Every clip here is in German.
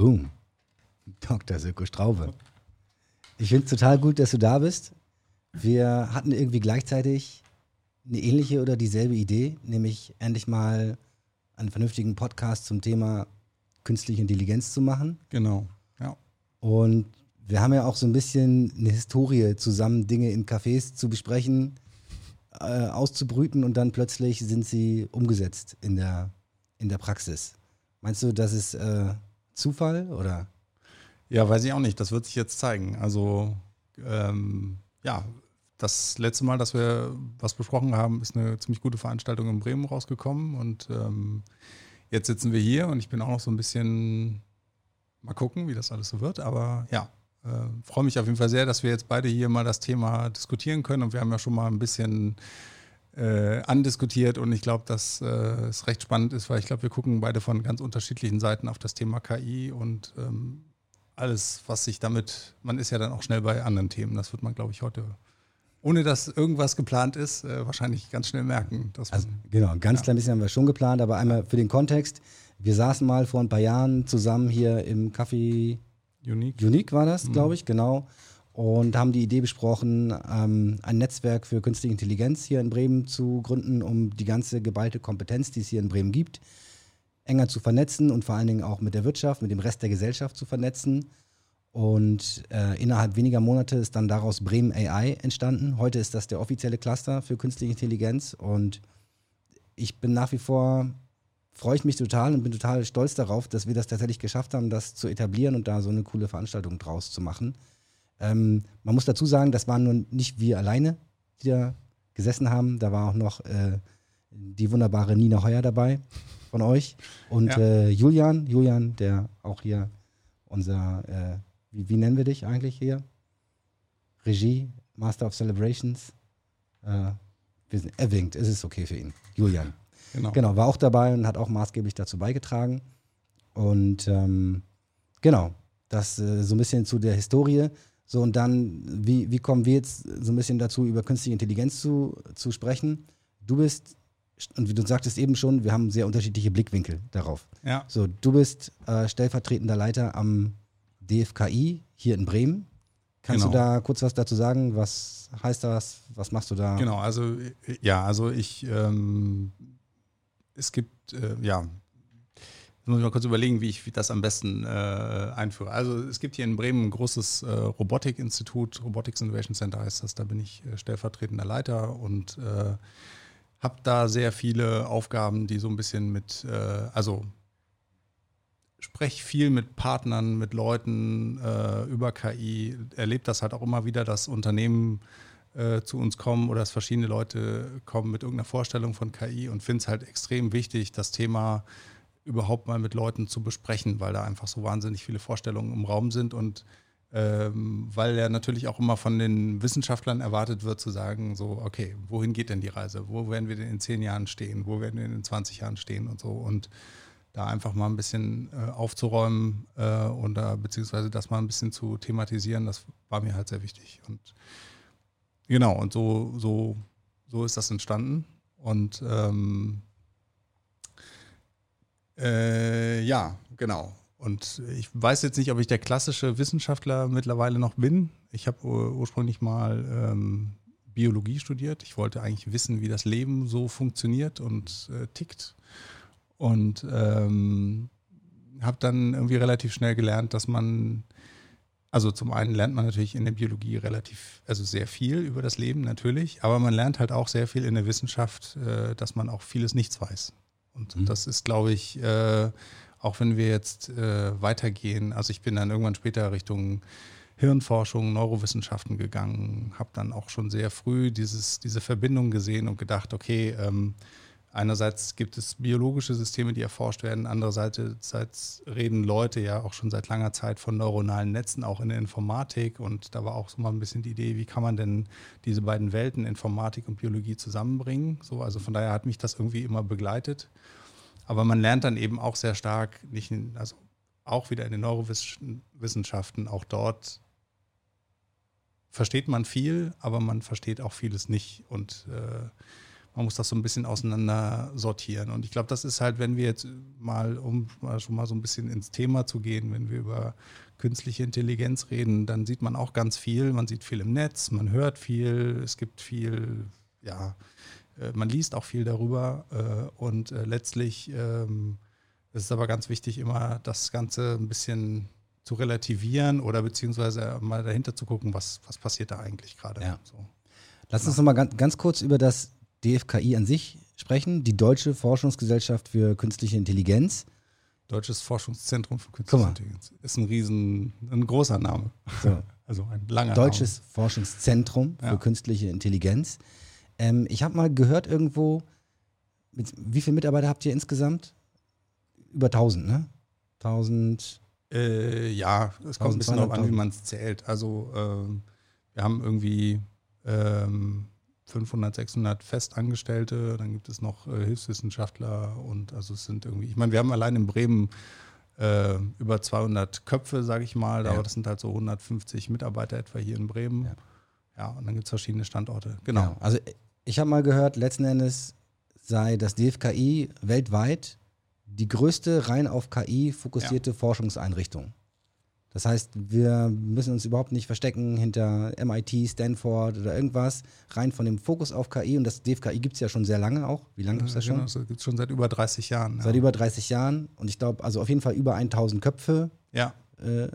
Boom. Dr. Silko Straube. Ich finde es total gut, dass du da bist. Wir hatten irgendwie gleichzeitig eine ähnliche oder dieselbe Idee, nämlich endlich mal einen vernünftigen Podcast zum Thema künstliche Intelligenz zu machen. Genau, ja. Und wir haben ja auch so ein bisschen eine Historie zusammen, Dinge in Cafés zu besprechen, äh, auszubrüten und dann plötzlich sind sie umgesetzt in der, in der Praxis. Meinst du, das ist äh, Zufall oder? Ja, weiß ich auch nicht. Das wird sich jetzt zeigen. Also ähm, ja, das letzte Mal, dass wir was besprochen haben, ist eine ziemlich gute Veranstaltung in Bremen rausgekommen und ähm, jetzt sitzen wir hier und ich bin auch noch so ein bisschen mal gucken, wie das alles so wird. Aber ja, äh, freue mich auf jeden Fall sehr, dass wir jetzt beide hier mal das Thema diskutieren können und wir haben ja schon mal ein bisschen äh, andiskutiert und ich glaube, dass äh, es recht spannend ist, weil ich glaube, wir gucken beide von ganz unterschiedlichen Seiten auf das Thema KI und ähm, alles, was sich damit, man ist ja dann auch schnell bei anderen Themen. Das wird man, glaube ich, heute, ohne dass irgendwas geplant ist, äh, wahrscheinlich ganz schnell merken. Dass also, genau, ein ganz ja. klein bisschen haben wir schon geplant, aber einmal für den Kontext. Wir saßen mal vor ein paar Jahren zusammen hier im Café Unique. Unique war das, mhm. glaube ich, genau. Und haben die Idee besprochen, ähm, ein Netzwerk für künstliche Intelligenz hier in Bremen zu gründen, um die ganze geballte Kompetenz, die es hier in Bremen gibt, enger zu vernetzen und vor allen Dingen auch mit der Wirtschaft, mit dem Rest der Gesellschaft zu vernetzen. Und äh, innerhalb weniger Monate ist dann daraus Bremen AI entstanden. Heute ist das der offizielle Cluster für künstliche Intelligenz und ich bin nach wie vor, freue ich mich total und bin total stolz darauf, dass wir das tatsächlich geschafft haben, das zu etablieren und da so eine coole Veranstaltung draus zu machen. Ähm, man muss dazu sagen, das waren nun nicht wir alleine, die da gesessen haben. Da war auch noch äh, die wunderbare Nina Heuer dabei von euch. Und ja. äh, Julian, Julian, der auch hier unser, äh, wie, wie, nennen wir dich eigentlich hier? Regie, Master of Celebrations. Äh, wir sind, er winkt, es ist okay für ihn. Julian. Genau. genau, war auch dabei und hat auch maßgeblich dazu beigetragen. Und ähm, genau, das äh, so ein bisschen zu der Historie. So, und dann, wie, wie kommen wir jetzt so ein bisschen dazu, über künstliche Intelligenz zu, zu sprechen? Du bist und wie du sagtest eben schon, wir haben sehr unterschiedliche Blickwinkel darauf. Ja. So, du bist äh, stellvertretender Leiter am DFKI hier in Bremen. Kannst genau. du da kurz was dazu sagen? Was heißt das? Was machst du da? Genau, also ja, also ich, ähm, es gibt, äh, ja, muss ich mal kurz überlegen, wie ich das am besten äh, einführe. Also es gibt hier in Bremen ein großes äh, Robotikinstitut, Robotics Innovation Center heißt das, da bin ich äh, stellvertretender Leiter und äh, habe da sehr viele Aufgaben, die so ein bisschen mit, äh, also spreche viel mit Partnern, mit Leuten äh, über KI, erlebe das halt auch immer wieder, dass Unternehmen äh, zu uns kommen oder dass verschiedene Leute kommen mit irgendeiner Vorstellung von KI und finde es halt extrem wichtig, das Thema überhaupt mal mit Leuten zu besprechen, weil da einfach so wahnsinnig viele Vorstellungen im Raum sind und ähm, weil ja natürlich auch immer von den Wissenschaftlern erwartet wird zu sagen, so, okay, wohin geht denn die Reise? Wo werden wir denn in zehn Jahren stehen? Wo werden wir denn in 20 Jahren stehen und so? Und da einfach mal ein bisschen äh, aufzuräumen äh, und da, beziehungsweise das mal ein bisschen zu thematisieren, das war mir halt sehr wichtig. Und genau, und so, so, so ist das entstanden. Und ähm, äh, ja, genau. Und ich weiß jetzt nicht, ob ich der klassische Wissenschaftler mittlerweile noch bin. Ich habe ursprünglich mal ähm, Biologie studiert. Ich wollte eigentlich wissen, wie das Leben so funktioniert und äh, tickt. Und ähm, habe dann irgendwie relativ schnell gelernt, dass man, also zum einen lernt man natürlich in der Biologie relativ, also sehr viel über das Leben natürlich, aber man lernt halt auch sehr viel in der Wissenschaft, äh, dass man auch vieles nichts weiß. Und mhm. das ist, glaube ich, äh, auch wenn wir jetzt äh, weitergehen, also ich bin dann irgendwann später Richtung Hirnforschung, Neurowissenschaften gegangen, habe dann auch schon sehr früh dieses, diese Verbindung gesehen und gedacht, okay, ähm, einerseits gibt es biologische Systeme, die erforscht werden, andererseits reden Leute ja auch schon seit langer Zeit von neuronalen Netzen, auch in der Informatik. Und da war auch so mal ein bisschen die Idee, wie kann man denn diese beiden Welten, Informatik und Biologie zusammenbringen, so, also von daher hat mich das irgendwie immer begleitet. Aber man lernt dann eben auch sehr stark, nicht in, also auch wieder in den Neurowissenschaften, auch dort versteht man viel, aber man versteht auch vieles nicht. Und äh, man muss das so ein bisschen auseinander sortieren. Und ich glaube, das ist halt, wenn wir jetzt mal, um schon mal so ein bisschen ins Thema zu gehen, wenn wir über künstliche Intelligenz reden, dann sieht man auch ganz viel. Man sieht viel im Netz, man hört viel, es gibt viel, ja, äh, man liest auch viel darüber. Äh, und äh, letztlich ähm, ist es aber ganz wichtig, immer das Ganze ein bisschen zu relativieren oder beziehungsweise mal dahinter zu gucken, was, was passiert da eigentlich gerade. Ja. So. Lass uns nochmal ganz, ganz kurz über das DFKI an sich sprechen, die Deutsche Forschungsgesellschaft für künstliche Intelligenz. Deutsches Forschungszentrum für künstliche Intelligenz. Ist ein riesen, ein großer Name. So. Also ein langer Deutsches Name. Forschungszentrum für ja. künstliche Intelligenz. Ähm, ich habe mal gehört irgendwo, mit, wie viele Mitarbeiter habt ihr insgesamt? Über 1000, ne? 1000. Äh, ja, es kommt ein bisschen darauf an, wie man es zählt. Also ähm, wir haben irgendwie ähm, 500, 600 Festangestellte, dann gibt es noch äh, Hilfswissenschaftler und also es sind irgendwie, ich meine, wir haben allein in Bremen äh, über 200 Köpfe, sage ich mal, ja. aber das sind halt so 150 Mitarbeiter etwa hier in Bremen. Ja, ja und dann gibt es verschiedene Standorte. Genau. Ja, also ich habe mal gehört, letzten Endes sei das DFKI weltweit die größte rein auf KI fokussierte Forschungseinrichtung. Das heißt, wir müssen uns überhaupt nicht verstecken hinter MIT, Stanford oder irgendwas. Rein von dem Fokus auf KI. Und das DFKI gibt es ja schon sehr lange auch. Wie lange gibt es das schon? Genau, das gibt es schon seit über 30 Jahren. Seit ja. über 30 Jahren. Und ich glaube, also auf jeden Fall über 1000 Köpfe. Ja. Äh,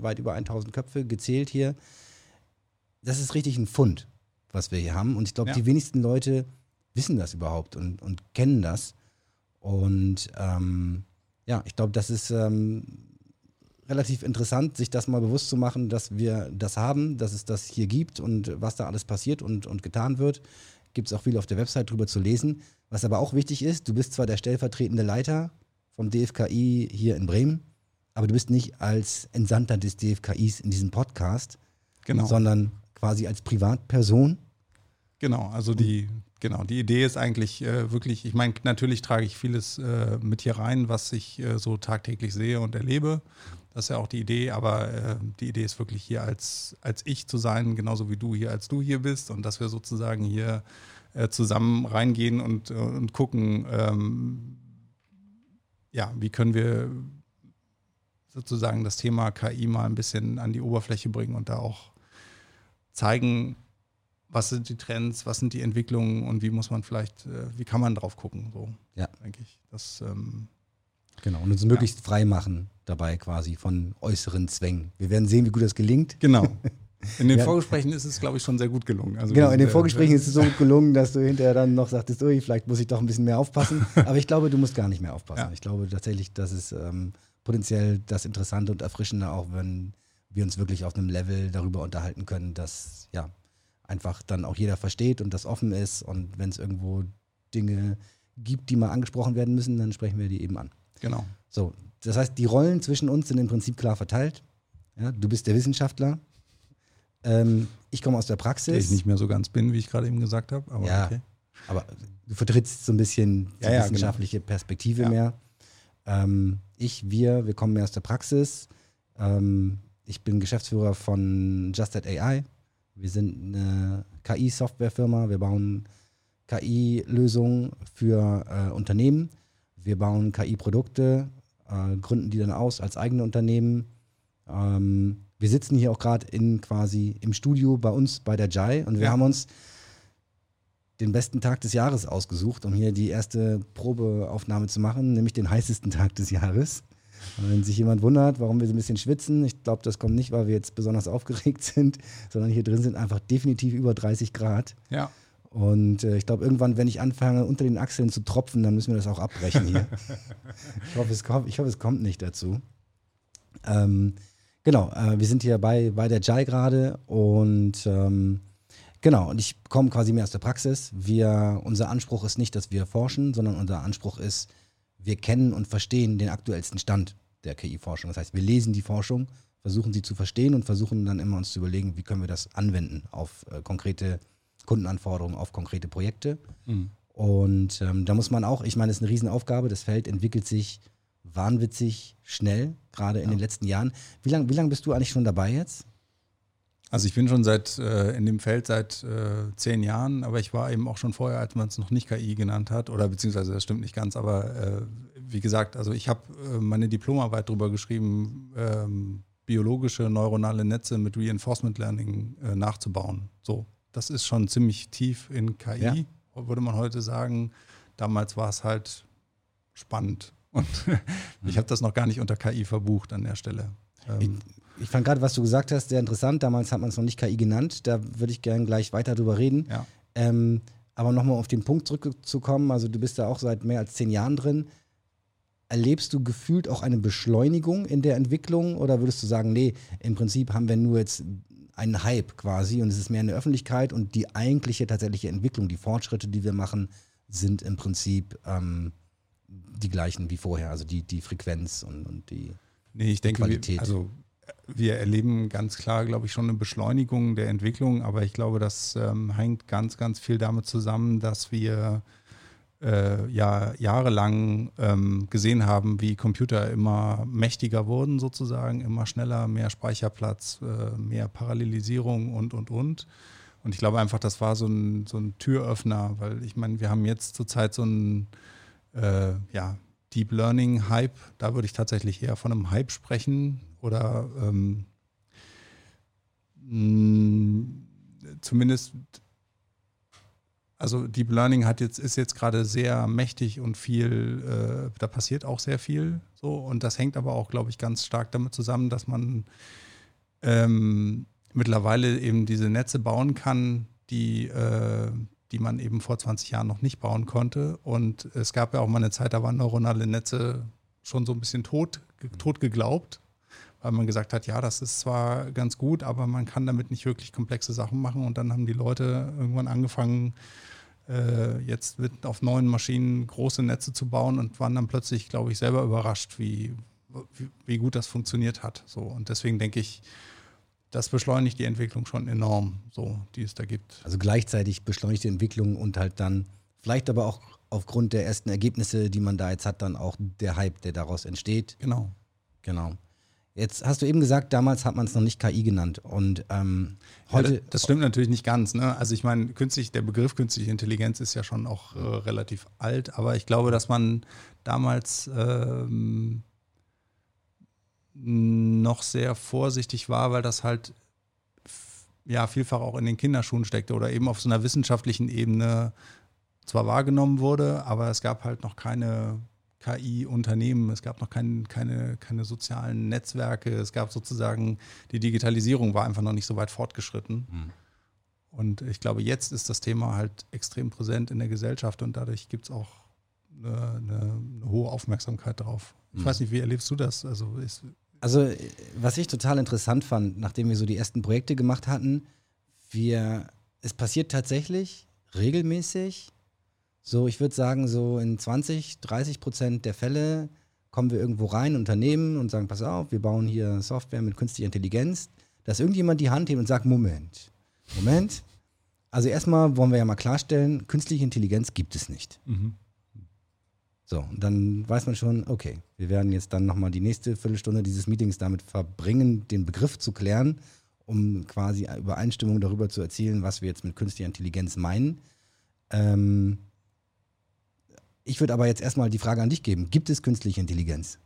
weit über 1000 Köpfe gezählt hier. Das ist richtig ein Fund, was wir hier haben. Und ich glaube, ja. die wenigsten Leute wissen das überhaupt und, und kennen das. Und ähm, ja, ich glaube, das ist. Ähm, relativ interessant, sich das mal bewusst zu machen, dass wir das haben, dass es das hier gibt und was da alles passiert und, und getan wird. Gibt es auch viel auf der Website drüber zu lesen. Was aber auch wichtig ist, du bist zwar der stellvertretende Leiter vom DFKI hier in Bremen, aber du bist nicht als Entsandter des DFKIs in diesem Podcast, genau. sondern quasi als Privatperson. Genau, also die, genau, die Idee ist eigentlich äh, wirklich, ich meine, natürlich trage ich vieles äh, mit hier rein, was ich äh, so tagtäglich sehe und erlebe. Das ist ja auch die Idee, aber äh, die Idee ist wirklich hier als, als ich zu sein, genauso wie du hier als du hier bist und dass wir sozusagen hier äh, zusammen reingehen und, äh, und gucken, ähm, ja, wie können wir sozusagen das Thema KI mal ein bisschen an die Oberfläche bringen und da auch zeigen, was sind die Trends, was sind die Entwicklungen und wie muss man vielleicht, äh, wie kann man drauf gucken, so ja. denke ich. Das ähm, Genau, und uns möglichst ja. frei machen dabei quasi von äußeren Zwängen. Wir werden sehen, wie gut das gelingt. Genau. In den ja. Vorgesprächen ist es, glaube ich, schon sehr gut gelungen. Also genau, in den Vorgesprächen ist es so gut gelungen, dass du hinterher dann noch sagtest, ui, vielleicht muss ich doch ein bisschen mehr aufpassen. Aber ich glaube, du musst gar nicht mehr aufpassen. Ja. Ich glaube tatsächlich, das ist ähm, potenziell das Interessante und Erfrischende, auch wenn wir uns wirklich auf einem Level darüber unterhalten können, dass ja einfach dann auch jeder versteht und das offen ist. Und wenn es irgendwo Dinge gibt, die mal angesprochen werden müssen, dann sprechen wir die eben an. Genau. So, das heißt, die Rollen zwischen uns sind im Prinzip klar verteilt. Ja, du bist der Wissenschaftler. Ähm, ich komme aus der Praxis. Der ich nicht mehr so ganz bin, wie ich gerade eben gesagt habe. Aber ja, okay. aber du vertrittst so ein bisschen die ja, ja, genau. wissenschaftliche genau. Perspektive mehr. Ähm, ich, wir, wir kommen mehr aus der Praxis. Ähm, ich bin Geschäftsführer von Just That AI. Wir sind eine KI-Softwarefirma. Wir bauen KI-Lösungen für äh, Unternehmen. Wir bauen KI-Produkte, äh, gründen die dann aus als eigene Unternehmen. Ähm, wir sitzen hier auch gerade in quasi im Studio bei uns bei der Jai und wir ja. haben uns den besten Tag des Jahres ausgesucht, um hier die erste Probeaufnahme zu machen, nämlich den heißesten Tag des Jahres. Und wenn sich jemand wundert, warum wir so ein bisschen schwitzen, ich glaube, das kommt nicht, weil wir jetzt besonders aufgeregt sind, sondern hier drin sind einfach definitiv über 30 Grad. Ja. Und äh, ich glaube, irgendwann, wenn ich anfange, unter den Achseln zu tropfen, dann müssen wir das auch abbrechen hier. ich, hoffe, es kommt, ich hoffe, es kommt nicht dazu. Ähm, genau, äh, wir sind hier bei, bei der JAI gerade und ähm, genau, und ich komme quasi mehr aus der Praxis. Wir, unser Anspruch ist nicht, dass wir forschen, sondern unser Anspruch ist, wir kennen und verstehen den aktuellsten Stand der KI-Forschung. Das heißt, wir lesen die Forschung, versuchen sie zu verstehen und versuchen dann immer uns zu überlegen, wie können wir das anwenden auf äh, konkrete Kundenanforderungen auf konkrete Projekte. Mhm. Und ähm, da muss man auch, ich meine, es ist eine Riesenaufgabe. Das Feld entwickelt sich wahnwitzig schnell, gerade in ja. den letzten Jahren. Wie lange wie lang bist du eigentlich schon dabei jetzt? Also ich bin schon seit äh, in dem Feld seit äh, zehn Jahren, aber ich war eben auch schon vorher, als man es noch nicht KI genannt hat, oder beziehungsweise das stimmt nicht ganz, aber äh, wie gesagt, also ich habe äh, meine Diplomarbeit darüber geschrieben, ähm, biologische neuronale Netze mit Reinforcement Learning äh, nachzubauen. So, das ist schon ziemlich tief in KI, ja. würde man heute sagen. Damals war es halt spannend und ich habe das noch gar nicht unter KI verbucht an der Stelle. Ähm, ich fand gerade, was du gesagt hast, sehr interessant. Damals hat man es noch nicht KI genannt. Da würde ich gerne gleich weiter drüber reden. Ja. Ähm, aber nochmal auf den Punkt zurückzukommen, also du bist da auch seit mehr als zehn Jahren drin. Erlebst du gefühlt auch eine Beschleunigung in der Entwicklung oder würdest du sagen, nee, im Prinzip haben wir nur jetzt einen Hype quasi und es ist mehr eine Öffentlichkeit und die eigentliche tatsächliche Entwicklung, die Fortschritte, die wir machen, sind im Prinzip ähm, die gleichen wie vorher, also die, die Frequenz und, und die, nee, ich denke, Qualität. Wir, also wir erleben ganz klar, glaube ich, schon eine Beschleunigung der Entwicklung, aber ich glaube, das ähm, hängt ganz, ganz viel damit zusammen, dass wir äh, ja jahrelang ähm, gesehen haben, wie Computer immer mächtiger wurden, sozusagen, immer schneller, mehr Speicherplatz, äh, mehr Parallelisierung und, und, und. Und ich glaube einfach, das war so ein, so ein Türöffner, weil ich meine, wir haben jetzt zurzeit so ein, äh, ja, Deep Learning Hype, da würde ich tatsächlich eher von einem Hype sprechen oder ähm, zumindest, also Deep Learning hat jetzt, ist jetzt gerade sehr mächtig und viel, äh, da passiert auch sehr viel so und das hängt aber auch, glaube ich, ganz stark damit zusammen, dass man ähm, mittlerweile eben diese Netze bauen kann, die, äh, die man eben vor 20 Jahren noch nicht bauen konnte. Und es gab ja auch mal eine Zeit, da waren neuronale Netze schon so ein bisschen tot, tot geglaubt, weil man gesagt hat, ja, das ist zwar ganz gut, aber man kann damit nicht wirklich komplexe Sachen machen. Und dann haben die Leute irgendwann angefangen, äh, jetzt mit auf neuen Maschinen große Netze zu bauen und waren dann plötzlich, glaube ich, selber überrascht, wie, wie, wie gut das funktioniert hat. So, und deswegen denke ich, das beschleunigt die Entwicklung schon enorm, so die es da gibt. Also gleichzeitig beschleunigt die Entwicklung und halt dann vielleicht aber auch aufgrund der ersten Ergebnisse, die man da jetzt hat, dann auch der Hype, der daraus entsteht. Genau. Genau. Jetzt hast du eben gesagt, damals hat man es noch nicht KI genannt. Und ähm, heute. Ja, das stimmt natürlich nicht ganz. Ne? Also ich meine, künstlich, der Begriff künstliche Intelligenz ist ja schon auch äh, relativ alt, aber ich glaube, dass man damals ähm, noch sehr vorsichtig war, weil das halt ja vielfach auch in den Kinderschuhen steckte oder eben auf so einer wissenschaftlichen Ebene zwar wahrgenommen wurde, aber es gab halt noch keine KI-Unternehmen, es gab noch kein, keine, keine sozialen Netzwerke, es gab sozusagen, die Digitalisierung war einfach noch nicht so weit fortgeschritten. Mhm. Und ich glaube, jetzt ist das Thema halt extrem präsent in der Gesellschaft und dadurch gibt es auch eine, eine, eine, hohe Aufmerksamkeit drauf. Ich mhm. weiß nicht, wie erlebst du das? Also, ist, also, was ich total interessant fand, nachdem wir so die ersten Projekte gemacht hatten, wir, es passiert tatsächlich regelmäßig, so, ich würde sagen, so in 20, 30 Prozent der Fälle kommen wir irgendwo rein, Unternehmen und sagen, pass auf, wir bauen hier Software mit künstlicher Intelligenz, dass irgendjemand die Hand hebt und sagt, Moment, Moment. Also erstmal wollen wir ja mal klarstellen, künstliche Intelligenz gibt es nicht. Mhm. So, und dann weiß man schon, okay, wir werden jetzt dann nochmal die nächste Viertelstunde dieses Meetings damit verbringen, den Begriff zu klären, um quasi Übereinstimmung darüber zu erzielen, was wir jetzt mit künstlicher Intelligenz meinen. Ähm, ich würde aber jetzt erstmal die Frage an dich geben. Gibt es künstliche Intelligenz?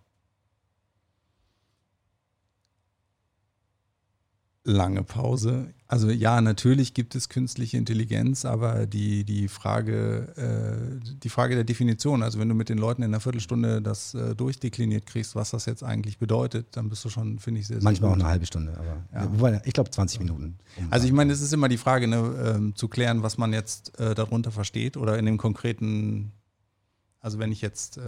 Lange Pause. Also ja, natürlich gibt es künstliche Intelligenz, aber die, die, Frage, äh, die Frage der Definition, also wenn du mit den Leuten in einer Viertelstunde das äh, durchdekliniert kriegst, was das jetzt eigentlich bedeutet, dann bist du schon, finde ich, sehr, sehr Manchmal gut. auch eine halbe Stunde, aber ja. wobei, ich glaube 20 Minuten. Um also ich meine, es ist immer die Frage, ne, äh, zu klären, was man jetzt äh, darunter versteht oder in dem konkreten also wenn ich jetzt äh,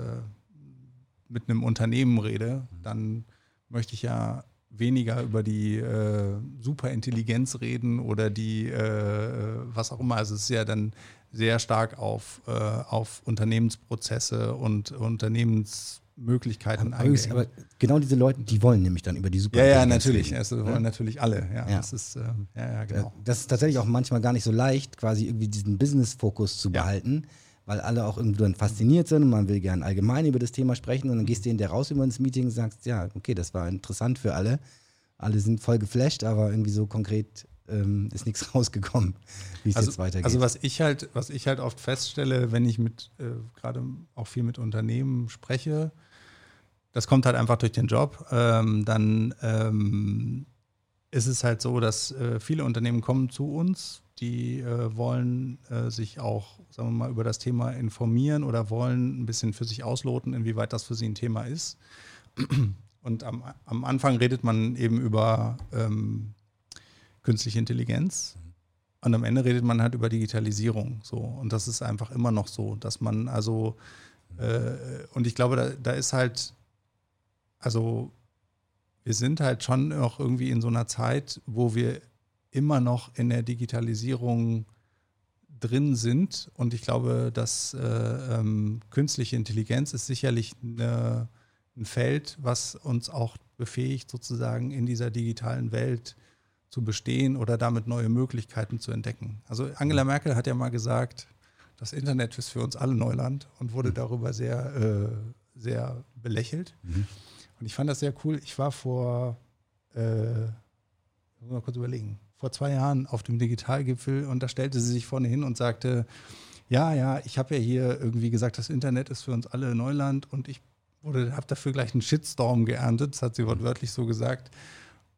mit einem Unternehmen rede, dann möchte ich ja weniger über die äh, Superintelligenz reden oder die, äh, was auch immer. Also es ist ja dann sehr stark auf, äh, auf Unternehmensprozesse und Unternehmensmöglichkeiten eingehen. Aber genau diese Leute, die wollen nämlich dann über die Superintelligenz Ja, ja, natürlich. Reden. Also wollen ja? natürlich alle. Ja, ja. Das, ist, äh, ja, ja, genau. das ist tatsächlich auch manchmal gar nicht so leicht, quasi irgendwie diesen Business-Fokus zu behalten weil alle auch irgendwie dann fasziniert sind und man will gern allgemein über das Thema sprechen und dann gehst du in der raus über ins Meeting und sagst, ja, okay, das war interessant für alle. alle sind voll geflasht, aber irgendwie so konkret ähm, ist nichts rausgekommen, wie es also, jetzt weitergeht. Also was ich halt, was ich halt oft feststelle, wenn ich mit äh, gerade auch viel mit Unternehmen spreche, das kommt halt einfach durch den Job, ähm, dann ähm, ist es halt so, dass äh, viele Unternehmen kommen zu uns, die äh, wollen äh, sich auch, sagen wir mal, über das Thema informieren oder wollen ein bisschen für sich ausloten, inwieweit das für sie ein Thema ist. Und am, am Anfang redet man eben über ähm, künstliche Intelligenz. Und am Ende redet man halt über Digitalisierung. So. Und das ist einfach immer noch so, dass man also, äh, und ich glaube, da, da ist halt, also wir sind halt schon noch irgendwie in so einer Zeit, wo wir immer noch in der Digitalisierung drin sind. Und ich glaube, dass äh, ähm, künstliche Intelligenz ist sicherlich eine, ein Feld, was uns auch befähigt, sozusagen in dieser digitalen Welt zu bestehen oder damit neue Möglichkeiten zu entdecken. Also Angela Merkel hat ja mal gesagt, das Internet ist für uns alle Neuland und wurde mhm. darüber sehr, äh, sehr belächelt. Mhm. Und ich fand das sehr cool. Ich war vor, äh, mal kurz überlegen, vor zwei Jahren auf dem Digitalgipfel und da stellte sie sich vorne hin und sagte, ja, ja, ich habe ja hier irgendwie gesagt, das Internet ist für uns alle Neuland und ich habe dafür gleich einen Shitstorm geerntet, das hat sie wortwörtlich so gesagt.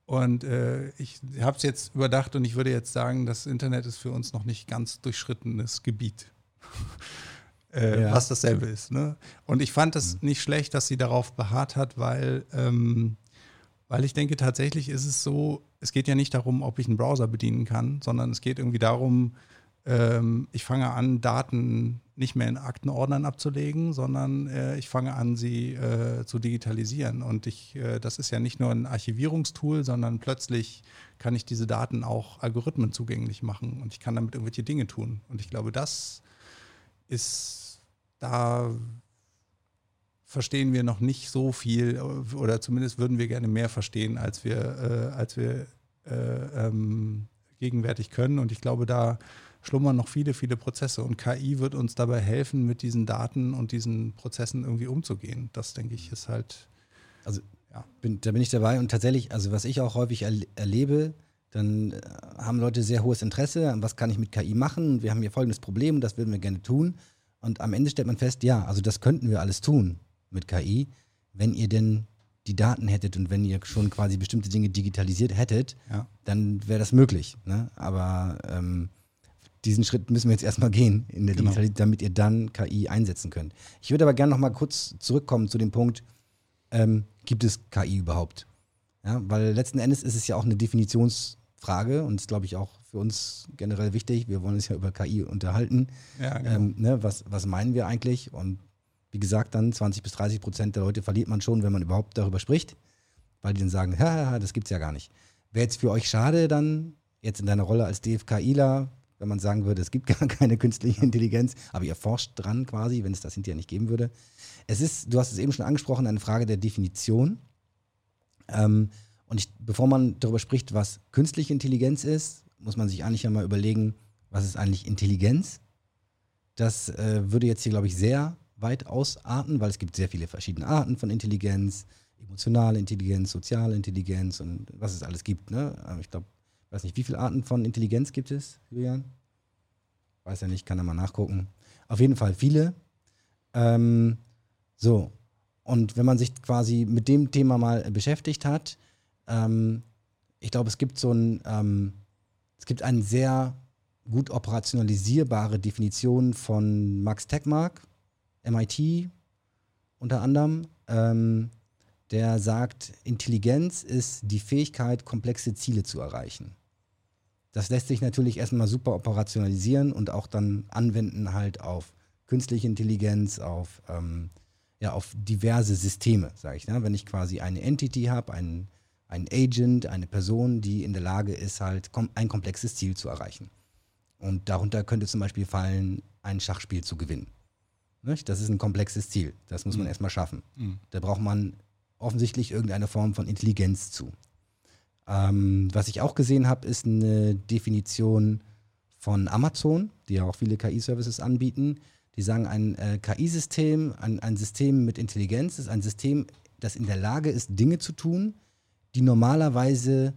Und äh, ich habe es jetzt überdacht und ich würde jetzt sagen, das Internet ist für uns noch nicht ganz durchschrittenes Gebiet. äh, ja. Was dasselbe ist. Ne? Und ich fand es mhm. nicht schlecht, dass sie darauf beharrt hat, weil ähm, weil ich denke, tatsächlich ist es so, es geht ja nicht darum, ob ich einen Browser bedienen kann, sondern es geht irgendwie darum, ähm, ich fange an, Daten nicht mehr in Aktenordnern abzulegen, sondern äh, ich fange an, sie äh, zu digitalisieren. Und ich, äh, das ist ja nicht nur ein Archivierungstool, sondern plötzlich kann ich diese Daten auch Algorithmen zugänglich machen und ich kann damit irgendwelche Dinge tun. Und ich glaube, das ist da verstehen wir noch nicht so viel oder zumindest würden wir gerne mehr verstehen, als wir, äh, als wir äh, ähm, gegenwärtig können. Und ich glaube, da schlummern noch viele, viele Prozesse. Und KI wird uns dabei helfen, mit diesen Daten und diesen Prozessen irgendwie umzugehen. Das, denke ich, ist halt. Also, ja. Bin, da bin ich dabei. Und tatsächlich, also was ich auch häufig erle erlebe, dann äh, haben Leute sehr hohes Interesse an, was kann ich mit KI machen. Wir haben hier folgendes Problem, das würden wir gerne tun. Und am Ende stellt man fest, ja, also das könnten wir alles tun mit KI, wenn ihr denn die Daten hättet und wenn ihr schon quasi bestimmte Dinge digitalisiert hättet, ja. dann wäre das möglich. Ne? Aber ähm, diesen Schritt müssen wir jetzt erstmal gehen in der genau. Damit ihr dann KI einsetzen könnt. Ich würde aber gerne noch mal kurz zurückkommen zu dem Punkt, ähm, gibt es KI überhaupt? Ja, weil letzten Endes ist es ja auch eine Definitionsfrage und ist, glaube ich, auch für uns generell wichtig. Wir wollen uns ja über KI unterhalten. Ja, genau. ähm, ne, was, was meinen wir eigentlich? Und wie gesagt, dann 20 bis 30 Prozent der Leute verliert man schon, wenn man überhaupt darüber spricht, weil die dann sagen, ja, das gibt's ja gar nicht. Wäre jetzt für euch schade, dann jetzt in deiner Rolle als DFKIler, wenn man sagen würde, es gibt gar keine künstliche Intelligenz, aber ihr forscht dran quasi, wenn es das hinterher nicht geben würde. Es ist, du hast es eben schon angesprochen, eine Frage der Definition. Ähm, und ich, bevor man darüber spricht, was künstliche Intelligenz ist, muss man sich eigentlich einmal überlegen, was ist eigentlich Intelligenz? Das äh, würde jetzt hier, glaube ich, sehr weit ausarten, weil es gibt sehr viele verschiedene Arten von Intelligenz, emotionale Intelligenz, soziale Intelligenz und was es alles gibt. Ne? Ich glaube, ich weiß nicht, wie viele Arten von Intelligenz gibt es, Julian? Weiß ja nicht, kann er mal nachgucken. Auf jeden Fall viele. Ähm, so, und wenn man sich quasi mit dem Thema mal beschäftigt hat, ähm, ich glaube, es gibt so ein, ähm, es gibt eine sehr gut operationalisierbare Definition von Max Tegmark, MIT unter anderem, ähm, der sagt, Intelligenz ist die Fähigkeit, komplexe Ziele zu erreichen. Das lässt sich natürlich erstmal super operationalisieren und auch dann anwenden halt auf künstliche Intelligenz, auf, ähm, ja, auf diverse Systeme, sage ich. Ne? Wenn ich quasi eine Entity habe, einen, einen Agent, eine Person, die in der Lage ist, halt kom ein komplexes Ziel zu erreichen. Und darunter könnte zum Beispiel fallen, ein Schachspiel zu gewinnen. Nicht? Das ist ein komplexes Ziel. Das muss man mhm. erstmal schaffen. Mhm. Da braucht man offensichtlich irgendeine Form von Intelligenz zu. Ähm, was ich auch gesehen habe, ist eine Definition von Amazon, die ja auch viele KI-Services anbieten. Die sagen, ein äh, KI-System, ein, ein System mit Intelligenz ist ein System, das in der Lage ist, Dinge zu tun, die normalerweise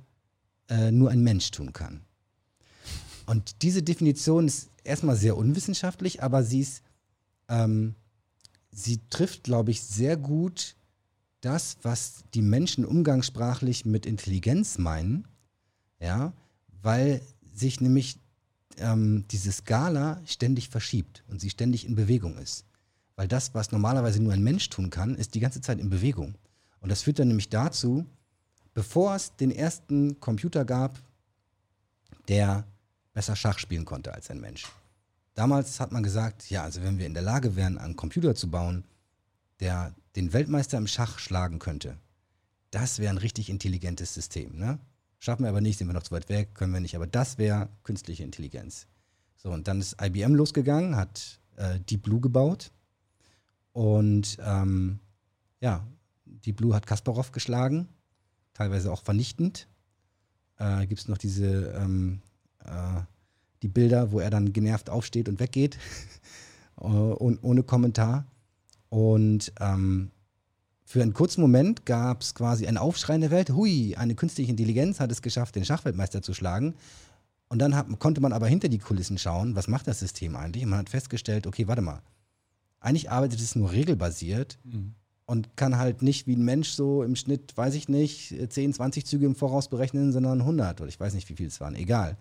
äh, nur ein Mensch tun kann. Und diese Definition ist erstmal sehr unwissenschaftlich, aber sie ist, ähm, sie trifft, glaube ich, sehr gut das, was die Menschen umgangssprachlich mit Intelligenz meinen, ja, weil sich nämlich ähm, diese Skala ständig verschiebt und sie ständig in Bewegung ist. Weil das, was normalerweise nur ein Mensch tun kann, ist die ganze Zeit in Bewegung. Und das führt dann nämlich dazu, bevor es den ersten Computer gab, der besser Schach spielen konnte als ein Mensch. Damals hat man gesagt, ja, also wenn wir in der Lage wären, einen Computer zu bauen, der den Weltmeister im Schach schlagen könnte, das wäre ein richtig intelligentes System. Ne? Schaffen wir aber nicht, sind wir noch zu weit weg, können wir nicht, aber das wäre künstliche Intelligenz. So, und dann ist IBM losgegangen, hat äh, Deep Blue gebaut und ähm, ja, Deep Blue hat Kasparov geschlagen, teilweise auch vernichtend. Äh, Gibt es noch diese ähm, äh, die Bilder, wo er dann genervt aufsteht und weggeht und ohne Kommentar. Und ähm, für einen kurzen Moment gab es quasi einen Aufschrei in der Welt. Hui, eine künstliche Intelligenz hat es geschafft, den Schachweltmeister zu schlagen. Und dann hat, konnte man aber hinter die Kulissen schauen, was macht das System eigentlich? Und man hat festgestellt, okay, warte mal, eigentlich arbeitet es nur regelbasiert mhm. und kann halt nicht wie ein Mensch so im Schnitt, weiß ich nicht, 10, 20 Züge im Voraus berechnen, sondern 100 oder ich weiß nicht, wie viel es waren, egal.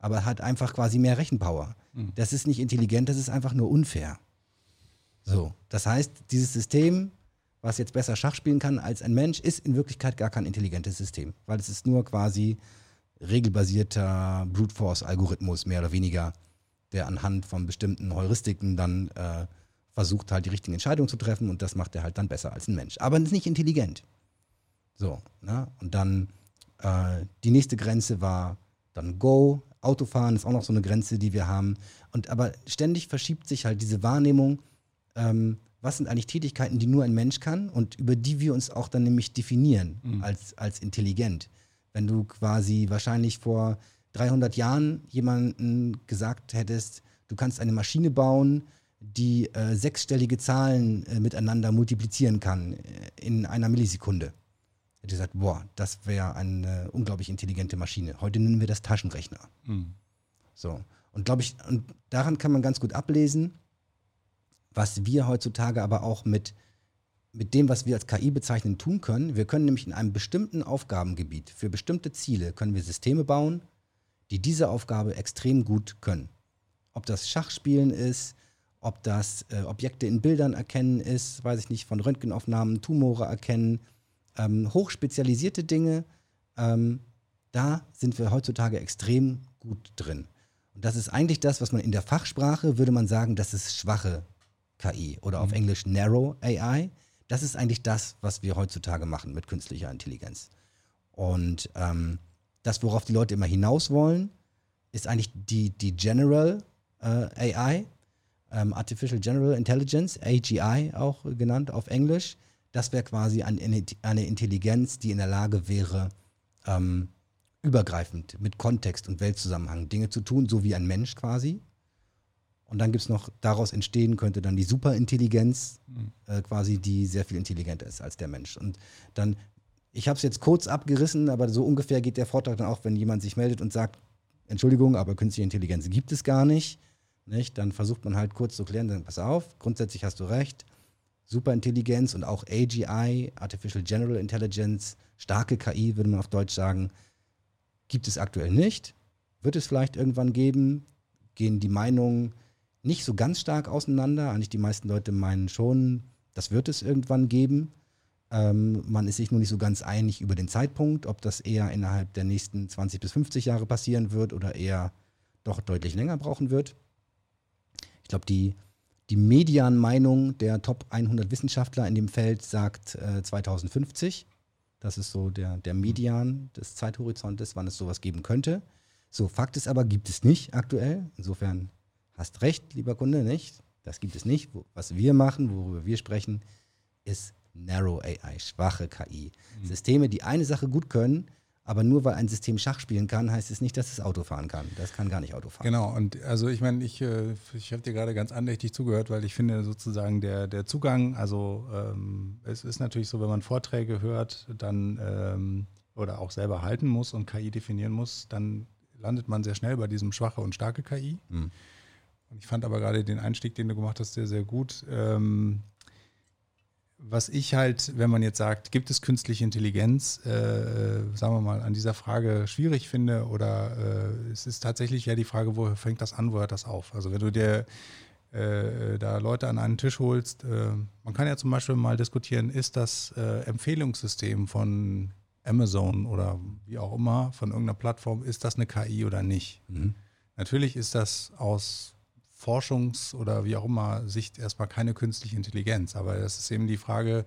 Aber hat einfach quasi mehr Rechenpower. Mhm. Das ist nicht intelligent, das ist einfach nur unfair. So, das heißt, dieses System, was jetzt besser Schach spielen kann als ein Mensch, ist in Wirklichkeit gar kein intelligentes System, weil es ist nur quasi regelbasierter Brute Force Algorithmus mehr oder weniger, der anhand von bestimmten Heuristiken dann äh, versucht halt die richtigen Entscheidungen zu treffen und das macht er halt dann besser als ein Mensch. Aber ist nicht intelligent. So, ne? Und dann äh, die nächste Grenze war dann Go. Autofahren ist auch noch so eine Grenze, die wir haben. Und aber ständig verschiebt sich halt diese Wahrnehmung, ähm, was sind eigentlich Tätigkeiten, die nur ein Mensch kann und über die wir uns auch dann nämlich definieren mhm. als, als intelligent. Wenn du quasi wahrscheinlich vor 300 Jahren jemanden gesagt hättest, du kannst eine Maschine bauen, die äh, sechsstellige Zahlen äh, miteinander multiplizieren kann äh, in einer Millisekunde. Hätte gesagt, boah, das wäre eine unglaublich intelligente Maschine. Heute nennen wir das Taschenrechner. Mhm. So. Und glaube ich, und daran kann man ganz gut ablesen, was wir heutzutage aber auch mit, mit dem, was wir als KI bezeichnen, tun können. Wir können nämlich in einem bestimmten Aufgabengebiet für bestimmte Ziele können wir Systeme bauen, die diese Aufgabe extrem gut können. Ob das Schachspielen ist, ob das äh, Objekte in Bildern erkennen ist, weiß ich nicht, von Röntgenaufnahmen, Tumore erkennen, ähm, hochspezialisierte Dinge, ähm, da sind wir heutzutage extrem gut drin. Und das ist eigentlich das, was man in der Fachsprache würde man sagen, das ist schwache KI oder auf mhm. Englisch Narrow AI. Das ist eigentlich das, was wir heutzutage machen mit künstlicher Intelligenz. Und ähm, das, worauf die Leute immer hinaus wollen, ist eigentlich die, die General äh, AI, ähm, Artificial General Intelligence, AGI auch genannt auf Englisch. Das wäre quasi eine, eine Intelligenz, die in der Lage wäre, ähm, übergreifend mit Kontext und Weltzusammenhang Dinge zu tun, so wie ein Mensch quasi. Und dann gibt es noch, daraus entstehen könnte dann die Superintelligenz, mhm. äh, quasi, die sehr viel intelligenter ist als der Mensch. Und dann, ich habe es jetzt kurz abgerissen, aber so ungefähr geht der Vortrag dann auch, wenn jemand sich meldet und sagt, Entschuldigung, aber künstliche Intelligenz gibt es gar nicht. nicht? Dann versucht man halt kurz zu klären, dann pass auf, grundsätzlich hast du recht. Superintelligenz und auch AGI, Artificial General Intelligence, starke KI, würde man auf Deutsch sagen, gibt es aktuell nicht. Wird es vielleicht irgendwann geben? Gehen die Meinungen nicht so ganz stark auseinander. Eigentlich die meisten Leute meinen schon, das wird es irgendwann geben. Ähm, man ist sich nur nicht so ganz einig über den Zeitpunkt, ob das eher innerhalb der nächsten 20 bis 50 Jahre passieren wird oder eher doch deutlich länger brauchen wird. Ich glaube, die, die Medianmeinung der Top 100 Wissenschaftler in dem Feld sagt äh, 2050. Das ist so der, der Median des Zeithorizontes, wann es sowas geben könnte. So, Fakt ist aber, gibt es nicht aktuell. Insofern hast recht, lieber Kunde, nicht? Das gibt es nicht. Was wir machen, worüber wir sprechen, ist Narrow AI, schwache KI. Mhm. Systeme, die eine Sache gut können, aber nur weil ein System Schach spielen kann, heißt es nicht, dass es Auto fahren kann. Das kann gar nicht Auto fahren. Genau, und also ich meine, ich, äh, ich habe dir gerade ganz andächtig zugehört, weil ich finde sozusagen der, der Zugang, also ähm, es ist natürlich so, wenn man Vorträge hört, dann ähm, oder auch selber halten muss und KI definieren muss, dann landet man sehr schnell bei diesem schwache und starke KI. Mhm. Und ich fand aber gerade den Einstieg, den du gemacht hast, sehr, sehr gut. Ähm, was ich halt, wenn man jetzt sagt, gibt es künstliche Intelligenz, äh, sagen wir mal, an dieser Frage schwierig finde oder äh, es ist tatsächlich ja die Frage, wo fängt das an, wo hört das auf? Also wenn du dir äh, da Leute an einen Tisch holst, äh, man kann ja zum Beispiel mal diskutieren, ist das äh, Empfehlungssystem von Amazon oder wie auch immer, von irgendeiner Plattform, ist das eine KI oder nicht? Mhm. Natürlich ist das aus Forschungs- oder wie auch immer Sicht erstmal keine künstliche Intelligenz. Aber das ist eben die Frage,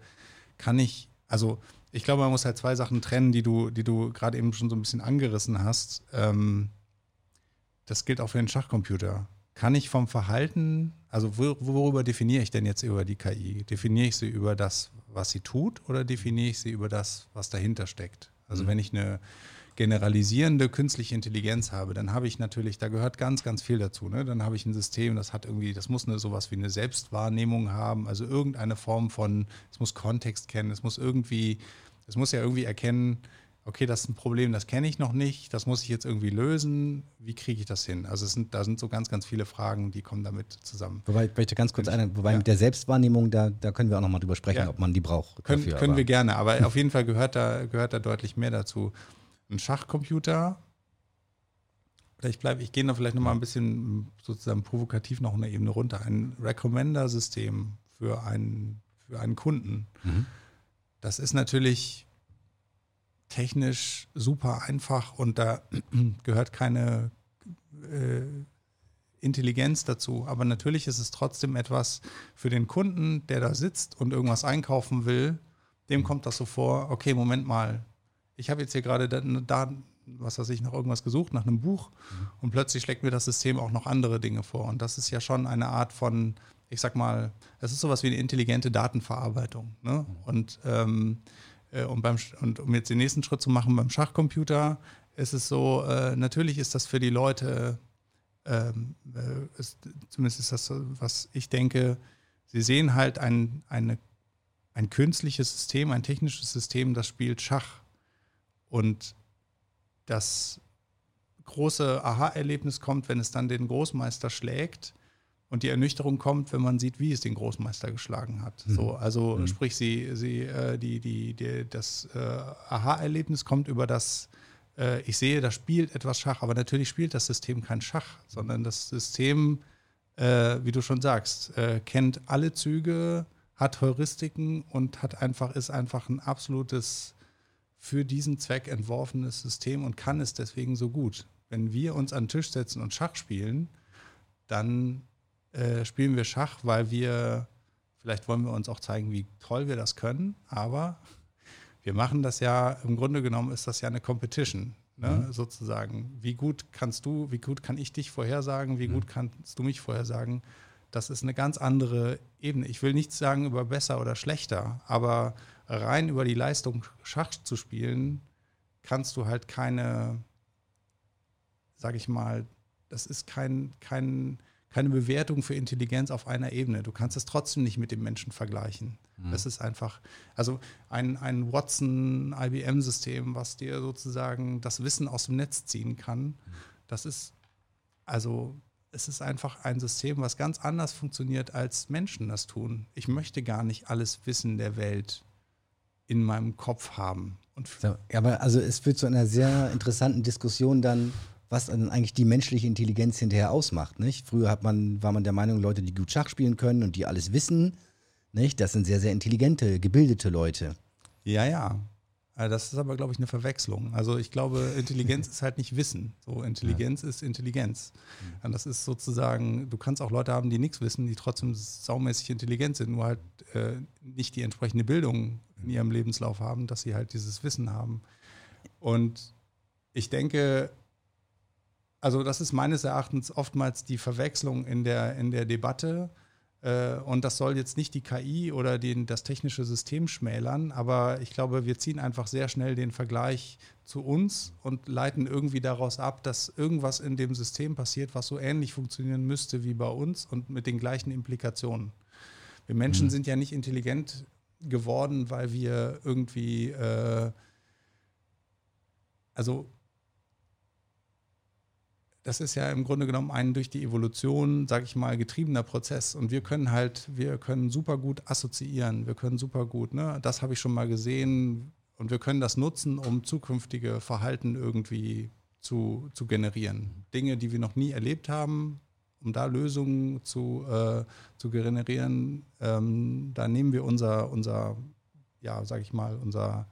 kann ich, also ich glaube, man muss halt zwei Sachen trennen, die du, die du gerade eben schon so ein bisschen angerissen hast. Ähm, das gilt auch für den Schachcomputer. Kann ich vom Verhalten, also worüber definiere ich denn jetzt über die KI? Definiere ich sie über das, was sie tut, oder definiere ich sie über das, was dahinter steckt? Also mhm. wenn ich eine generalisierende künstliche Intelligenz habe, dann habe ich natürlich, da gehört ganz, ganz viel dazu. Ne? Dann habe ich ein System, das hat irgendwie, das muss eine, sowas wie eine Selbstwahrnehmung haben, also irgendeine Form von, es muss Kontext kennen, es muss irgendwie, es muss ja irgendwie erkennen, okay, das ist ein Problem, das kenne ich noch nicht, das muss ich jetzt irgendwie lösen. Wie kriege ich das hin? Also sind, da sind so ganz, ganz viele Fragen, die kommen damit zusammen. Wobei, ich möchte ganz kurz ein, wobei ja. mit der Selbstwahrnehmung, da, da können wir auch nochmal drüber sprechen, ja. ob man die braucht. Können, dafür, können wir gerne, aber auf jeden Fall gehört da, gehört da deutlich mehr dazu ein Schachcomputer. Ich bleibe, ich gehe da vielleicht noch mal ein bisschen sozusagen provokativ noch eine Ebene runter. Ein Recommender-System für einen, für einen Kunden. Mhm. Das ist natürlich technisch super einfach und da gehört keine äh, Intelligenz dazu. Aber natürlich ist es trotzdem etwas für den Kunden, der da sitzt und irgendwas einkaufen will. Dem kommt das so vor, okay, Moment mal, ich habe jetzt hier gerade da, da, was weiß ich, nach irgendwas gesucht, nach einem Buch mhm. und plötzlich schlägt mir das System auch noch andere Dinge vor. Und das ist ja schon eine Art von, ich sag mal, es ist sowas wie eine intelligente Datenverarbeitung. Ne? Mhm. Und, ähm, äh, und, beim, und um jetzt den nächsten Schritt zu machen, beim Schachcomputer ist es so, äh, natürlich ist das für die Leute, ähm, äh, ist, zumindest ist das, was ich denke, sie sehen halt ein, eine, ein künstliches System, ein technisches System, das spielt Schach und das große Aha-Erlebnis kommt, wenn es dann den Großmeister schlägt und die Ernüchterung kommt, wenn man sieht, wie es den Großmeister geschlagen hat. Mhm. So, also mhm. sprich, sie, sie, äh, die, die, die, das äh, Aha-Erlebnis kommt über das, äh, ich sehe, da spielt etwas Schach, aber natürlich spielt das System kein Schach, sondern das System, äh, wie du schon sagst, äh, kennt alle Züge, hat Heuristiken und hat einfach, ist einfach ein absolutes für diesen Zweck entworfenes System und kann es deswegen so gut. Wenn wir uns an den Tisch setzen und Schach spielen, dann äh, spielen wir Schach, weil wir, vielleicht wollen wir uns auch zeigen, wie toll wir das können, aber wir machen das ja, im Grunde genommen ist das ja eine Competition, ne, mhm. sozusagen. Wie gut kannst du, wie gut kann ich dich vorhersagen, wie mhm. gut kannst du mich vorhersagen? Das ist eine ganz andere Ebene. Ich will nichts sagen über besser oder schlechter, aber rein über die Leistung Schach zu spielen, kannst du halt keine, sag ich mal, das ist kein, kein, keine Bewertung für Intelligenz auf einer Ebene. Du kannst es trotzdem nicht mit dem Menschen vergleichen. Mhm. Das ist einfach, also ein, ein Watson-IBM-System, was dir sozusagen das Wissen aus dem Netz ziehen kann, mhm. das ist, also es ist einfach ein System, was ganz anders funktioniert, als Menschen das tun. Ich möchte gar nicht alles Wissen der Welt in meinem Kopf haben. So, aber also es führt zu einer sehr interessanten Diskussion dann, was dann eigentlich die menschliche Intelligenz hinterher ausmacht. Nicht? Früher hat man, war man der Meinung, Leute, die gut Schach spielen können und die alles wissen, nicht? das sind sehr, sehr intelligente, gebildete Leute. Ja, ja. Also das ist aber, glaube ich, eine Verwechslung. Also ich glaube, Intelligenz ist halt nicht Wissen. So, Intelligenz ja. ist Intelligenz. Mhm. Und das ist sozusagen, du kannst auch Leute haben, die nichts wissen, die trotzdem saumäßig intelligent sind, nur halt äh, nicht die entsprechende Bildung in ihrem Lebenslauf haben, dass sie halt dieses Wissen haben. Und ich denke, also das ist meines Erachtens oftmals die Verwechslung in der, in der Debatte äh, und das soll jetzt nicht die KI oder den, das technische System schmälern, aber ich glaube, wir ziehen einfach sehr schnell den Vergleich zu uns und leiten irgendwie daraus ab, dass irgendwas in dem System passiert, was so ähnlich funktionieren müsste wie bei uns und mit den gleichen Implikationen. Wir Menschen mhm. sind ja nicht intelligent geworden, weil wir irgendwie äh, also das ist ja im Grunde genommen ein durch die Evolution, sage ich mal, getriebener Prozess. Und wir können halt, wir können super gut assoziieren, wir können super gut, ne, das habe ich schon mal gesehen und wir können das nutzen, um zukünftige Verhalten irgendwie zu, zu generieren. Dinge, die wir noch nie erlebt haben, um da Lösungen zu, äh, zu generieren, ähm, da nehmen wir unser, unser ja, sage ich mal, unser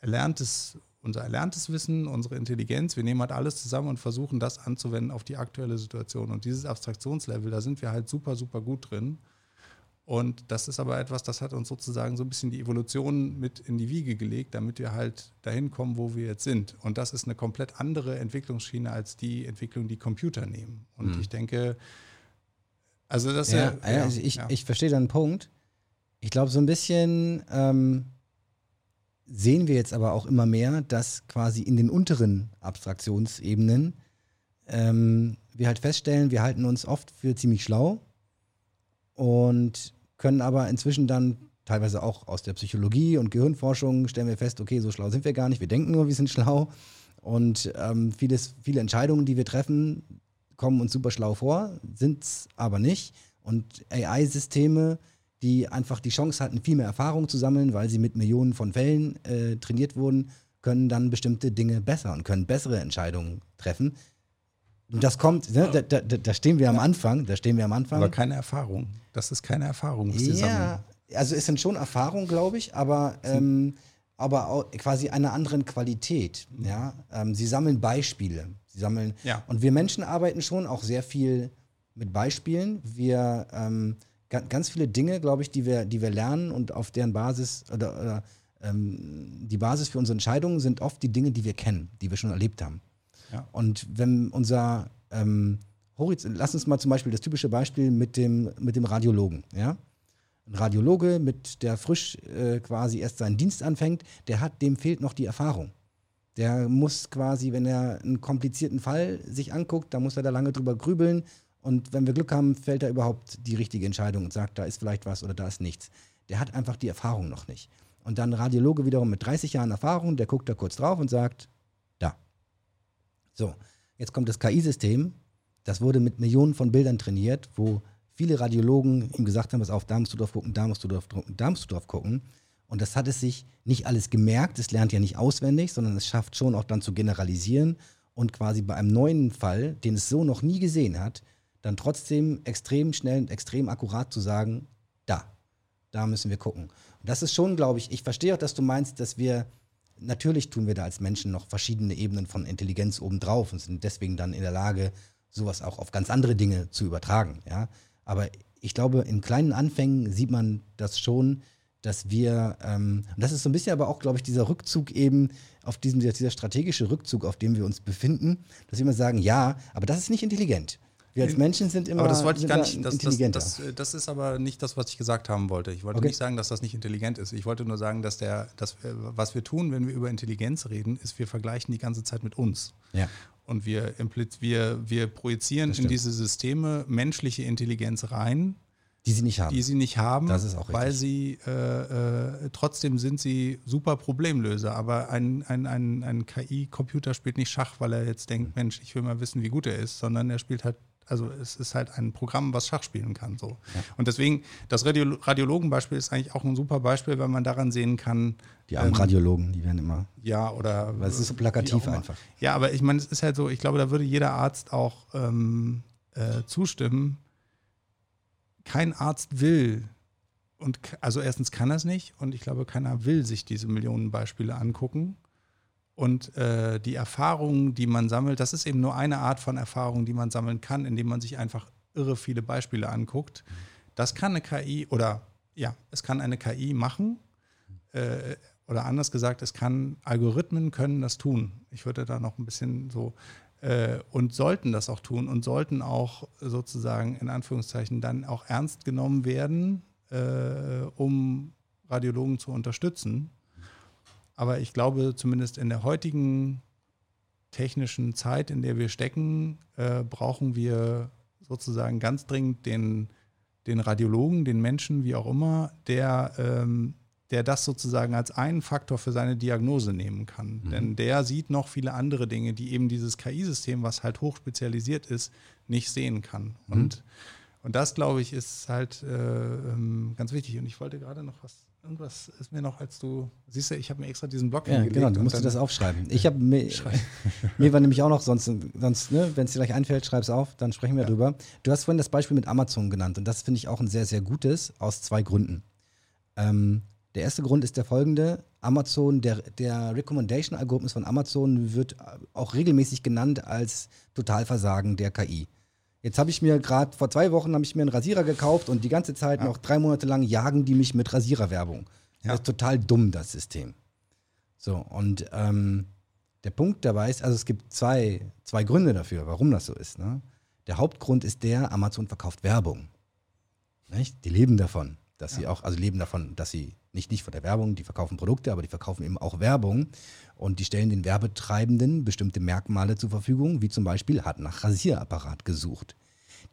erlerntes unser erlerntes Wissen, unsere Intelligenz, wir nehmen halt alles zusammen und versuchen das anzuwenden auf die aktuelle Situation. Und dieses Abstraktionslevel, da sind wir halt super, super gut drin. Und das ist aber etwas, das hat uns sozusagen so ein bisschen die Evolution mit in die Wiege gelegt, damit wir halt dahin kommen, wo wir jetzt sind. Und das ist eine komplett andere Entwicklungsschiene als die Entwicklung, die Computer nehmen. Und mhm. ich denke, also das ja, ja, ja also ich, ja. ich verstehe deinen Punkt. Ich glaube, so ein bisschen ähm, sehen wir jetzt aber auch immer mehr, dass quasi in den unteren Abstraktionsebenen ähm, wir halt feststellen, wir halten uns oft für ziemlich schlau und können aber inzwischen dann teilweise auch aus der Psychologie und Gehirnforschung stellen wir fest, okay, so schlau sind wir gar nicht, wir denken nur, wir sind schlau und ähm, vieles, viele Entscheidungen, die wir treffen, kommen uns super schlau vor, sind es aber nicht und AI-Systeme die einfach die Chance hatten, viel mehr Erfahrung zu sammeln, weil sie mit Millionen von Fällen äh, trainiert wurden, können dann bestimmte Dinge besser und können bessere Entscheidungen treffen. Und das kommt, ne, da, da, da, stehen wir am Anfang, da stehen wir am Anfang. Aber keine Erfahrung. Das ist keine Erfahrung, was die ja, sammeln. Also es sind schon Erfahrungen, glaube ich, aber, ähm, aber quasi einer anderen Qualität. Ja? Ähm, sie sammeln Beispiele. Sie sammeln, ja. Und wir Menschen arbeiten schon auch sehr viel mit Beispielen. Wir ähm, ganz viele Dinge, glaube ich, die wir, die wir lernen und auf deren Basis oder, oder ähm, die Basis für unsere Entscheidungen sind oft die Dinge, die wir kennen, die wir schon erlebt haben. Ja. Und wenn unser ähm, Horizont, lass uns mal zum Beispiel das typische Beispiel mit dem, mit dem Radiologen, ja. Ein Radiologe, mit der frisch äh, quasi erst seinen Dienst anfängt, der hat, dem fehlt noch die Erfahrung. Der muss quasi, wenn er einen komplizierten Fall sich anguckt, da muss er da lange drüber grübeln und wenn wir Glück haben, fällt er überhaupt die richtige Entscheidung und sagt, da ist vielleicht was oder da ist nichts. Der hat einfach die Erfahrung noch nicht. Und dann Radiologe wiederum mit 30 Jahren Erfahrung, der guckt da kurz drauf und sagt, da. So, jetzt kommt das KI-System. Das wurde mit Millionen von Bildern trainiert, wo viele Radiologen ihm gesagt haben, pass auf, da musst du drauf gucken, da musst du drauf gucken, da musst du drauf gucken. Und das hat es sich nicht alles gemerkt, es lernt ja nicht auswendig, sondern es schafft schon auch dann zu generalisieren und quasi bei einem neuen Fall, den es so noch nie gesehen hat, dann trotzdem extrem schnell und extrem akkurat zu sagen, da, da müssen wir gucken. Und das ist schon, glaube ich, ich verstehe auch, dass du meinst, dass wir, natürlich tun wir da als Menschen noch verschiedene Ebenen von Intelligenz obendrauf und sind deswegen dann in der Lage, sowas auch auf ganz andere Dinge zu übertragen. Ja? Aber ich glaube, in kleinen Anfängen sieht man das schon, dass wir, ähm, und das ist so ein bisschen aber auch, glaube ich, dieser Rückzug eben auf diesen, dieser strategische Rückzug, auf dem wir uns befinden, dass wir immer sagen, ja, aber das ist nicht intelligent. Wir als Menschen sind immer aber das wollte ich gar nicht, das. Das, das, das, ist aber nicht das, was ich gesagt haben wollte. Ich wollte okay. nicht sagen, dass das nicht intelligent ist. Ich wollte nur sagen, dass der, dass, was wir tun, wenn wir über Intelligenz reden, ist, wir vergleichen die ganze Zeit mit uns. Ja. Und wir, wir, wir projizieren in diese Systeme menschliche Intelligenz rein, die sie nicht haben. Die sie nicht haben, das ist auch weil sie äh, äh, trotzdem sind sie super Problemlöser. Aber ein, ein, ein, ein KI-Computer spielt nicht Schach, weil er jetzt denkt, Mensch, ich will mal wissen, wie gut er ist, sondern er spielt halt also es ist halt ein Programm, was Schach spielen kann. So. Ja. Und deswegen, das Radio Radiologenbeispiel ist eigentlich auch ein super Beispiel, weil man daran sehen kann. Die armen ähm, Radiologen, die werden immer. Ja, oder. Weil es ist so plakativ einfach. Ja, aber ich meine, es ist halt so, ich glaube, da würde jeder Arzt auch ähm, äh, zustimmen. Kein Arzt will und also erstens kann er es nicht und ich glaube, keiner will sich diese Millionen Beispiele angucken. Und äh, die Erfahrungen, die man sammelt, das ist eben nur eine Art von Erfahrung, die man sammeln kann, indem man sich einfach irre viele Beispiele anguckt. Das kann eine KI oder ja, es kann eine KI machen. Äh, oder anders gesagt, es kann Algorithmen können das tun. Ich würde da noch ein bisschen so äh, und sollten das auch tun und sollten auch sozusagen in Anführungszeichen dann auch ernst genommen werden, äh, um Radiologen zu unterstützen aber ich glaube, zumindest in der heutigen technischen Zeit, in der wir stecken, äh, brauchen wir sozusagen ganz dringend den, den Radiologen, den Menschen, wie auch immer, der ähm, der das sozusagen als einen Faktor für seine Diagnose nehmen kann. Mhm. Denn der sieht noch viele andere Dinge, die eben dieses KI-System, was halt hochspezialisiert ist, nicht sehen kann. Mhm. Und, und das, glaube ich, ist halt äh, ähm, ganz wichtig. Und ich wollte gerade noch was Irgendwas ist mir noch, als du, siehst du, ich habe mir extra diesen Blog ja, Genau, du musst das aufschreiben. Ich habe mir, mir war nämlich auch noch sonst, sonst ne, wenn es dir gleich einfällt, schreib es auf, dann sprechen wir ja. drüber. Du hast vorhin das Beispiel mit Amazon genannt und das finde ich auch ein sehr, sehr gutes aus zwei Gründen. Ähm, der erste Grund ist der folgende. Amazon, der, der Recommendation-Algorithmus von Amazon wird auch regelmäßig genannt als Totalversagen der KI. Jetzt habe ich mir gerade vor zwei Wochen habe ich mir einen Rasierer gekauft und die ganze Zeit ja. noch drei Monate lang jagen die mich mit Rasiererwerbung. Ja. Das ist total dumm, das System. So, und ähm, der Punkt dabei ist, also es gibt zwei, zwei Gründe dafür, warum das so ist. Ne? Der Hauptgrund ist der, Amazon verkauft Werbung. Nicht? Die leben davon, dass ja. sie auch, also leben davon, dass sie nicht, nicht von der Werbung, die verkaufen Produkte, aber die verkaufen eben auch Werbung. Und die stellen den Werbetreibenden bestimmte Merkmale zur Verfügung, wie zum Beispiel hat nach Rasierapparat gesucht.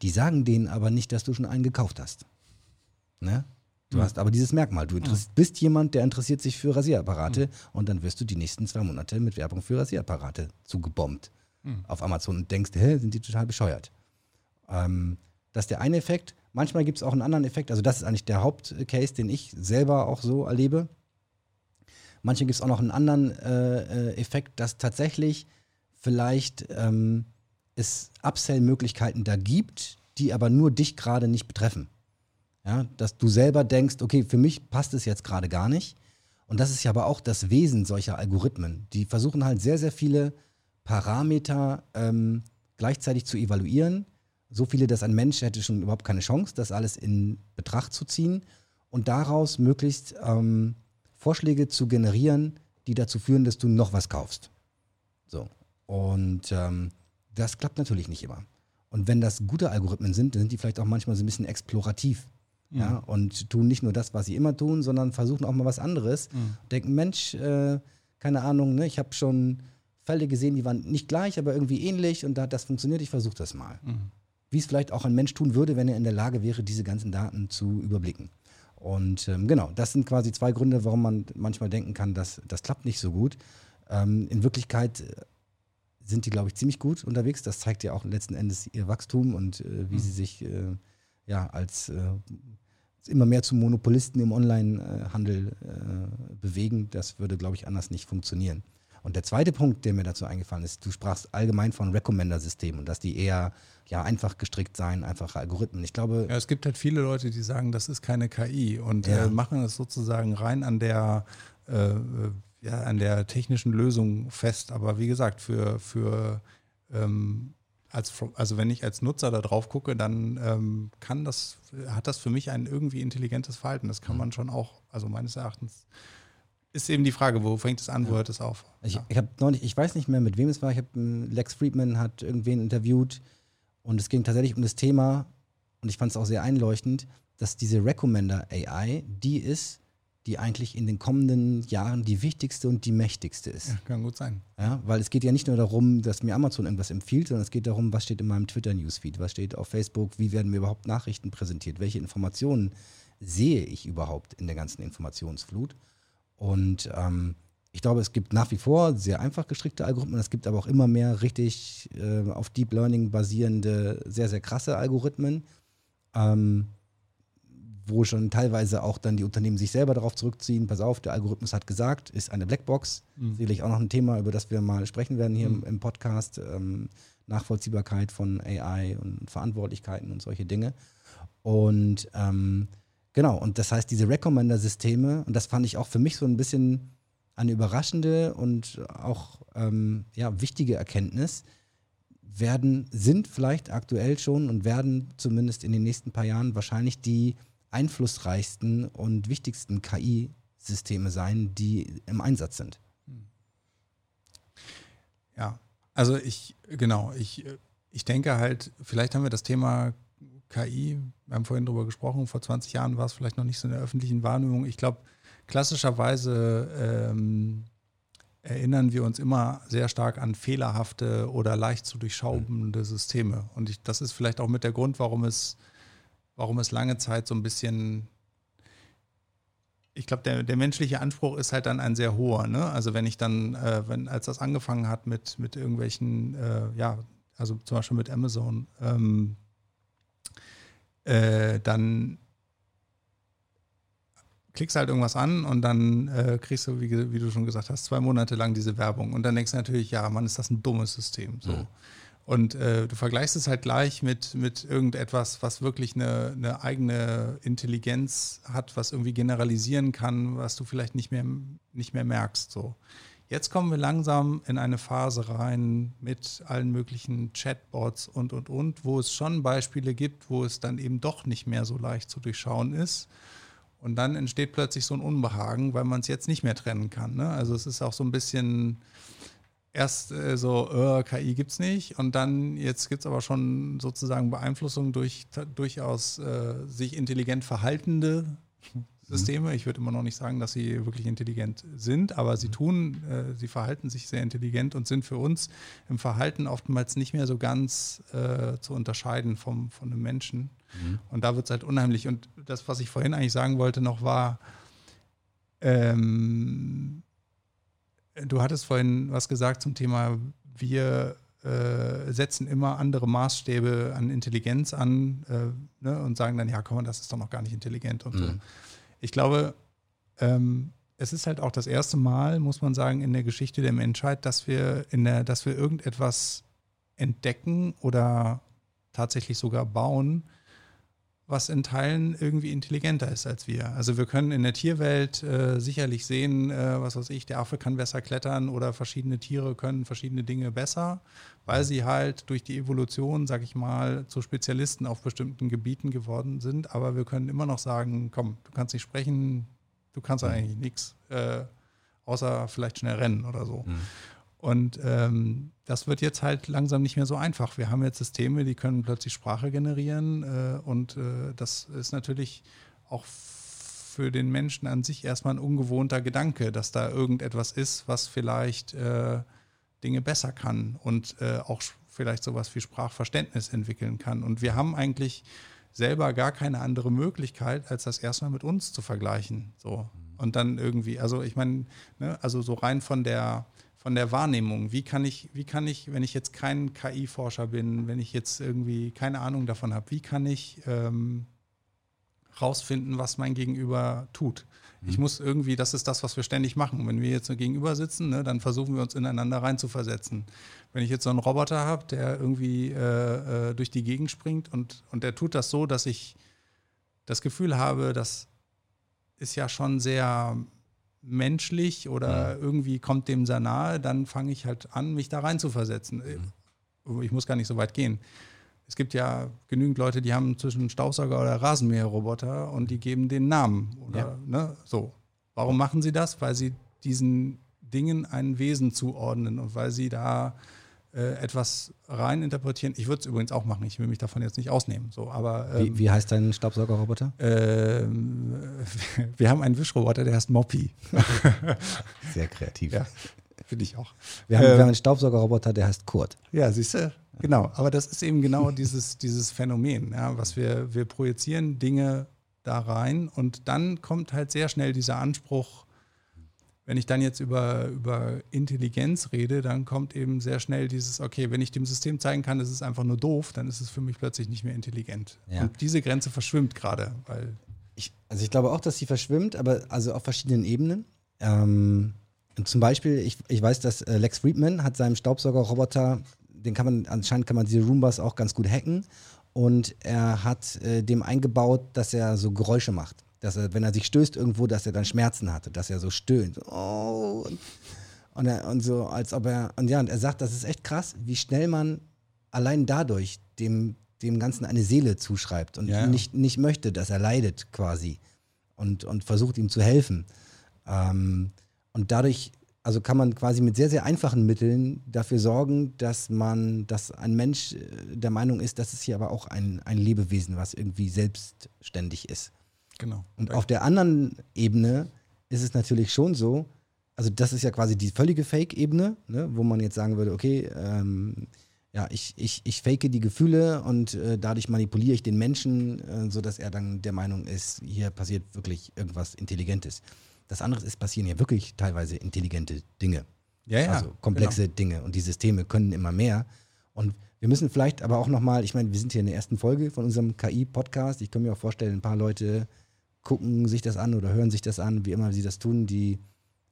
Die sagen denen aber nicht, dass du schon einen gekauft hast. Ne? Du mhm. hast aber dieses Merkmal. Du bist jemand, der interessiert sich für Rasierapparate mhm. und dann wirst du die nächsten zwei Monate mit Werbung für Rasierapparate zugebombt mhm. auf Amazon und denkst, hä, sind die total bescheuert. Ähm, das ist der eine Effekt. Manchmal gibt es auch einen anderen Effekt. Also, das ist eigentlich der Hauptcase, den ich selber auch so erlebe. Manchmal gibt es auch noch einen anderen äh, äh, Effekt, dass tatsächlich vielleicht ähm, es Upsell-Möglichkeiten da gibt, die aber nur dich gerade nicht betreffen. Ja, dass du selber denkst, okay, für mich passt es jetzt gerade gar nicht. Und das ist ja aber auch das Wesen solcher Algorithmen. Die versuchen halt sehr, sehr viele Parameter ähm, gleichzeitig zu evaluieren. So viele, dass ein Mensch hätte schon überhaupt keine Chance, das alles in Betracht zu ziehen und daraus möglichst ähm, Vorschläge zu generieren, die dazu führen, dass du noch was kaufst. So. Und ähm, das klappt natürlich nicht immer. Und wenn das gute Algorithmen sind, dann sind die vielleicht auch manchmal so ein bisschen explorativ. Mhm. Ja, und tun nicht nur das, was sie immer tun, sondern versuchen auch mal was anderes. Mhm. Denken, Mensch, äh, keine Ahnung, ne, ich habe schon Fälle gesehen, die waren nicht gleich, aber irgendwie ähnlich und da hat das funktioniert, ich versuche das mal. Mhm. Wie es vielleicht auch ein Mensch tun würde, wenn er in der Lage wäre, diese ganzen Daten zu überblicken. Und ähm, genau, das sind quasi zwei Gründe, warum man manchmal denken kann, dass das klappt nicht so gut. Ähm, in Wirklichkeit sind die, glaube ich, ziemlich gut unterwegs. Das zeigt ja auch letzten Endes ihr Wachstum und äh, wie mhm. sie sich äh, ja als äh, immer mehr zu Monopolisten im Online-Handel äh, bewegen. Das würde, glaube ich, anders nicht funktionieren. Und der zweite Punkt, der mir dazu eingefallen ist, du sprachst allgemein von Recommender-Systemen und dass die eher ja, einfach gestrickt seien, einfache Algorithmen. Ich glaube. Ja, es gibt halt viele Leute, die sagen, das ist keine KI und ja. äh, machen es sozusagen rein an der äh, ja, an der technischen Lösung fest. Aber wie gesagt, für, für ähm, als, also wenn ich als Nutzer da drauf gucke, dann ähm, kann das, hat das für mich ein irgendwie intelligentes Verhalten. Das kann mhm. man schon auch, also meines Erachtens ist eben die Frage, wo fängt es an, wo hört es auf? Ich, ja. ich habe neulich, ich weiß nicht mehr, mit wem es war. Ich habe Lex Friedman hat irgendwen interviewt und es ging tatsächlich um das Thema und ich fand es auch sehr einleuchtend, dass diese Recommender AI die ist, die eigentlich in den kommenden Jahren die wichtigste und die mächtigste ist. Ja, kann gut sein. Ja, weil es geht ja nicht nur darum, dass mir Amazon irgendwas empfiehlt, sondern es geht darum, was steht in meinem Twitter-Newsfeed, was steht auf Facebook, wie werden mir überhaupt Nachrichten präsentiert, welche Informationen sehe ich überhaupt in der ganzen Informationsflut. Und ähm, ich glaube, es gibt nach wie vor sehr einfach gestrickte Algorithmen, es gibt aber auch immer mehr richtig äh, auf Deep Learning basierende, sehr, sehr krasse Algorithmen. Ähm, wo schon teilweise auch dann die Unternehmen sich selber darauf zurückziehen, pass auf, der Algorithmus hat gesagt, ist eine Blackbox. Mhm. Sicherlich auch noch ein Thema, über das wir mal sprechen werden hier mhm. im, im, Podcast. Ähm, Nachvollziehbarkeit von AI und Verantwortlichkeiten und solche Dinge. Und ähm, genau, und das heißt, diese Recommender-Systeme, und das fand ich auch für mich so ein bisschen eine überraschende und auch ähm, ja, wichtige Erkenntnis, werden, sind vielleicht aktuell schon und werden zumindest in den nächsten paar Jahren wahrscheinlich die einflussreichsten und wichtigsten KI-Systeme sein, die im Einsatz sind. Ja, also ich, genau, ich, ich denke halt, vielleicht haben wir das Thema KI, wir haben vorhin darüber gesprochen, vor 20 Jahren war es vielleicht noch nicht so in der öffentlichen Wahrnehmung. Ich glaube, klassischerweise ähm, erinnern wir uns immer sehr stark an fehlerhafte oder leicht zu durchschaubende Systeme. Und ich, das ist vielleicht auch mit der Grund, warum es warum es lange Zeit so ein bisschen ich glaube, der, der menschliche Anspruch ist halt dann ein sehr hoher. Ne? Also wenn ich dann, äh, wenn, als das angefangen hat mit, mit irgendwelchen, äh, ja, also zum Beispiel mit Amazon, ähm, äh, dann klickst halt irgendwas an und dann äh, kriegst du, wie, wie, du schon gesagt hast, zwei Monate lang diese Werbung. Und dann denkst du natürlich, ja, Mann, ist das ein dummes System. So. Mhm. Und äh, du vergleichst es halt gleich mit, mit irgendetwas, was wirklich eine, eine, eigene Intelligenz hat, was irgendwie generalisieren kann, was du vielleicht nicht mehr, nicht mehr merkst. So. Jetzt kommen wir langsam in eine Phase rein mit allen möglichen Chatbots und, und, und, wo es schon Beispiele gibt, wo es dann eben doch nicht mehr so leicht zu durchschauen ist. Und dann entsteht plötzlich so ein Unbehagen, weil man es jetzt nicht mehr trennen kann. Ne? Also es ist auch so ein bisschen erst äh, so, äh, KI gibt es nicht und dann jetzt gibt es aber schon sozusagen Beeinflussung durch durchaus äh, sich intelligent verhaltende Systeme. Ich würde immer noch nicht sagen, dass sie wirklich intelligent sind, aber sie mhm. tun, äh, sie verhalten sich sehr intelligent und sind für uns im Verhalten oftmals nicht mehr so ganz äh, zu unterscheiden vom, von einem Menschen. Mhm. Und da wird es halt unheimlich. Und das, was ich vorhin eigentlich sagen wollte, noch war, ähm, du hattest vorhin was gesagt zum Thema, wir äh, setzen immer andere Maßstäbe an Intelligenz an äh, ne, und sagen dann, ja, komm, das ist doch noch gar nicht intelligent und mhm. so. Ich glaube, ähm, es ist halt auch das erste Mal, muss man sagen, in der Geschichte der Menschheit, dass wir in der, dass wir irgendetwas entdecken oder tatsächlich sogar bauen, was in Teilen irgendwie intelligenter ist als wir. Also wir können in der Tierwelt äh, sicherlich sehen, äh, was weiß ich, der Affe kann besser klettern oder verschiedene Tiere können verschiedene Dinge besser, weil sie halt durch die Evolution, sag ich mal, zu Spezialisten auf bestimmten Gebieten geworden sind. Aber wir können immer noch sagen, komm, du kannst nicht sprechen, du kannst eigentlich nichts, äh, außer vielleicht schnell rennen oder so. Mhm. Und ähm, das wird jetzt halt langsam nicht mehr so einfach. Wir haben jetzt Systeme, die können plötzlich Sprache generieren äh, und äh, das ist natürlich auch für den Menschen an sich erstmal ein ungewohnter Gedanke, dass da irgendetwas ist, was vielleicht äh, Dinge besser kann und äh, auch vielleicht sowas wie Sprachverständnis entwickeln kann. Und wir haben eigentlich selber gar keine andere Möglichkeit, als das erstmal mit uns zu vergleichen. So. Und dann irgendwie, also ich meine, ne, also so rein von der von der Wahrnehmung. Wie kann ich, wie kann ich, wenn ich jetzt kein KI-Forscher bin, wenn ich jetzt irgendwie keine Ahnung davon habe, wie kann ich ähm, rausfinden, was mein Gegenüber tut? Mhm. Ich muss irgendwie, das ist das, was wir ständig machen. wenn wir jetzt gegenüber sitzen, ne, dann versuchen wir uns ineinander reinzuversetzen. Wenn ich jetzt so einen Roboter habe, der irgendwie äh, äh, durch die Gegend springt und, und der tut das so, dass ich das Gefühl habe, das ist ja schon sehr menschlich oder mhm. irgendwie kommt dem sehr nahe, dann fange ich halt an, mich da rein zu versetzen. Mhm. Ich muss gar nicht so weit gehen. Es gibt ja genügend Leute, die haben zwischen Staubsauger oder Rasenmäherroboter und die geben den Namen. Oder, ja. ne, so. Warum machen sie das? Weil sie diesen Dingen ein Wesen zuordnen und weil sie da äh, etwas rein interpretieren. Ich würde es übrigens auch machen, ich will mich davon jetzt nicht ausnehmen. So, aber, ähm, wie, wie, heißt dein Staubsaugerroboter? Ähm, wir haben einen Wischroboter, der heißt Moppy. Sehr kreativ. Ja, finde ich auch. Wir haben, ähm, wir haben einen Staubsaugerroboter, der heißt Kurt. Ja, siehst du? Genau, aber das ist eben genau dieses, dieses Phänomen, ja, was wir, wir projizieren Dinge da rein und dann kommt halt sehr schnell dieser Anspruch, wenn ich dann jetzt über, über Intelligenz rede, dann kommt eben sehr schnell dieses, okay, wenn ich dem System zeigen kann, es ist einfach nur doof, dann ist es für mich plötzlich nicht mehr intelligent. Ja. Und diese Grenze verschwimmt gerade, weil. Ich, also ich glaube auch, dass sie verschwimmt, aber also auf verschiedenen Ebenen. Ähm, zum Beispiel, ich, ich weiß, dass äh, Lex Friedman hat seinem Staubsaugerroboter, den kann man, anscheinend kann man diese Roombas auch ganz gut hacken. Und er hat äh, dem eingebaut, dass er so Geräusche macht dass er, wenn er sich stößt irgendwo, dass er dann Schmerzen hatte, dass er so stöhnt. Oh, und, er, und so, als ob er, und ja, und er sagt, das ist echt krass, wie schnell man allein dadurch dem, dem Ganzen eine Seele zuschreibt und ja. Nicht, nicht möchte, dass er leidet quasi und, und versucht ihm zu helfen. Ähm, und dadurch, also kann man quasi mit sehr, sehr einfachen Mitteln dafür sorgen, dass man, dass ein Mensch äh, der Meinung ist, das ist hier aber auch ein, ein Lebewesen, was irgendwie selbstständig ist. Genau. Und auf der anderen Ebene ist es natürlich schon so, also das ist ja quasi die völlige Fake-Ebene, ne, wo man jetzt sagen würde, okay, ähm, ja, ich, ich, ich fake die Gefühle und äh, dadurch manipuliere ich den Menschen, äh, sodass er dann der Meinung ist, hier passiert wirklich irgendwas Intelligentes. Das andere ist, passieren ja wirklich teilweise intelligente Dinge. Ja, ja. Also komplexe genau. Dinge und die Systeme können immer mehr. Und wir müssen vielleicht aber auch nochmal, ich meine, wir sind hier in der ersten Folge von unserem KI-Podcast. Ich kann mir auch vorstellen, ein paar Leute gucken sich das an oder hören sich das an, wie immer sie das tun, die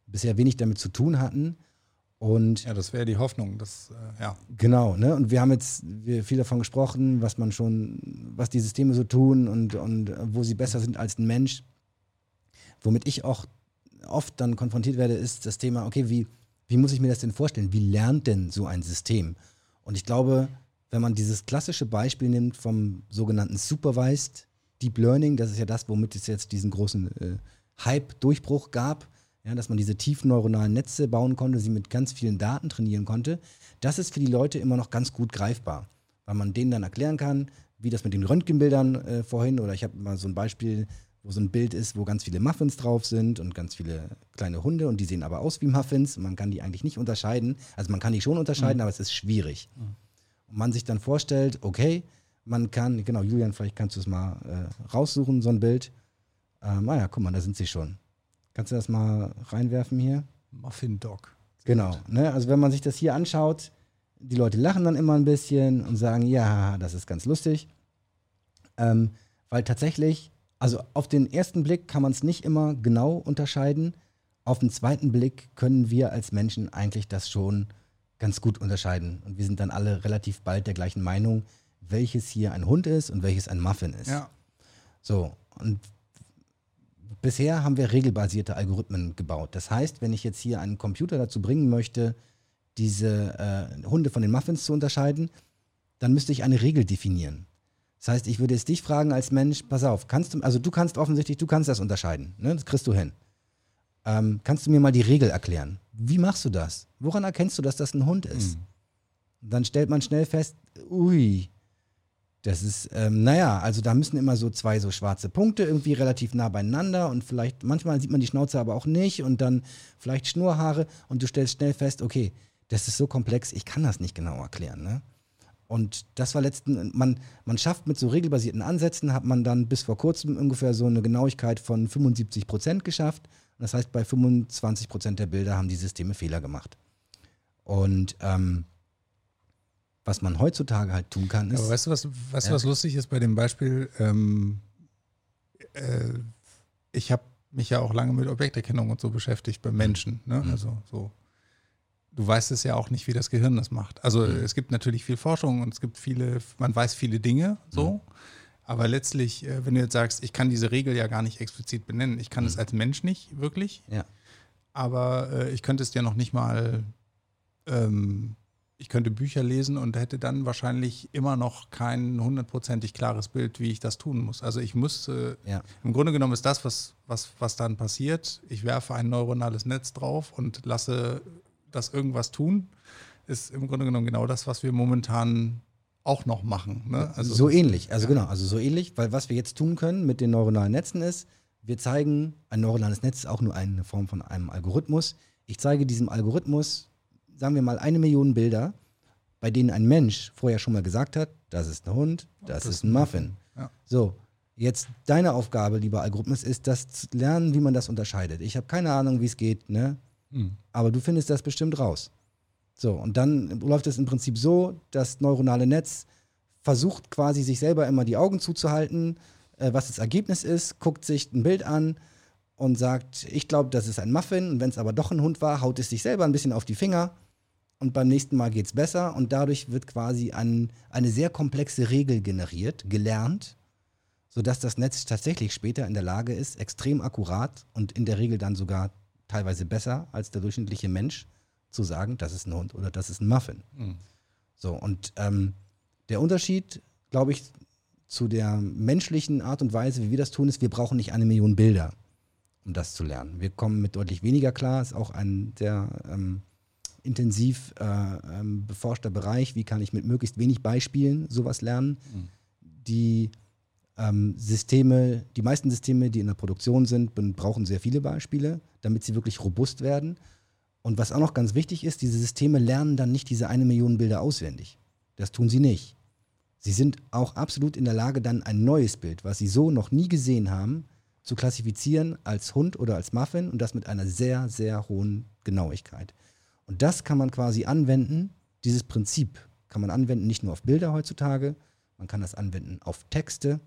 bisher wenig damit zu tun hatten. Und ja, das wäre die Hoffnung, dass, äh, ja. Genau, ne? Und wir haben jetzt wir viel davon gesprochen, was man schon, was die Systeme so tun und, und wo sie besser sind als ein Mensch. Womit ich auch oft dann konfrontiert werde, ist das Thema, okay, wie, wie muss ich mir das denn vorstellen? Wie lernt denn so ein System? Und ich glaube, wenn man dieses klassische Beispiel nimmt vom sogenannten Supervised Deep Learning, das ist ja das, womit es jetzt diesen großen äh, Hype-Durchbruch gab, ja, dass man diese tiefen neuronalen Netze bauen konnte, sie mit ganz vielen Daten trainieren konnte, das ist für die Leute immer noch ganz gut greifbar, weil man denen dann erklären kann, wie das mit den Röntgenbildern äh, vorhin, oder ich habe mal so ein Beispiel, wo so ein Bild ist, wo ganz viele Muffins drauf sind und ganz viele kleine Hunde und die sehen aber aus wie Muffins. Man kann die eigentlich nicht unterscheiden. Also man kann die schon unterscheiden, mhm. aber es ist schwierig. Mhm. Und man sich dann vorstellt, okay, man kann, genau, Julian, vielleicht kannst du es mal äh, raussuchen, so ein Bild. Ähm, ah ja, guck mal, da sind sie schon. Kannst du das mal reinwerfen hier? Muffin Dog. Genau. Ne? Also wenn man sich das hier anschaut, die Leute lachen dann immer ein bisschen und sagen, ja, das ist ganz lustig. Ähm, weil tatsächlich, also auf den ersten Blick kann man es nicht immer genau unterscheiden. Auf den zweiten Blick können wir als Menschen eigentlich das schon ganz gut unterscheiden. Und wir sind dann alle relativ bald der gleichen Meinung, welches hier ein Hund ist und welches ein Muffin ist. Ja. So, und bisher haben wir regelbasierte Algorithmen gebaut. Das heißt, wenn ich jetzt hier einen Computer dazu bringen möchte, diese äh, Hunde von den Muffins zu unterscheiden, dann müsste ich eine Regel definieren. Das heißt, ich würde jetzt dich fragen als Mensch, pass auf, kannst du, also du kannst offensichtlich, du kannst das unterscheiden, ne? das kriegst du hin. Ähm, kannst du mir mal die Regel erklären? Wie machst du das? Woran erkennst du, dass das ein Hund ist? Mhm. Dann stellt man schnell fest, ui, das ist, ähm, naja, also da müssen immer so zwei so schwarze Punkte irgendwie relativ nah beieinander und vielleicht, manchmal sieht man die Schnauze aber auch nicht und dann vielleicht Schnurhaare und du stellst schnell fest, okay, das ist so komplex, ich kann das nicht genau erklären. Ne? Und das war letzten, man, man schafft mit so regelbasierten Ansätzen, hat man dann bis vor kurzem ungefähr so eine Genauigkeit von 75 Prozent geschafft. Das heißt, bei 25 Prozent der Bilder haben die Systeme Fehler gemacht. Und ähm, was man heutzutage halt tun kann, ist. Aber weißt du, was, weißt ja. was lustig ist bei dem Beispiel? Ähm, äh, ich habe mich ja auch lange mit Objekterkennung und so beschäftigt bei Menschen. Ne? Mhm. Also so. Du weißt es ja auch nicht, wie das Gehirn das macht. Also mhm. es gibt natürlich viel Forschung und es gibt viele, man weiß viele Dinge so. Mhm. Aber letztlich, äh, wenn du jetzt sagst, ich kann diese Regel ja gar nicht explizit benennen, ich kann es mhm. als Mensch nicht wirklich. Ja. Aber äh, ich könnte es dir noch nicht mal ähm, ich könnte Bücher lesen und hätte dann wahrscheinlich immer noch kein hundertprozentig klares Bild, wie ich das tun muss. Also ich müsste, ja. im Grunde genommen ist das, was, was, was dann passiert, ich werfe ein neuronales Netz drauf und lasse das irgendwas tun, ist im Grunde genommen genau das, was wir momentan auch noch machen. Ne? Also, so ähnlich, also ja. genau, also so ähnlich, weil was wir jetzt tun können mit den neuronalen Netzen ist, wir zeigen, ein neuronales Netz ist auch nur eine Form von einem Algorithmus. Ich zeige diesem Algorithmus sagen wir mal, eine Million Bilder, bei denen ein Mensch vorher schon mal gesagt hat, das ist ein Hund, das, das ist ein Muffin. Ja. So, jetzt deine Aufgabe, lieber Algorithmus, ist das zu lernen, wie man das unterscheidet. Ich habe keine Ahnung, wie es geht, ne? Mhm. Aber du findest das bestimmt raus. So, und dann läuft es im Prinzip so, das neuronale Netz versucht quasi sich selber immer die Augen zuzuhalten, äh, was das Ergebnis ist, guckt sich ein Bild an und sagt, ich glaube, das ist ein Muffin. Und wenn es aber doch ein Hund war, haut es sich selber ein bisschen auf die Finger und beim nächsten Mal geht es besser und dadurch wird quasi ein, eine sehr komplexe Regel generiert, gelernt, sodass das Netz tatsächlich später in der Lage ist, extrem akkurat und in der Regel dann sogar teilweise besser als der durchschnittliche Mensch zu sagen, das ist ein Hund oder das ist ein Muffin. Mhm. So, und ähm, der Unterschied, glaube ich, zu der menschlichen Art und Weise, wie wir das tun, ist, wir brauchen nicht eine Million Bilder, um das zu lernen. Wir kommen mit deutlich weniger klar, ist auch ein der ähm, intensiv äh, ähm, beforschter Bereich. Wie kann ich mit möglichst wenig Beispielen sowas lernen? Mhm. Die ähm, Systeme, die meisten Systeme, die in der Produktion sind, brauchen sehr viele Beispiele, damit sie wirklich robust werden. Und was auch noch ganz wichtig ist, diese Systeme lernen dann nicht diese eine Million Bilder auswendig. Das tun sie nicht. Sie sind auch absolut in der Lage, dann ein neues Bild, was sie so noch nie gesehen haben, zu klassifizieren als Hund oder als Muffin und das mit einer sehr, sehr hohen Genauigkeit. Und das kann man quasi anwenden, dieses Prinzip kann man anwenden, nicht nur auf Bilder heutzutage, man kann das anwenden auf Texte,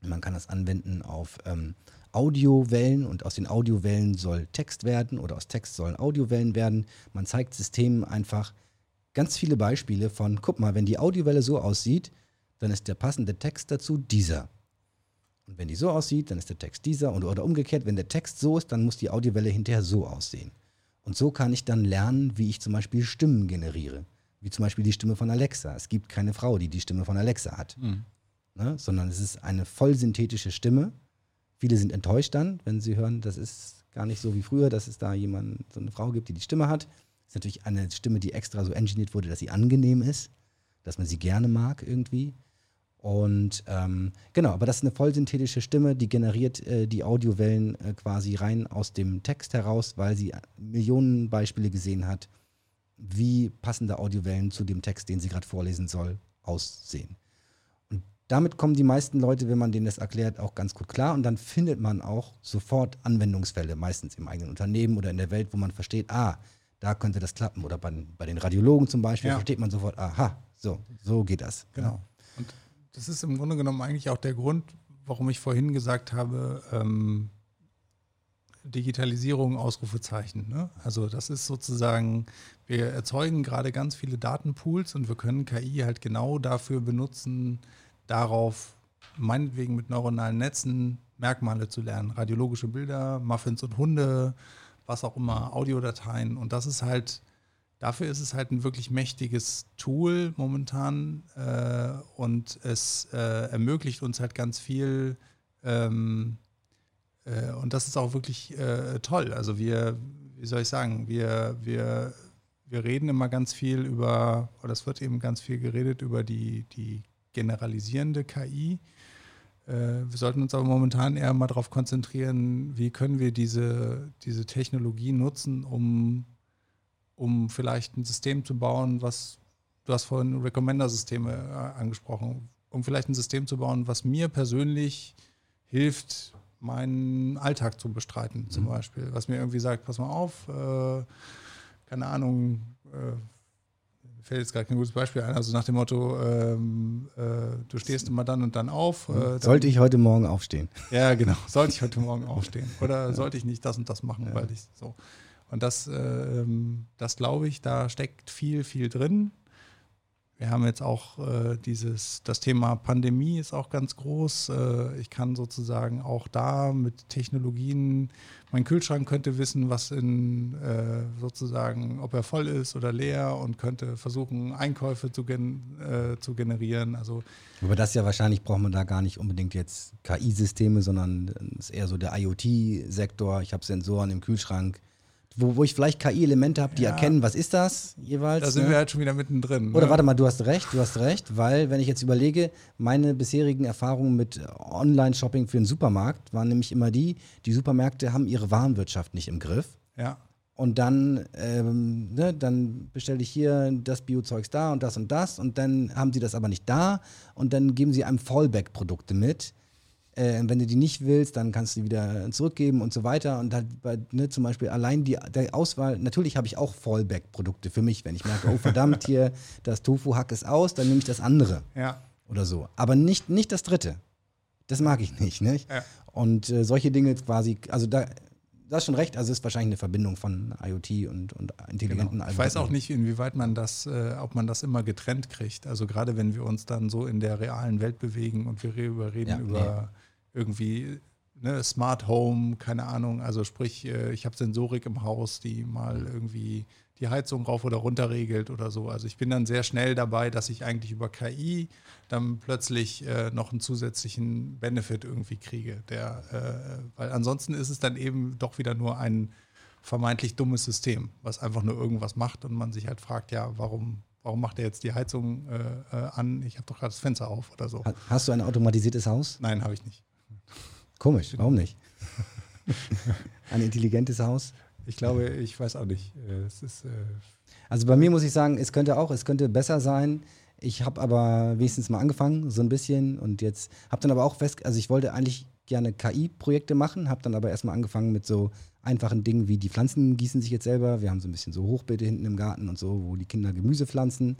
man kann das anwenden auf ähm, Audiowellen und aus den Audiowellen soll Text werden oder aus Text sollen Audiowellen werden. Man zeigt Systemen einfach ganz viele Beispiele von, guck mal, wenn die Audiowelle so aussieht, dann ist der passende Text dazu dieser. Und wenn die so aussieht, dann ist der Text dieser. Und, oder umgekehrt, wenn der Text so ist, dann muss die Audiowelle hinterher so aussehen. Und so kann ich dann lernen, wie ich zum Beispiel Stimmen generiere. Wie zum Beispiel die Stimme von Alexa. Es gibt keine Frau, die die Stimme von Alexa hat. Mhm. Ne? Sondern es ist eine vollsynthetische Stimme. Viele sind enttäuscht dann, wenn sie hören, das ist gar nicht so wie früher, dass es da jemand, so eine Frau gibt, die die Stimme hat. Das ist natürlich eine Stimme, die extra so engineert wurde, dass sie angenehm ist, dass man sie gerne mag irgendwie. Und ähm, genau, aber das ist eine vollsynthetische Stimme, die generiert äh, die Audiowellen äh, quasi rein aus dem Text heraus, weil sie Millionen Beispiele gesehen hat, wie passende Audiowellen zu dem Text, den sie gerade vorlesen soll, aussehen. Und damit kommen die meisten Leute, wenn man denen das erklärt, auch ganz gut klar. Und dann findet man auch sofort Anwendungsfälle, meistens im eigenen Unternehmen oder in der Welt, wo man versteht, ah, da könnte das klappen. Oder bei, bei den Radiologen zum Beispiel ja. versteht man sofort, aha, so, so geht das. Genau. Ja. Und das ist im Grunde genommen eigentlich auch der Grund, warum ich vorhin gesagt habe, ähm, Digitalisierung, Ausrufezeichen. Ne? Also das ist sozusagen, wir erzeugen gerade ganz viele Datenpools und wir können KI halt genau dafür benutzen, darauf meinetwegen mit neuronalen Netzen Merkmale zu lernen. Radiologische Bilder, Muffins und Hunde, was auch immer, Audiodateien. Und das ist halt Dafür ist es halt ein wirklich mächtiges Tool momentan äh, und es äh, ermöglicht uns halt ganz viel. Ähm, äh, und das ist auch wirklich äh, toll. Also wir, wie soll ich sagen, wir, wir, wir reden immer ganz viel über, oder es wird eben ganz viel geredet über die, die generalisierende KI. Äh, wir sollten uns aber momentan eher mal darauf konzentrieren, wie können wir diese, diese Technologie nutzen, um um vielleicht ein System zu bauen, was, du hast vorhin Recommender-Systeme äh, angesprochen, um vielleicht ein System zu bauen, was mir persönlich hilft, meinen Alltag zu bestreiten, zum mhm. Beispiel. Was mir irgendwie sagt, pass mal auf, äh, keine Ahnung, äh, fällt jetzt gerade kein gutes Beispiel ein, also nach dem Motto, ähm, äh, du stehst immer dann und dann auf. Äh, dann, sollte ich heute Morgen aufstehen? Ja, genau, sollte ich heute Morgen aufstehen. Oder ja. sollte ich nicht das und das machen, ja. weil ich so. Und das, äh, das glaube ich, da steckt viel, viel drin. Wir haben jetzt auch äh, dieses, das Thema Pandemie ist auch ganz groß. Äh, ich kann sozusagen auch da mit Technologien, mein Kühlschrank könnte wissen, was in äh, sozusagen, ob er voll ist oder leer und könnte versuchen, Einkäufe zu, gen äh, zu generieren. Also aber das ja wahrscheinlich braucht man da gar nicht unbedingt jetzt KI-Systeme, sondern es ist eher so der IoT-Sektor. Ich habe Sensoren im Kühlschrank wo, wo ich vielleicht KI-Elemente habe, die ja. erkennen, was ist das jeweils. Da sind ne? wir halt schon wieder mittendrin. Oder ne? warte mal, du hast recht, du hast recht, weil wenn ich jetzt überlege, meine bisherigen Erfahrungen mit Online-Shopping für den Supermarkt waren nämlich immer die, die Supermärkte haben ihre Warenwirtschaft nicht im Griff. Ja. Und dann, ähm, ne, dann bestelle ich hier das Biozeugs da und das und das und dann haben sie das aber nicht da und dann geben sie einem Fallback-Produkte mit äh, wenn du die nicht willst, dann kannst du die wieder zurückgeben und so weiter. Und halt bei, ne, zum Beispiel allein die der Auswahl, natürlich habe ich auch Fallback-Produkte für mich, wenn ich merke, oh verdammt, hier das Tofu-Hack ist aus, dann nehme ich das andere. Ja. Oder so. Aber nicht, nicht das dritte. Das mag ich nicht. nicht? Ja. Und äh, solche Dinge quasi, also da, du hast schon recht, also es ist wahrscheinlich eine Verbindung von IoT und, und intelligenten genau. Ich weiß auch nicht, inwieweit man das, äh, ob man das immer getrennt kriegt. Also gerade wenn wir uns dann so in der realen Welt bewegen und wir reden ja, über nee irgendwie ne, Smart Home, keine Ahnung, also sprich, äh, ich habe Sensorik im Haus, die mal irgendwie die Heizung rauf oder runter regelt oder so. Also ich bin dann sehr schnell dabei, dass ich eigentlich über KI dann plötzlich äh, noch einen zusätzlichen Benefit irgendwie kriege. Der, äh, weil ansonsten ist es dann eben doch wieder nur ein vermeintlich dummes System, was einfach nur irgendwas macht und man sich halt fragt, ja, warum, warum macht er jetzt die Heizung äh, äh an? Ich habe doch gerade das Fenster auf oder so. Hast du ein automatisiertes Haus? Nein, habe ich nicht. Komisch, warum nicht? Ein intelligentes Haus? Ich glaube, ich weiß auch nicht. Äh, ist, äh also bei mir muss ich sagen, es könnte auch, es könnte besser sein. ich habe aber wenigstens mal angefangen, so ein bisschen. Und jetzt habe dann aber auch fest, also ich wollte eigentlich gerne KI-Projekte machen, habe dann aber erstmal angefangen mit so einfachen Dingen wie die Pflanzen gießen sich jetzt selber. Wir haben so ein bisschen so Hochbeete hinten im Garten und so, wo die Kinder Gemüse pflanzen.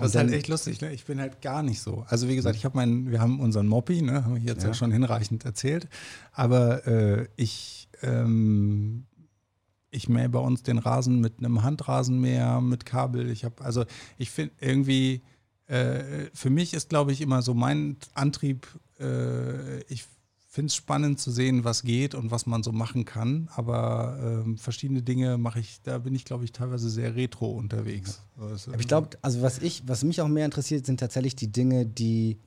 Das ist halt echt lustig, ne? Ich bin halt gar nicht so. Also wie gesagt, ich habe meinen, wir haben unseren Moppi, ne? Haben wir jetzt ja. ja schon hinreichend erzählt. Aber äh, ich, ähm, ich mähe bei uns den Rasen mit einem Handrasenmäher, mit Kabel. Ich habe, also ich finde irgendwie, äh, für mich ist, glaube ich, immer so mein Antrieb, äh, ich finde es spannend zu sehen, was geht und was man so machen kann. Aber ähm, verschiedene Dinge mache ich, da bin ich, glaube ich, teilweise sehr retro unterwegs. Ja. ich glaube, also was ich, was mich auch mehr interessiert, sind tatsächlich die Dinge, die,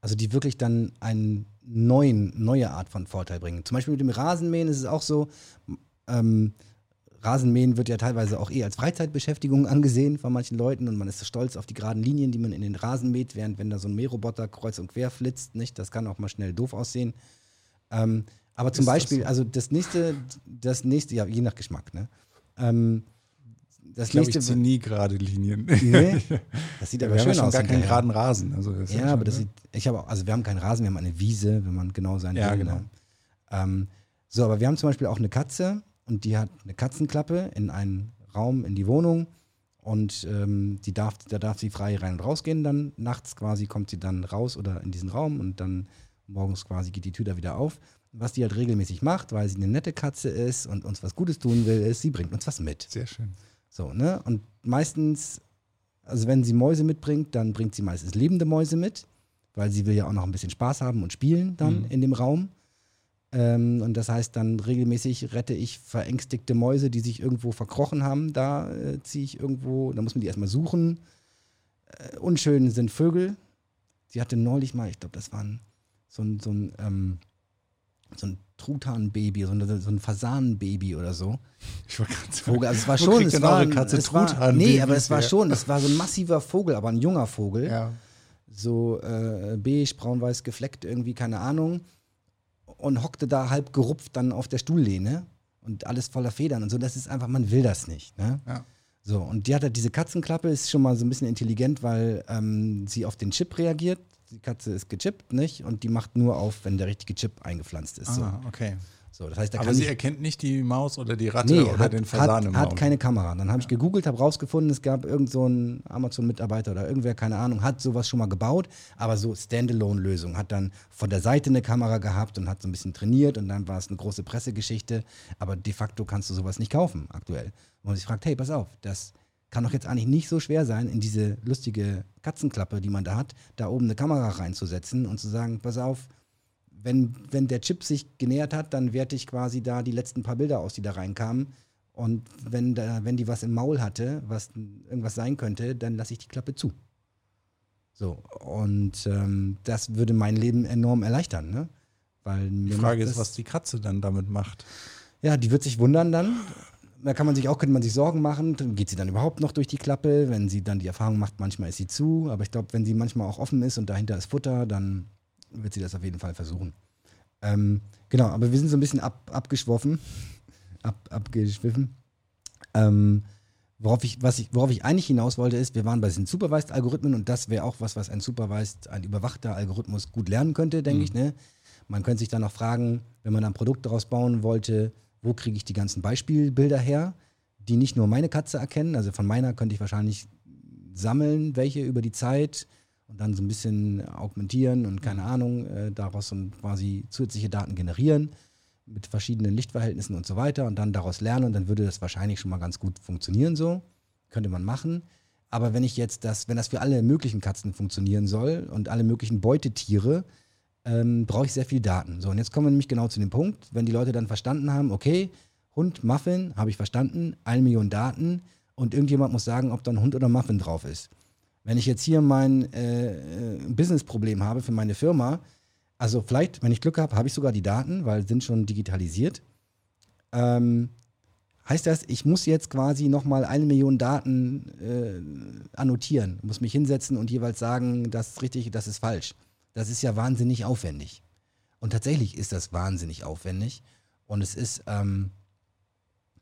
also die wirklich dann eine neuen, neue Art von Vorteil bringen. Zum Beispiel mit dem Rasenmähen ist es auch so, ähm, Rasenmähen wird ja teilweise auch eher als Freizeitbeschäftigung angesehen von manchen Leuten und man ist stolz auf die geraden Linien, die man in den Rasen mäht, während wenn da so ein Mähroboter kreuz und quer flitzt, nicht, das kann auch mal schnell doof aussehen. Ähm, aber zum ist Beispiel, so? also das nächste, das nächste, ja, je nach Geschmack, ne? Ähm, das ich glaube, ich ziehe nie gerade Linien. Nee, das sieht aber wir schön haben aus. gar keinen geraden Rasen. Also ja, ja aber das ne? sieht, ich habe also wir haben keinen Rasen, wir haben eine Wiese, wenn man genau sein ja, will. Genau. Ähm, so, aber wir haben zum Beispiel auch eine Katze und die hat eine Katzenklappe in einen Raum in die Wohnung und ähm, die darf, da darf sie frei rein und rausgehen. Dann nachts quasi kommt sie dann raus oder in diesen Raum und dann morgens quasi geht die Tür da wieder auf. Was die halt regelmäßig macht, weil sie eine nette Katze ist und uns was Gutes tun will, ist, sie bringt uns was mit. Sehr schön. So, ne? Und meistens, also wenn sie Mäuse mitbringt, dann bringt sie meistens lebende Mäuse mit, weil sie will ja auch noch ein bisschen Spaß haben und spielen dann mhm. in dem Raum. Ähm, und das heißt, dann regelmäßig rette ich verängstigte Mäuse, die sich irgendwo verkrochen haben. Da äh, ziehe ich irgendwo, da muss man die erstmal suchen. Äh, unschön sind Vögel. Sie hatte neulich mal, ich glaube, das waren so ein, so ein, ähm, so ein Truthahnbaby, so, ein, so ein Fasanenbaby oder so. Ich war ganz Vogel, also es war schon, es war, Katze es war nee, aber es war schon, es war so ein massiver Vogel, aber ein junger Vogel. Ja. So äh, beige, braun-weiß gefleckt, irgendwie, keine Ahnung. Und hockte da halb gerupft dann auf der Stuhllehne und alles voller Federn und so. Das ist einfach, man will das nicht. Ne? Ja. So, und die hat halt diese Katzenklappe, ist schon mal so ein bisschen intelligent, weil ähm, sie auf den Chip reagiert die Katze ist gechippt, nicht? Und die macht nur auf, wenn der richtige Chip eingepflanzt ist. Ah, so. okay. So, das heißt, Aber sie erkennt nicht die Maus oder die Ratte nee, oder hat, den Fasan im hat, hat keine Kamera. Dann habe ich gegoogelt, habe rausgefunden, es gab irgend so einen Amazon-Mitarbeiter oder irgendwer, keine Ahnung, hat sowas schon mal gebaut, aber so Standalone-Lösung. Hat dann von der Seite eine Kamera gehabt und hat so ein bisschen trainiert und dann war es eine große Pressegeschichte. Aber de facto kannst du sowas nicht kaufen aktuell. Und ich fragt, hey, pass auf, das kann doch jetzt eigentlich nicht so schwer sein, in diese lustige Katzenklappe, die man da hat, da oben eine Kamera reinzusetzen und zu sagen, pass auf, wenn, wenn der Chip sich genähert hat, dann werte ich quasi da die letzten paar Bilder aus, die da reinkamen. Und wenn, da, wenn die was im Maul hatte, was irgendwas sein könnte, dann lasse ich die Klappe zu. So, und ähm, das würde mein Leben enorm erleichtern, ne? Weil die Frage ist, was die Katze dann damit macht. Ja, die wird sich wundern dann da kann man sich auch, könnte man sich Sorgen machen, geht sie dann überhaupt noch durch die Klappe, wenn sie dann die Erfahrung macht, manchmal ist sie zu, aber ich glaube, wenn sie manchmal auch offen ist und dahinter ist Futter, dann wird sie das auf jeden Fall versuchen. Ähm, genau, aber wir sind so ein bisschen ab, abgeschwoffen, ab, abgeschwiffen. Ähm, worauf, ich, was ich, worauf ich eigentlich hinaus wollte, ist, wir waren bei diesen Supervised-Algorithmen und das wäre auch was, was ein Supervised, ein überwachter Algorithmus gut lernen könnte, denke mhm. ich. Ne? Man könnte sich dann auch fragen, wenn man ein Produkt daraus bauen wollte, wo kriege ich die ganzen Beispielbilder her, die nicht nur meine Katze erkennen. Also von meiner könnte ich wahrscheinlich sammeln, welche über die Zeit und dann so ein bisschen augmentieren und keine Ahnung, äh, daraus so quasi zusätzliche Daten generieren mit verschiedenen Lichtverhältnissen und so weiter und dann daraus lernen und dann würde das wahrscheinlich schon mal ganz gut funktionieren so. Könnte man machen. Aber wenn ich jetzt das, wenn das für alle möglichen Katzen funktionieren soll und alle möglichen Beutetiere, ähm, brauche ich sehr viel Daten. So, und jetzt kommen wir nämlich genau zu dem Punkt, wenn die Leute dann verstanden haben, okay, Hund, Muffin, habe ich verstanden, eine Million Daten und irgendjemand muss sagen, ob da ein Hund oder Muffin drauf ist. Wenn ich jetzt hier mein äh, äh, Business-Problem habe für meine Firma, also vielleicht, wenn ich Glück habe, habe ich sogar die Daten, weil sind schon digitalisiert. Ähm, heißt das, ich muss jetzt quasi nochmal eine Million Daten äh, annotieren, muss mich hinsetzen und jeweils sagen, das ist richtig, das ist falsch. Das ist ja wahnsinnig aufwendig. Und tatsächlich ist das wahnsinnig aufwendig. Und es ist ähm,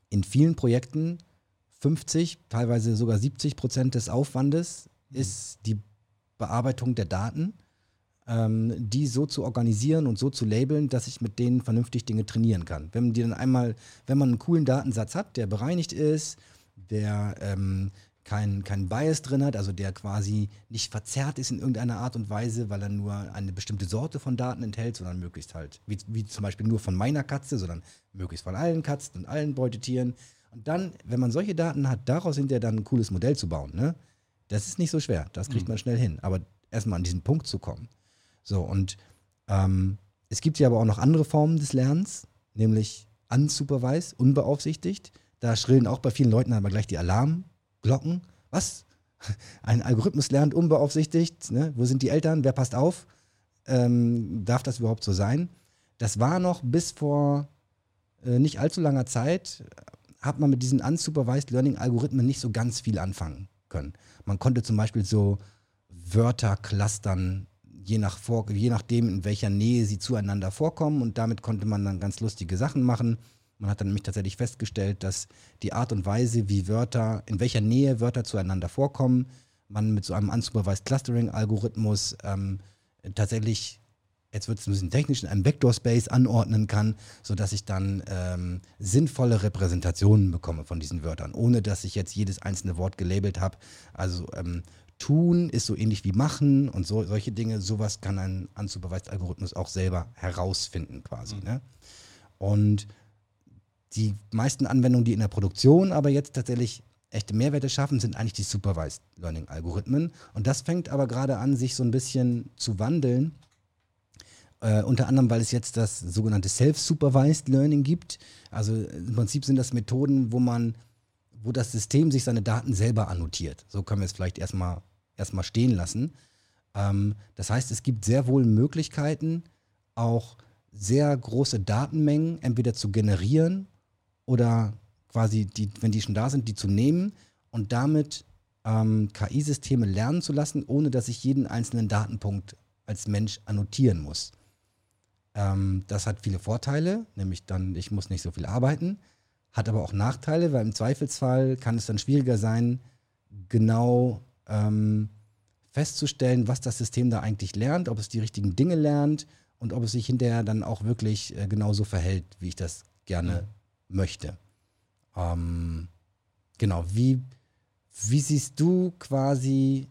in vielen Projekten 50, teilweise sogar 70 Prozent des Aufwandes mhm. ist die Bearbeitung der Daten, ähm, die so zu organisieren und so zu labeln, dass ich mit denen vernünftig Dinge trainieren kann. Wenn man die dann einmal, wenn man einen coolen Datensatz hat, der bereinigt ist, der ähm, kein, kein Bias drin hat, also der quasi nicht verzerrt ist in irgendeiner Art und Weise, weil er nur eine bestimmte Sorte von Daten enthält, sondern möglichst halt, wie, wie zum Beispiel nur von meiner Katze, sondern möglichst von allen Katzen und allen Beutetieren. Und dann, wenn man solche Daten hat, daraus hinterher dann ein cooles Modell zu bauen, ne? Das ist nicht so schwer, das kriegt mhm. man schnell hin. Aber erstmal an diesen Punkt zu kommen. So, und ähm, es gibt ja aber auch noch andere Formen des Lernens, nämlich unsupervised, unbeaufsichtigt. Da schrillen auch bei vielen Leuten aber gleich die Alarm, Glocken. Was? Ein Algorithmus lernt unbeaufsichtigt. Ne? Wo sind die Eltern? Wer passt auf? Ähm, darf das überhaupt so sein? Das war noch bis vor äh, nicht allzu langer Zeit, hat man mit diesen unsupervised Learning Algorithmen nicht so ganz viel anfangen können. Man konnte zum Beispiel so Wörter clustern, je, nach vor, je nachdem, in welcher Nähe sie zueinander vorkommen. Und damit konnte man dann ganz lustige Sachen machen. Man hat dann nämlich tatsächlich festgestellt, dass die Art und Weise, wie Wörter, in welcher Nähe Wörter zueinander vorkommen, man mit so einem Unsupervised Clustering-Algorithmus ähm, tatsächlich, jetzt wird es ein bisschen technisch, in einem Vector-Space anordnen kann, sodass ich dann ähm, sinnvolle Repräsentationen bekomme von diesen Wörtern, ohne dass ich jetzt jedes einzelne Wort gelabelt habe. Also ähm, tun ist so ähnlich wie machen und so, solche Dinge, sowas kann ein Unsupervised Algorithmus auch selber herausfinden quasi. Mhm. Ne? Und die meisten Anwendungen, die in der Produktion aber jetzt tatsächlich echte Mehrwerte schaffen, sind eigentlich die Supervised Learning Algorithmen. Und das fängt aber gerade an, sich so ein bisschen zu wandeln. Äh, unter anderem, weil es jetzt das sogenannte Self-Supervised Learning gibt. Also im Prinzip sind das Methoden, wo man, wo das System sich seine Daten selber annotiert. So können wir es vielleicht erstmal erstmal stehen lassen. Ähm, das heißt, es gibt sehr wohl Möglichkeiten, auch sehr große Datenmengen entweder zu generieren oder quasi, die, wenn die schon da sind, die zu nehmen und damit ähm, KI-Systeme lernen zu lassen, ohne dass ich jeden einzelnen Datenpunkt als Mensch annotieren muss. Ähm, das hat viele Vorteile, nämlich dann, ich muss nicht so viel arbeiten, hat aber auch Nachteile, weil im Zweifelsfall kann es dann schwieriger sein, genau ähm, festzustellen, was das System da eigentlich lernt, ob es die richtigen Dinge lernt und ob es sich hinterher dann auch wirklich äh, genauso verhält, wie ich das gerne möchte. Ähm, genau, wie, wie siehst du quasi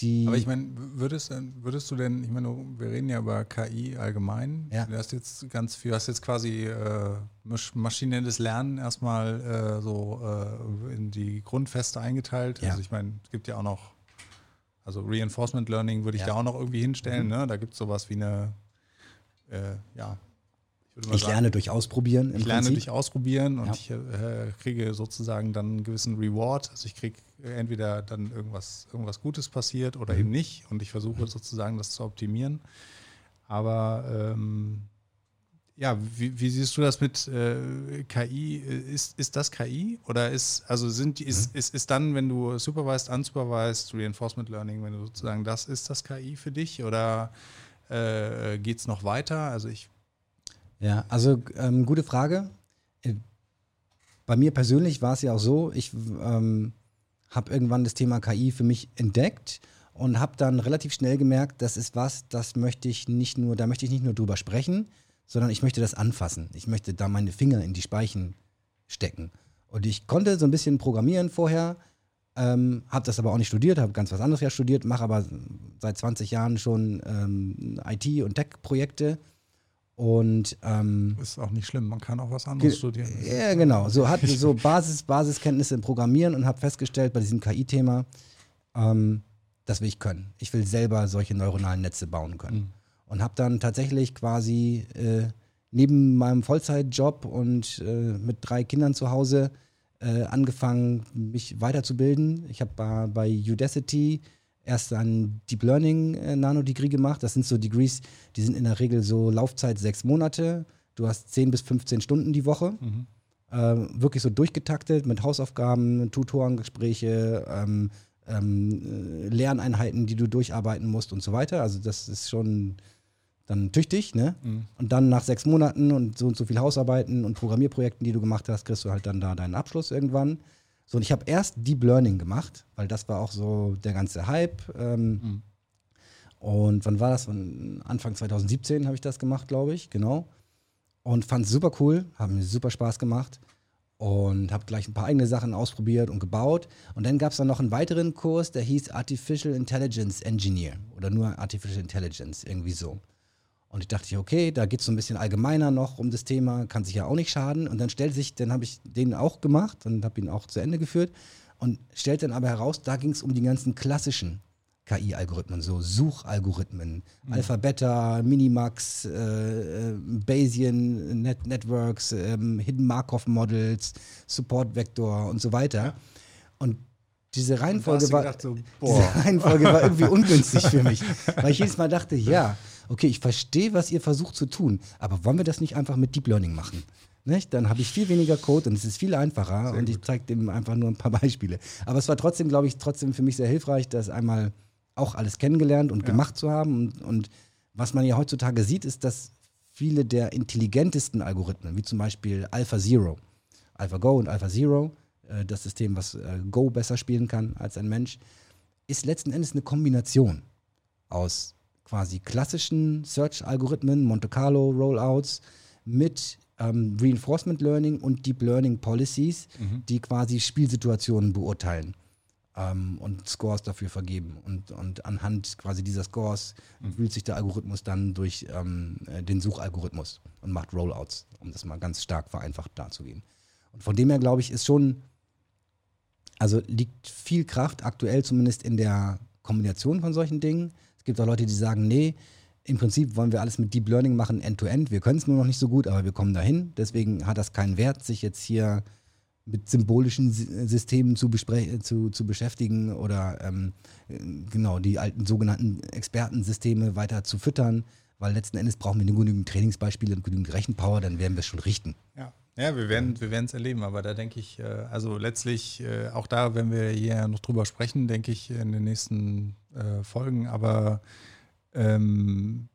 die. Aber ich meine, würdest, würdest du denn, ich meine, wir reden ja über KI allgemein. Ja. Du hast jetzt ganz viel, hast jetzt quasi äh, maschinelles Lernen erstmal äh, so äh, in die Grundfeste eingeteilt. Ja. Also ich meine, es gibt ja auch noch, also Reinforcement Learning würde ich ja. da auch noch irgendwie hinstellen. Mhm. Ne? Da gibt es sowas wie eine, äh, ja, ich, sagen, lerne durch Ausprobieren. ich lerne durch Ausprobieren und ja. ich äh, kriege sozusagen dann einen gewissen Reward. Also ich kriege entweder dann irgendwas, irgendwas Gutes passiert oder mhm. eben nicht und ich versuche sozusagen das zu optimieren. Aber ähm, ja, wie, wie, siehst du das mit äh, KI? Ist, ist das KI? Oder ist, also sind ist, mhm. ist, ist dann, wenn du supervised, unsupervised, Reinforcement Learning, wenn du sozusagen das, ist das KI für dich? Oder äh, geht es noch weiter? Also ich ja, also ähm, gute Frage. Äh, bei mir persönlich war es ja auch so, ich ähm, habe irgendwann das Thema KI für mich entdeckt und habe dann relativ schnell gemerkt, das ist was, das möchte ich nicht nur, da möchte ich nicht nur drüber sprechen, sondern ich möchte das anfassen. Ich möchte da meine Finger in die Speichen stecken. Und ich konnte so ein bisschen programmieren vorher, ähm, habe das aber auch nicht studiert, habe ganz was anderes ja studiert, mache aber seit 20 Jahren schon ähm, IT- und Tech-Projekte und ähm, ist auch nicht schlimm, man kann auch was anderes studieren. Ja, genau. So hatte so Basis, Basiskenntnisse im Programmieren und habe festgestellt bei diesem KI-Thema, ähm, das will ich können. Ich will selber solche neuronalen Netze bauen können. Mhm. Und habe dann tatsächlich quasi äh, neben meinem Vollzeitjob und äh, mit drei Kindern zu Hause äh, angefangen, mich weiterzubilden. Ich habe bei, bei Udacity erst ein Deep Learning äh, Nano-Degree gemacht. Das sind so Degrees, die sind in der Regel so Laufzeit sechs Monate. Du hast 10 bis 15 Stunden die Woche. Mhm. Ähm, wirklich so durchgetaktet mit Hausaufgaben, Tutorengespräche, ähm, ähm, äh, Lerneinheiten, die du durcharbeiten musst und so weiter. Also das ist schon dann tüchtig, ne? Mhm. Und dann nach sechs Monaten und so und so viel Hausarbeiten und Programmierprojekten, die du gemacht hast, kriegst du halt dann da deinen Abschluss irgendwann. So, und ich habe erst Deep Learning gemacht, weil das war auch so der ganze Hype. Ähm, mhm. Und wann war das? Anfang 2017 habe ich das gemacht, glaube ich, genau. Und fand es super cool, hat mir super Spaß gemacht und habe gleich ein paar eigene Sachen ausprobiert und gebaut. Und dann gab es dann noch einen weiteren Kurs, der hieß Artificial Intelligence Engineer oder nur Artificial Intelligence, irgendwie so. Und ich dachte, okay, da geht es so ein bisschen allgemeiner noch um das Thema, kann sich ja auch nicht schaden. Und dann stellt sich, dann habe ich den auch gemacht und habe ihn auch zu Ende geführt und stellt dann aber heraus, da ging es um die ganzen klassischen KI-Algorithmen, so Suchalgorithmen, mhm. Alpha, Beta, Minimax, äh, äh, Bayesian Net Networks, äh, Hidden Markov Models, Support Vector und so weiter. Und diese Reihenfolge, war, gedacht, so, diese Reihenfolge war irgendwie ungünstig für mich, weil ich jedes Mal dachte, ja, okay, ich verstehe, was ihr versucht zu tun, aber wollen wir das nicht einfach mit Deep Learning machen? Nicht? Dann habe ich viel weniger Code und es ist viel einfacher sehr und ich zeige dem einfach nur ein paar Beispiele. Aber es war trotzdem, glaube ich, trotzdem für mich sehr hilfreich, das einmal auch alles kennengelernt und ja. gemacht zu haben. Und, und was man ja heutzutage sieht, ist, dass viele der intelligentesten Algorithmen, wie zum Beispiel AlphaZero, AlphaGo und AlphaZero, äh, das System, was äh, Go besser spielen kann als ein Mensch, ist letzten Endes eine Kombination aus quasi klassischen Search-Algorithmen, Monte Carlo Rollouts mit ähm, Reinforcement Learning und Deep Learning Policies, mhm. die quasi Spielsituationen beurteilen ähm, und Scores dafür vergeben. Und, und anhand quasi dieser Scores mhm. fühlt sich der Algorithmus dann durch ähm, äh, den Suchalgorithmus und macht Rollouts, um das mal ganz stark vereinfacht darzugehen. Und von dem her, glaube ich, ist schon, also liegt viel Kraft aktuell zumindest in der Kombination von solchen Dingen. Es gibt auch Leute, die sagen, nee, im Prinzip wollen wir alles mit Deep Learning machen, end-to-end. -End. Wir können es nur noch nicht so gut, aber wir kommen dahin. Deswegen hat das keinen Wert, sich jetzt hier mit symbolischen Systemen zu, zu, zu beschäftigen oder ähm, genau die alten sogenannten Expertensysteme weiter zu füttern, weil letzten Endes brauchen wir genügend Trainingsbeispiele und genügend Rechenpower, dann werden wir es schon richten. Ja. Ja, wir werden wir es erleben, aber da denke ich, äh, also letztlich, äh, auch da, wenn wir hier noch drüber sprechen, denke ich in den nächsten äh, Folgen, aber ähm,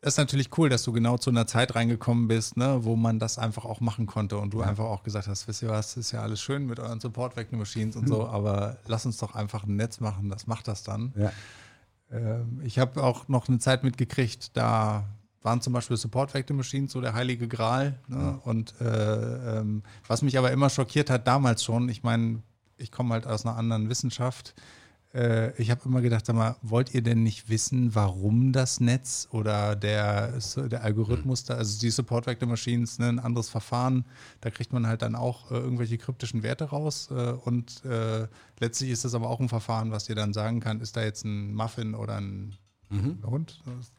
ist natürlich cool, dass du genau zu einer Zeit reingekommen bist, ne, wo man das einfach auch machen konnte und du ja. einfach auch gesagt hast, wisst ihr was, ist ja alles schön mit euren Support Vector Machines und so, aber lass uns doch einfach ein Netz machen, das macht das dann. Ja. Ähm, ich habe auch noch eine Zeit mitgekriegt, da waren zum Beispiel Support Vector Machines so der heilige Gral. Ne? Ja. Und äh, ähm, was mich aber immer schockiert hat, damals schon, ich meine, ich komme halt aus einer anderen Wissenschaft, äh, ich habe immer gedacht, sag mal, wollt ihr denn nicht wissen, warum das Netz oder der, der Algorithmus da, also die Support Vector Machines, ne, ein anderes Verfahren, da kriegt man halt dann auch äh, irgendwelche kryptischen Werte raus äh, und äh, letztlich ist das aber auch ein Verfahren, was dir dann sagen kann, ist da jetzt ein Muffin oder ein Mhm.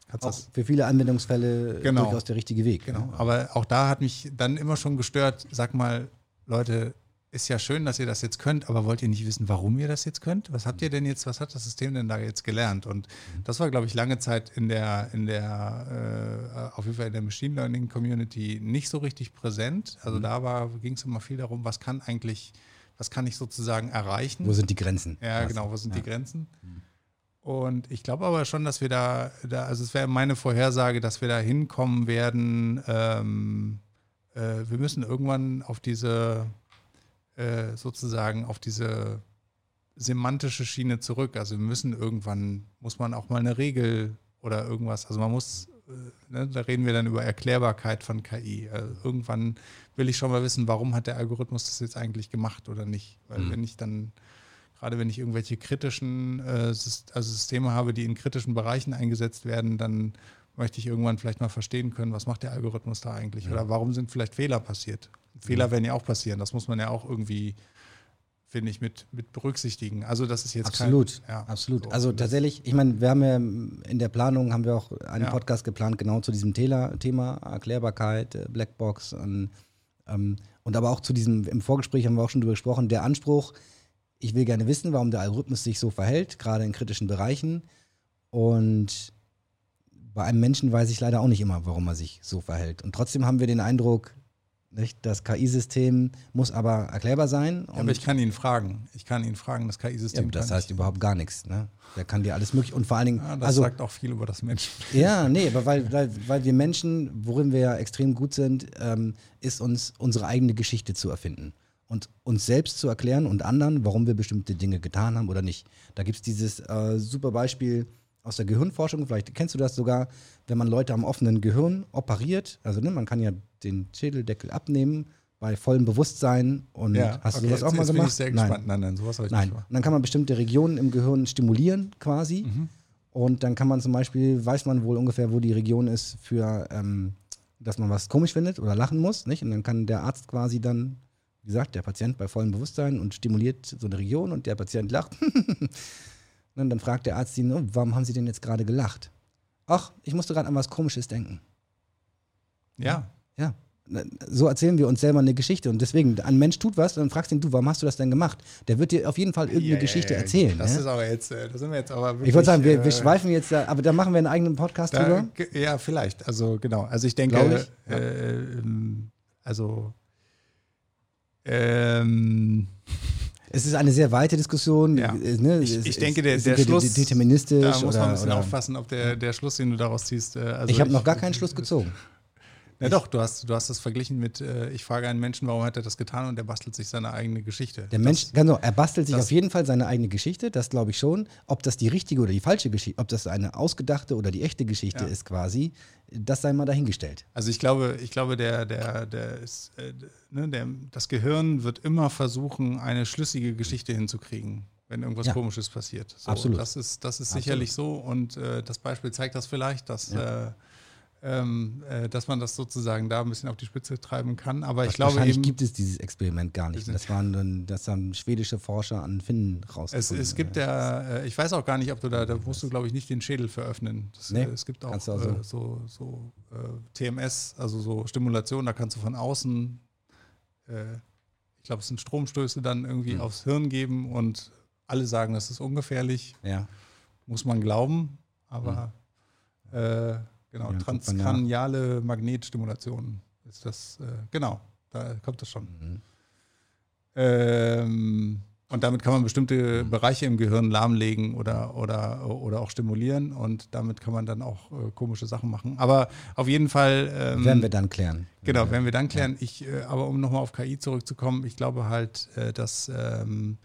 Kannst auch für viele Anwendungsfälle genau. durchaus der richtige Weg. Genau. Ne? Aber auch da hat mich dann immer schon gestört, sag mal, Leute, ist ja schön, dass ihr das jetzt könnt, aber wollt ihr nicht wissen, warum ihr das jetzt könnt? Was habt ihr denn jetzt, was hat das System denn da jetzt gelernt? Und das war, glaube ich, lange Zeit in der, in der, äh, auf jeden Fall in der Machine Learning Community nicht so richtig präsent. Also mhm. da ging es immer viel darum, was kann eigentlich, was kann ich sozusagen erreichen? Wo sind die Grenzen? Ja, genau, wo sind ja. die Grenzen? Mhm. Und ich glaube aber schon, dass wir da, da also es wäre meine Vorhersage, dass wir da hinkommen werden. Ähm, äh, wir müssen irgendwann auf diese äh, sozusagen auf diese semantische Schiene zurück. Also wir müssen irgendwann, muss man auch mal eine Regel oder irgendwas, also man muss, äh, ne, da reden wir dann über Erklärbarkeit von KI. Also irgendwann will ich schon mal wissen, warum hat der Algorithmus das jetzt eigentlich gemacht oder nicht. Weil mhm. wenn ich dann, gerade wenn ich irgendwelche kritischen äh, also Systeme habe, die in kritischen Bereichen eingesetzt werden, dann möchte ich irgendwann vielleicht mal verstehen können, was macht der Algorithmus da eigentlich? Ja. Oder warum sind vielleicht Fehler passiert? Fehler werden ja auch passieren. Das muss man ja auch irgendwie, finde ich, mit, mit berücksichtigen. Also das ist jetzt absolut, kein, ja, absolut. So also tatsächlich, ich meine, wir haben ja in der Planung haben wir auch einen ja. Podcast geplant genau zu diesem Thema, Thema Erklärbarkeit, äh, Blackbox und, ähm, und aber auch zu diesem im Vorgespräch haben wir auch schon darüber gesprochen. Der Anspruch, ich will gerne wissen, warum der Algorithmus sich so verhält, gerade in kritischen Bereichen und bei einem Menschen weiß ich leider auch nicht immer, warum er sich so verhält. Und trotzdem haben wir den Eindruck, nicht? Das KI-System muss aber erklärbar sein. Ja, aber ich kann ihn fragen. Ich kann ihn fragen, das KI-System. Ja, das heißt ich. überhaupt gar nichts. Ne? Der kann dir alles mögliche und vor allen Dingen. Ja, das also, sagt auch viel über das Menschen. Ja, nee, aber weil, weil, weil wir Menschen, worin wir ja extrem gut sind, ähm, ist uns unsere eigene Geschichte zu erfinden. Und uns selbst zu erklären und anderen, warum wir bestimmte Dinge getan haben oder nicht. Da gibt es dieses äh, super Beispiel aus der Gehirnforschung, vielleicht kennst du das sogar, wenn man Leute am offenen Gehirn operiert, also ne, man kann ja den Schädeldeckel abnehmen bei vollem Bewusstsein und ja, hast okay, du sowas auch jetzt, mal gemacht? Bin ich sehr gespannt. Nein, nein, sowas habe ich Nein. nicht gemacht. Und dann kann man bestimmte Regionen im Gehirn stimulieren quasi. Mhm. Und dann kann man zum Beispiel, weiß man wohl ungefähr, wo die Region ist für, ähm, dass man was komisch findet oder lachen muss. Nicht? Und dann kann der Arzt quasi dann, wie gesagt, der Patient bei vollem Bewusstsein und stimuliert so eine Region und der Patient lacht. und dann fragt der Arzt ihn, oh, warum haben Sie denn jetzt gerade gelacht? Ach, ich musste gerade an was Komisches denken. Ja. Ja. So erzählen wir uns selber eine Geschichte. Und deswegen, ein Mensch tut was und dann fragst ihn, du, warum hast du das denn gemacht? Der wird dir auf jeden Fall irgendeine Ja, Geschichte ja, ja. erzählen. Das ne? ist aber jetzt, äh, da sind wir jetzt aber wirklich, ich wollte sagen, wir, wir äh, schweifen jetzt da, aber da machen wir einen eigenen Podcast da, drüber. Ja, vielleicht. Also genau. Also ich denke, ich, äh, ähm, also ähm, Es ist eine sehr weite Diskussion. Ja. äh, Ne? Ich- ich denke, der- der Schluss, deterministisch da muss man ein bisschen oder aufpassen, ob der, der Schluss, den du daraus ziehst. Äh, also ich habe noch gar keinen Schluss gezogen. Ja, doch, du hast, du hast das verglichen mit, äh, ich frage einen Menschen, warum hat er das getan und der bastelt sich seine eigene Geschichte. Der Mensch, genau, er bastelt sich das- auf jeden Fall seine eigene Geschichte, das glaube ich schon. Ob das die richtige oder die falsche Geschichte, ob das eine ausgedachte oder die echte Geschichte Ja. ist quasi, das sei mal dahingestellt. Also ich glaube, ich glaube, der, der, der ist, äh, ne, der, das Gehirn wird immer versuchen, eine schlüssige Geschichte hinzukriegen, wenn irgendwas Ja. Komisches passiert. So, Absolut. Das ist, das ist Absolut. sicherlich so und äh, das Beispiel zeigt das vielleicht, dass, äh, ähm, äh, dass man das sozusagen da ein bisschen auf die Spitze treiben kann. Aber ich glaube Wahrscheinlich eben, gibt es dieses Experiment gar nicht. Es- Das waren dann, das haben schwedische Forscher an Finnen es, rausgefunden. es gibt ja, äh, ich weiß auch gar nicht, ob du da, da musst du glaube ich nicht den Schädel veröffnen. Das, Nee, äh, es gibt auch, kannst du also- äh, so, so äh, TMS, also so Stimulation, da kannst du von außen, äh, ich glaube es sind Stromstöße dann irgendwie Hm. aufs Hirn geben und alle sagen, das ist ungefährlich, ja. muss man glauben, aber äh, genau. Ja, transkraniale Magnetstimulation ist das, äh, genau, da kommt das schon. Mhm. Ähm, und damit kann man Mhm. bestimmte Bereiche im Gehirn lahmlegen oder, oder, oder auch stimulieren und damit kann man dann auch äh, komische Sachen machen. Aber auf jeden Fall. Ähm, Werden wir dann klären. Genau, werden wir dann klären. Ich, äh, aber um nochmal auf KI zurückzukommen, ich glaube halt, äh, dass ähm,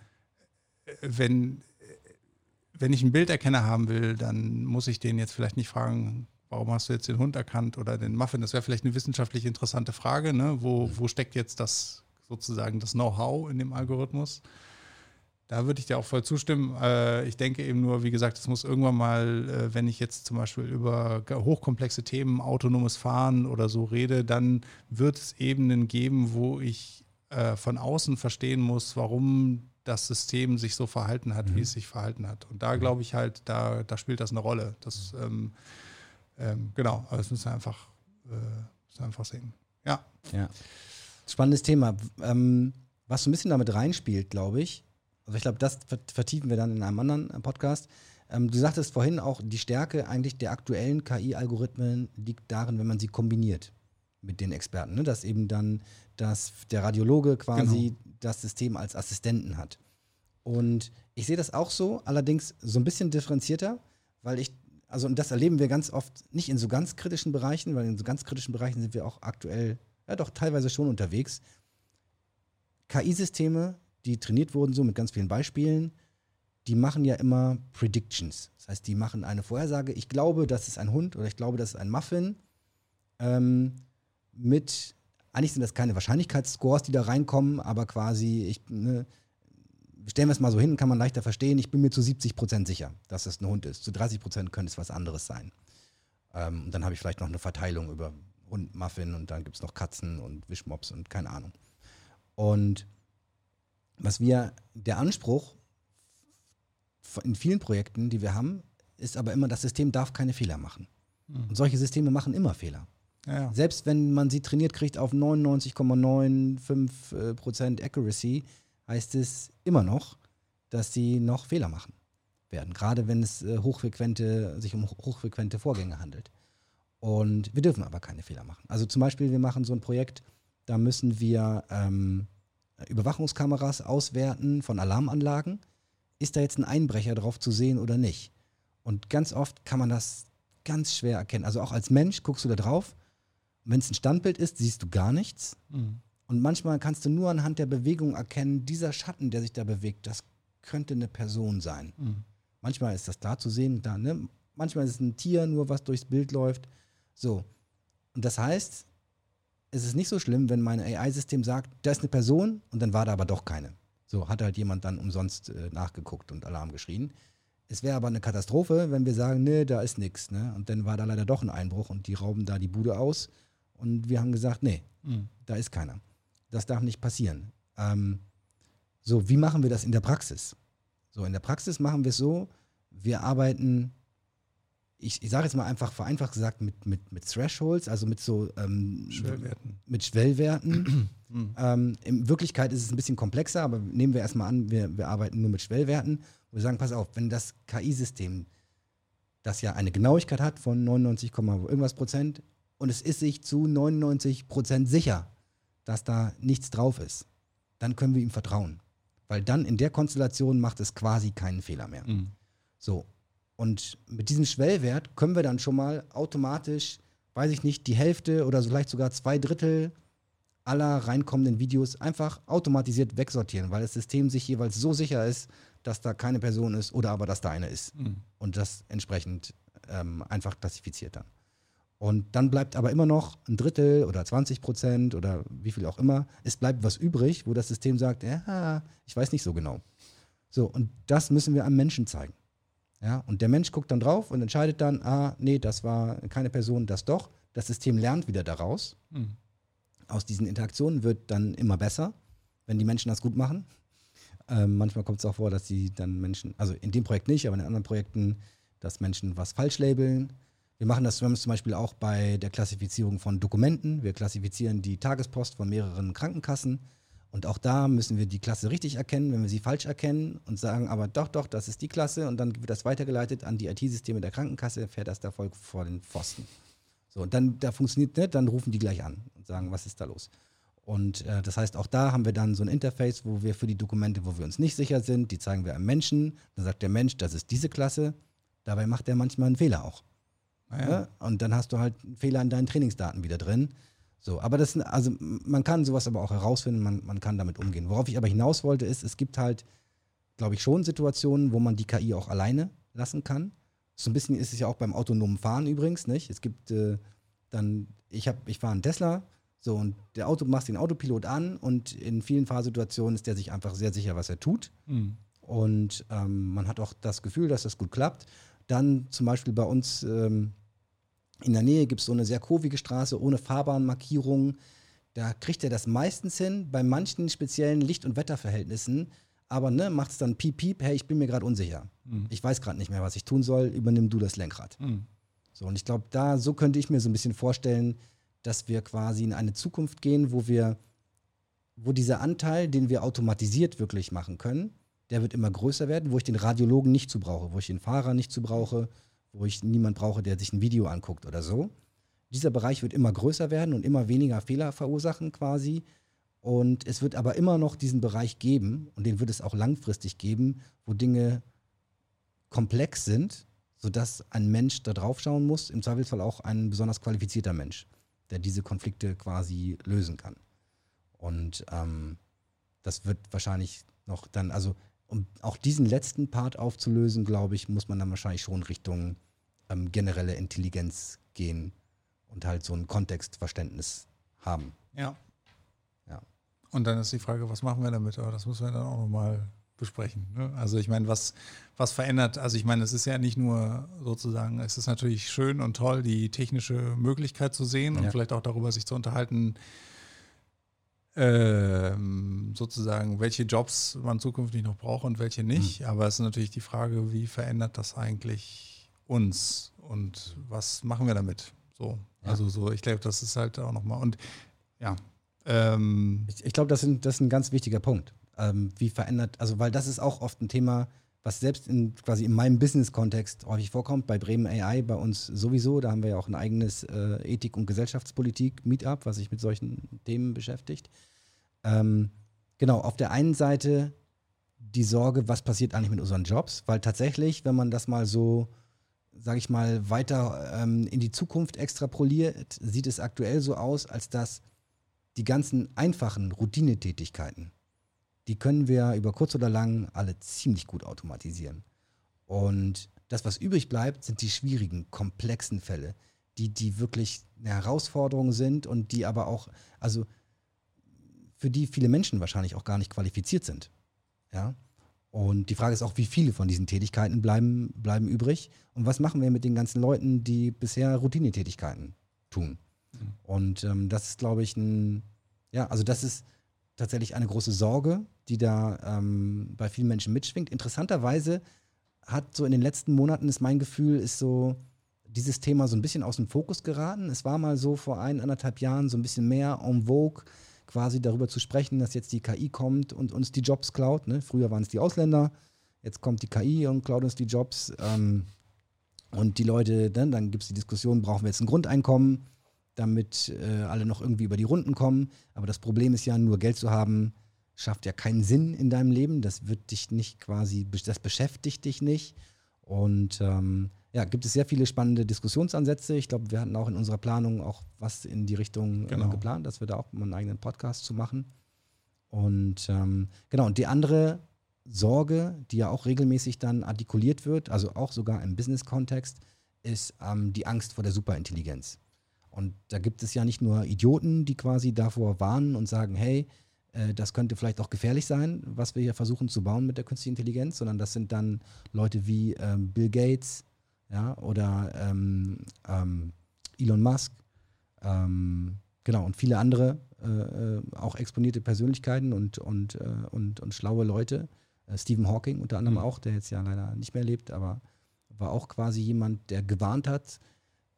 äh, wenn, äh, wenn ich einen Bilderkenner haben will, dann muss ich den jetzt vielleicht nicht fragen, warum hast du jetzt den Hund erkannt oder den Muffin? Das wäre vielleicht eine wissenschaftlich interessante Frage. Ne? Wo, wo steckt jetzt das sozusagen das Know-how in dem Algorithmus? Da würde ich dir auch voll zustimmen. Äh, ich denke eben nur, wie gesagt, es muss irgendwann mal, äh, wenn ich jetzt zum Beispiel über hochkomplexe Themen, autonomes Fahren oder so rede, dann wird es Ebenen geben, wo ich äh, von außen verstehen muss, warum das System sich so verhalten hat, wie es sich verhalten hat. Und da glaube ich halt, da, da spielt das eine Rolle. Das, ähm, ähm, genau, aber das müssen wir einfach, äh, müssen wir einfach sehen. Ja. Ja. Spannendes Thema. Ähm, was so ein bisschen damit reinspielt, glaube ich, also ich glaube, das ver- vertiefen wir dann in einem anderen äh, Podcast. Ähm, du sagtest vorhin auch, die Stärke eigentlich der aktuellen KI-Algorithmen liegt darin, wenn man sie kombiniert mit den Experten. Ne? Dass eben dann dass der Radiologe quasi das System als Assistenten hat. Und ich sehe das auch so, allerdings so ein bisschen differenzierter, weil ich, also und das erleben wir ganz oft nicht in so ganz kritischen Bereichen, weil in so ganz kritischen Bereichen sind wir auch aktuell, ja doch teilweise schon unterwegs. KI-Systeme, die trainiert wurden, so mit ganz vielen Beispielen, die machen ja immer Predictions. Das heißt, die machen eine Vorhersage. Ich glaube, das ist ein Hund oder ich glaube, das ist ein Muffin. Ähm, mit, eigentlich sind das keine Wahrscheinlichkeitsscores, die da reinkommen, aber quasi, ich, ne, stellen wir es mal so hin, kann man leichter verstehen. Ich bin mir zu 70 Prozent sicher, dass es ein Hund ist. Zu 30 Prozent könnte es was anderes sein. Ähm, und dann habe ich vielleicht noch eine Verteilung über Hund, Muffin und dann gibt es noch Katzen und Wischmops und keine Ahnung. Und was wir, der Anspruch in vielen Projekten, die wir haben, ist aber immer, das System darf keine Fehler machen. Und solche Systeme machen immer Fehler. Ja, ja. Selbst wenn man sie trainiert kriegt auf 99,95% äh, Accuracy, heißt es immer noch, dass sie noch Fehler machen werden. Gerade wenn es äh, hochfrequente, sich um ho- hochfrequente Vorgänge handelt. Und wir dürfen aber keine Fehler machen. Also zum Beispiel, wir machen so ein Projekt, da müssen wir ähm, Überwachungskameras auswerten von Alarmanlagen. Ist da jetzt ein Einbrecher drauf zu sehen oder nicht? Und ganz oft kann man das ganz schwer erkennen. Also auch als Mensch guckst du da drauf. Wenn es ein Standbild ist, siehst du gar nichts. Mhm. Und manchmal kannst du nur anhand der Bewegung erkennen, dieser Schatten, der sich da bewegt, das könnte eine Person sein. Mhm. Manchmal ist das da zu sehen, da, ne? Manchmal ist es ein Tier, nur was durchs Bild läuft. So. Und das heißt, es ist nicht so schlimm, wenn mein AI-System sagt, da ist eine Person und dann war da aber doch keine. So hat halt jemand dann umsonst äh, nachgeguckt und Alarm geschrien. Es wäre aber eine Katastrophe, wenn wir sagen, nee, da ist nichts. Ne? Und dann war da leider doch ein Einbruch und die rauben da die Bude aus. Und wir haben gesagt, nee, mhm. da ist keiner. Das darf nicht passieren. Ähm, so, wie machen wir das in der Praxis? So, in der Praxis machen wir es so, wir arbeiten ich, ich sage jetzt mal einfach vereinfacht gesagt, mit, mit, mit Thresholds, also mit so ähm, Schwellwerten. Mit Schwellwerten. ähm, in Wirklichkeit ist es ein bisschen komplexer, aber nehmen wir erstmal an, wir, wir arbeiten nur mit Schwellwerten. Und wir sagen, pass auf, wenn das KI-System, das ja eine Genauigkeit hat von 99, irgendwas Prozent, und es ist sich zu 99 Prozent sicher, dass da nichts drauf ist, dann können wir ihm vertrauen. Weil dann in der Konstellation macht es quasi keinen Fehler mehr. Mhm. So, und mit diesem Schwellwert können wir dann schon mal automatisch, weiß ich nicht, die Hälfte oder vielleicht sogar zwei Drittel aller reinkommenden Videos einfach automatisiert wegsortieren, weil das System sich jeweils so sicher ist, dass da keine Person ist oder aber dass da eine ist. Mhm. Und das entsprechend ähm, einfach klassifiziert dann. Und dann bleibt aber immer noch ein Drittel oder 20 Prozent oder wie viel auch immer. Es bleibt was übrig, wo das System sagt, ja, ich weiß nicht so genau. So, und das müssen wir am Menschen zeigen. Ja, und der Mensch guckt dann drauf und entscheidet dann, ah, nee, das war keine Person, das doch. Das System lernt wieder daraus. Mhm. Aus diesen Interaktionen wird dann immer besser, wenn die Menschen das gut machen. Ähm, manchmal kommt es auch vor, dass sie dann Menschen, also in dem Projekt nicht, aber in anderen Projekten, dass Menschen was falsch labeln. Wir machen das zum Beispiel auch bei der Klassifizierung von Dokumenten. Wir klassifizieren die Tagespost von mehreren Krankenkassen und auch da müssen wir die Klasse richtig erkennen, wenn wir sie falsch erkennen und sagen, aber doch, doch, das ist die Klasse und dann wird das weitergeleitet an die IT-Systeme der Krankenkasse, fährt das da voll vor den Pfosten. So, und dann, da funktioniert nicht, dann rufen die gleich an und sagen, was ist da los? Und äh, das heißt, auch da haben wir dann so ein Interface, wo wir für die Dokumente, wo wir uns nicht sicher sind, die zeigen wir einem Menschen. Dann sagt der Mensch, das ist diese Klasse. Dabei macht er manchmal einen Fehler auch. Ja. Ja? Und dann hast du halt einen Fehler in deinen Trainingsdaten wieder drin. So, aber das, also man kann sowas aber auch herausfinden, man, man kann damit umgehen. Worauf ich aber hinaus wollte, ist, es gibt halt, glaube ich, schon Situationen, wo man die KI auch alleine lassen kann. So ein bisschen ist es ja auch beim autonomen Fahren übrigens, nicht? Es gibt äh, dann, ich habe, ich fahre einen Tesla, so und der Auto macht den Autopilot an und in vielen Fahrsituationen ist der sich einfach sehr sicher, was er tut. Mhm. Und ähm, man hat auch das Gefühl, dass das gut klappt. Dann zum Beispiel bei uns ähm, in der Nähe gibt es so eine sehr kurvige Straße ohne Fahrbahnmarkierung. Da kriegt er das meistens hin, bei manchen speziellen Licht- und Wetterverhältnissen. Aber ne, macht es dann piep, piep, hey, ich bin mir gerade unsicher. Mhm. Ich weiß gerade nicht mehr, was ich tun soll, übernimm du das Lenkrad. Mhm. So, und ich glaube, da, so könnte ich mir so ein bisschen vorstellen, dass wir quasi in eine Zukunft gehen, wo wir, wo dieser Anteil, den wir automatisiert wirklich machen können, der wird immer größer werden, wo ich den Radiologen nicht zu brauche, wo ich den Fahrer nicht zu brauche, wo ich niemand brauche, der sich ein Video anguckt oder so. Dieser Bereich wird immer größer werden und immer weniger Fehler verursachen quasi. Und es wird aber immer noch diesen Bereich geben, und den wird es auch langfristig geben, wo Dinge komplex sind, sodass ein Mensch da drauf schauen muss, im Zweifelsfall auch ein besonders qualifizierter Mensch, der diese Konflikte quasi lösen kann. Und ähm, das wird wahrscheinlich noch dann, also um auch diesen letzten Part aufzulösen, glaube ich, muss man dann wahrscheinlich schon Richtung ähm, generelle Intelligenz gehen und halt so ein Kontextverständnis haben. Ja. Ja. Und dann ist die Frage, was machen wir damit? Aber das müssen wir dann auch nochmal besprechen. Ne? Also ich meine, was, was verändert, also ich meine, es ist ja nicht nur sozusagen, es ist natürlich schön und toll, die technische Möglichkeit zu sehen und vielleicht auch darüber sich zu unterhalten, sozusagen, welche Jobs man zukünftig noch braucht und welche nicht. Mhm. Aber es ist natürlich die Frage, wie verändert das eigentlich uns und was machen wir damit? So, ja. also so, ich glaube, das ist halt auch nochmal und ja. Ähm, ich, ich glaube, das, das ist ein ganz wichtiger Punkt. Ähm, wie verändert, also weil das ist auch oft ein Thema, was selbst in quasi in meinem Business-Kontext häufig vorkommt, bei Bremen AI, bei uns sowieso, da haben wir ja auch ein eigenes äh, Ethik- und Gesellschaftspolitik-Meetup, was sich mit solchen Themen beschäftigt. Ähm, genau, auf der einen Seite die Sorge, was passiert eigentlich mit unseren Jobs, weil tatsächlich, wenn man das mal so, sage ich mal, weiter ähm, in die Zukunft extrapoliert, sieht es aktuell so aus, als dass die ganzen einfachen Routinetätigkeiten, die können wir über kurz oder lang alle ziemlich gut automatisieren. Und das, was übrig bleibt, sind die schwierigen, komplexen Fälle, die, die wirklich eine Herausforderung sind und die aber auch, also für die viele Menschen wahrscheinlich auch gar nicht qualifiziert sind. Ja. Und die Frage ist auch, wie viele von diesen Tätigkeiten bleiben, bleiben übrig und was machen wir mit den ganzen Leuten, die bisher Routinetätigkeiten tun. Mhm. Und ähm, das ist, glaube ich, ein, ja, also das ist tatsächlich eine große Sorge, die da ähm, bei vielen Menschen mitschwingt. Interessanterweise hat so in den letzten Monaten ist mein Gefühl, ist so dieses Thema so ein bisschen aus dem Fokus geraten. Es war mal so vor ein, anderthalb Jahren so ein bisschen mehr en vogue, quasi darüber zu sprechen, dass jetzt die KI kommt und uns die Jobs klaut. Ne? Früher waren es die Ausländer, jetzt kommt die KI und klaut uns die Jobs. Ähm, und die Leute, ne, dann gibt es die Diskussion, brauchen wir jetzt ein Grundeinkommen, damit äh, alle noch irgendwie über die Runden kommen. Aber das Problem ist ja, nur Geld zu haben, schafft ja keinen Sinn in deinem Leben. Das wird dich nicht quasi, das beschäftigt dich nicht. Und ähm, ja, gibt es sehr viele spannende Diskussionsansätze. Ich glaube, wir hatten auch in unserer Planung auch was in die Richtung äh, genau. geplant, dass wir da auch mal einen eigenen Podcast zu machen. Und ähm, genau, und die andere Sorge, die ja auch regelmäßig dann artikuliert wird, also auch sogar im Business-Kontext, ist ähm, die Angst vor der Superintelligenz. Und da gibt es ja nicht nur Idioten, die quasi davor warnen und sagen, hey, äh, das könnte vielleicht auch gefährlich sein, was wir hier versuchen zu bauen mit der künstlichen Intelligenz, sondern das sind dann Leute wie ähm, Bill Gates ja, oder ähm, ähm, Elon Musk, ähm, genau, und viele andere, äh, äh, auch exponierte Persönlichkeiten und, und, äh, und, und schlaue Leute. Äh, Stephen Hawking unter anderem mhm. auch, der jetzt ja leider nicht mehr lebt, aber war auch quasi jemand, der gewarnt hat,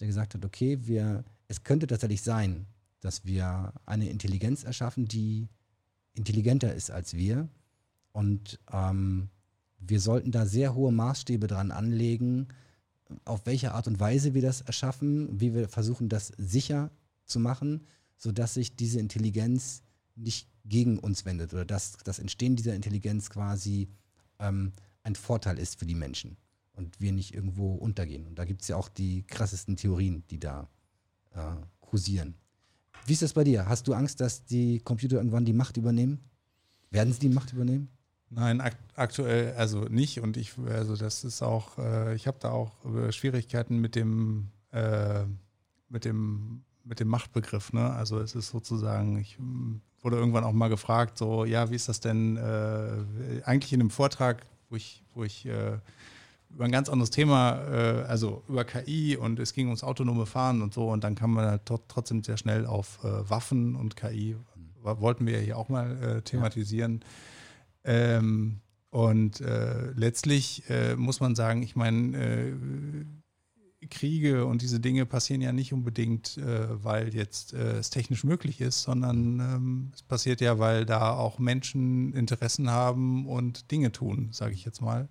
der gesagt hat, okay, wir, es könnte tatsächlich sein, dass wir eine Intelligenz erschaffen, die intelligenter ist als wir. Und ähm, wir sollten da sehr hohe Maßstäbe dran anlegen, auf welche Art und Weise wir das erschaffen, wie wir versuchen, das sicher zu machen, sodass sich diese Intelligenz nicht gegen uns wendet oder dass das Entstehen dieser Intelligenz quasi ähm, ein Vorteil ist für die Menschen und wir nicht irgendwo untergehen. Und da gibt es ja auch die krassesten Theorien, die da äh, kursieren. Wie ist das bei dir? Hast du Angst, dass die Computer irgendwann die Macht übernehmen? Werden sie die Macht übernehmen? Nein, ak aktuell also nicht. Und ich, also das ist auch, äh, ich habe da auch äh, Schwierigkeiten mit dem, äh, mit dem, mit dem Machtbegriff. Ne? Also es ist sozusagen, ich hm, wurde irgendwann auch mal gefragt, so, ja, wie ist das denn äh, eigentlich in einem Vortrag, wo ich, wo ich äh, über ein ganz anderes Thema, äh, also über KI und es ging ums autonome Fahren und so und dann kam man halt trotzdem sehr schnell auf äh, Waffen und KI, wollten wir ja hier auch mal äh, thematisieren. Ja. Ähm, und äh, letztlich äh, muss man sagen, ich meine, äh, Kriege und diese Dinge passieren ja nicht unbedingt, weil jetzt es technisch möglich ist, sondern ähm, es passiert ja, weil da auch Menschen Interessen haben und Dinge tun, sage ich jetzt mal.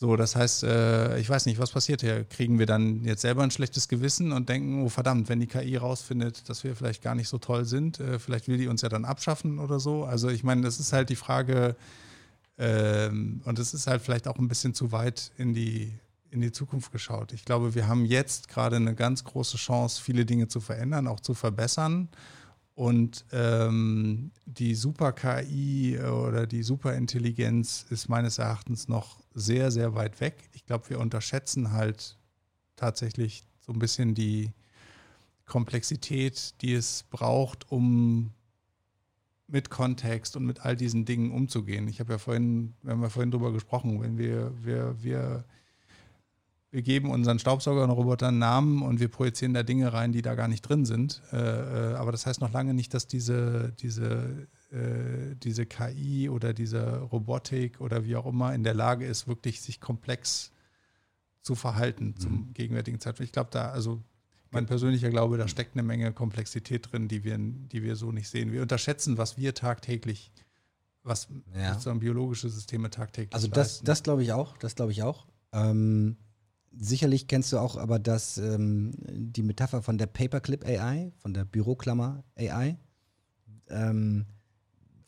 So, das heißt, äh, ich weiß nicht, was passiert hier? Kriegen wir dann jetzt selber ein schlechtes Gewissen und denken, oh verdammt, wenn die KI rausfindet, dass wir vielleicht gar nicht so toll sind, äh, vielleicht will die uns ja dann abschaffen oder so. Also ich meine, das ist halt die Frage, ähm, und es ist halt vielleicht auch ein bisschen zu weit in die, in die Zukunft geschaut. Ich glaube, wir haben jetzt gerade eine ganz große Chance, viele Dinge zu verändern, auch zu verbessern. Und ähm, die Super-KI oder die Superintelligenz ist meines Erachtens noch sehr, sehr weit weg. Ich glaube, wir unterschätzen halt tatsächlich so ein bisschen die Komplexität, die es braucht, um mit Kontext und mit all diesen Dingen umzugehen. Ich habe ja vorhin, wir haben ja vorhin drüber gesprochen, wenn wir, wir, wir wir geben unseren Staubsaugern-Robotern Namen und wir projizieren da Dinge rein, die da gar nicht drin sind. Äh, äh, aber das heißt noch lange nicht, dass diese, diese, äh, diese KI oder diese Robotik oder wie auch immer in der Lage ist, wirklich sich komplex zu verhalten zum mhm. gegenwärtigen Zeitpunkt. Ich glaube, da, also mein persönlicher Glaube, da steckt eine Menge Komplexität drin, die wir, die wir so nicht sehen. Wir unterschätzen, was wir tagtäglich, was ja. sozusagen biologische Systeme tagtäglich Also das, das glaube ich auch, das glaube ich auch. Ähm, Sicherlich kennst du auch aber das, ähm, die Metapher von der Paperclip AI, von der Büroklammer AI, ähm,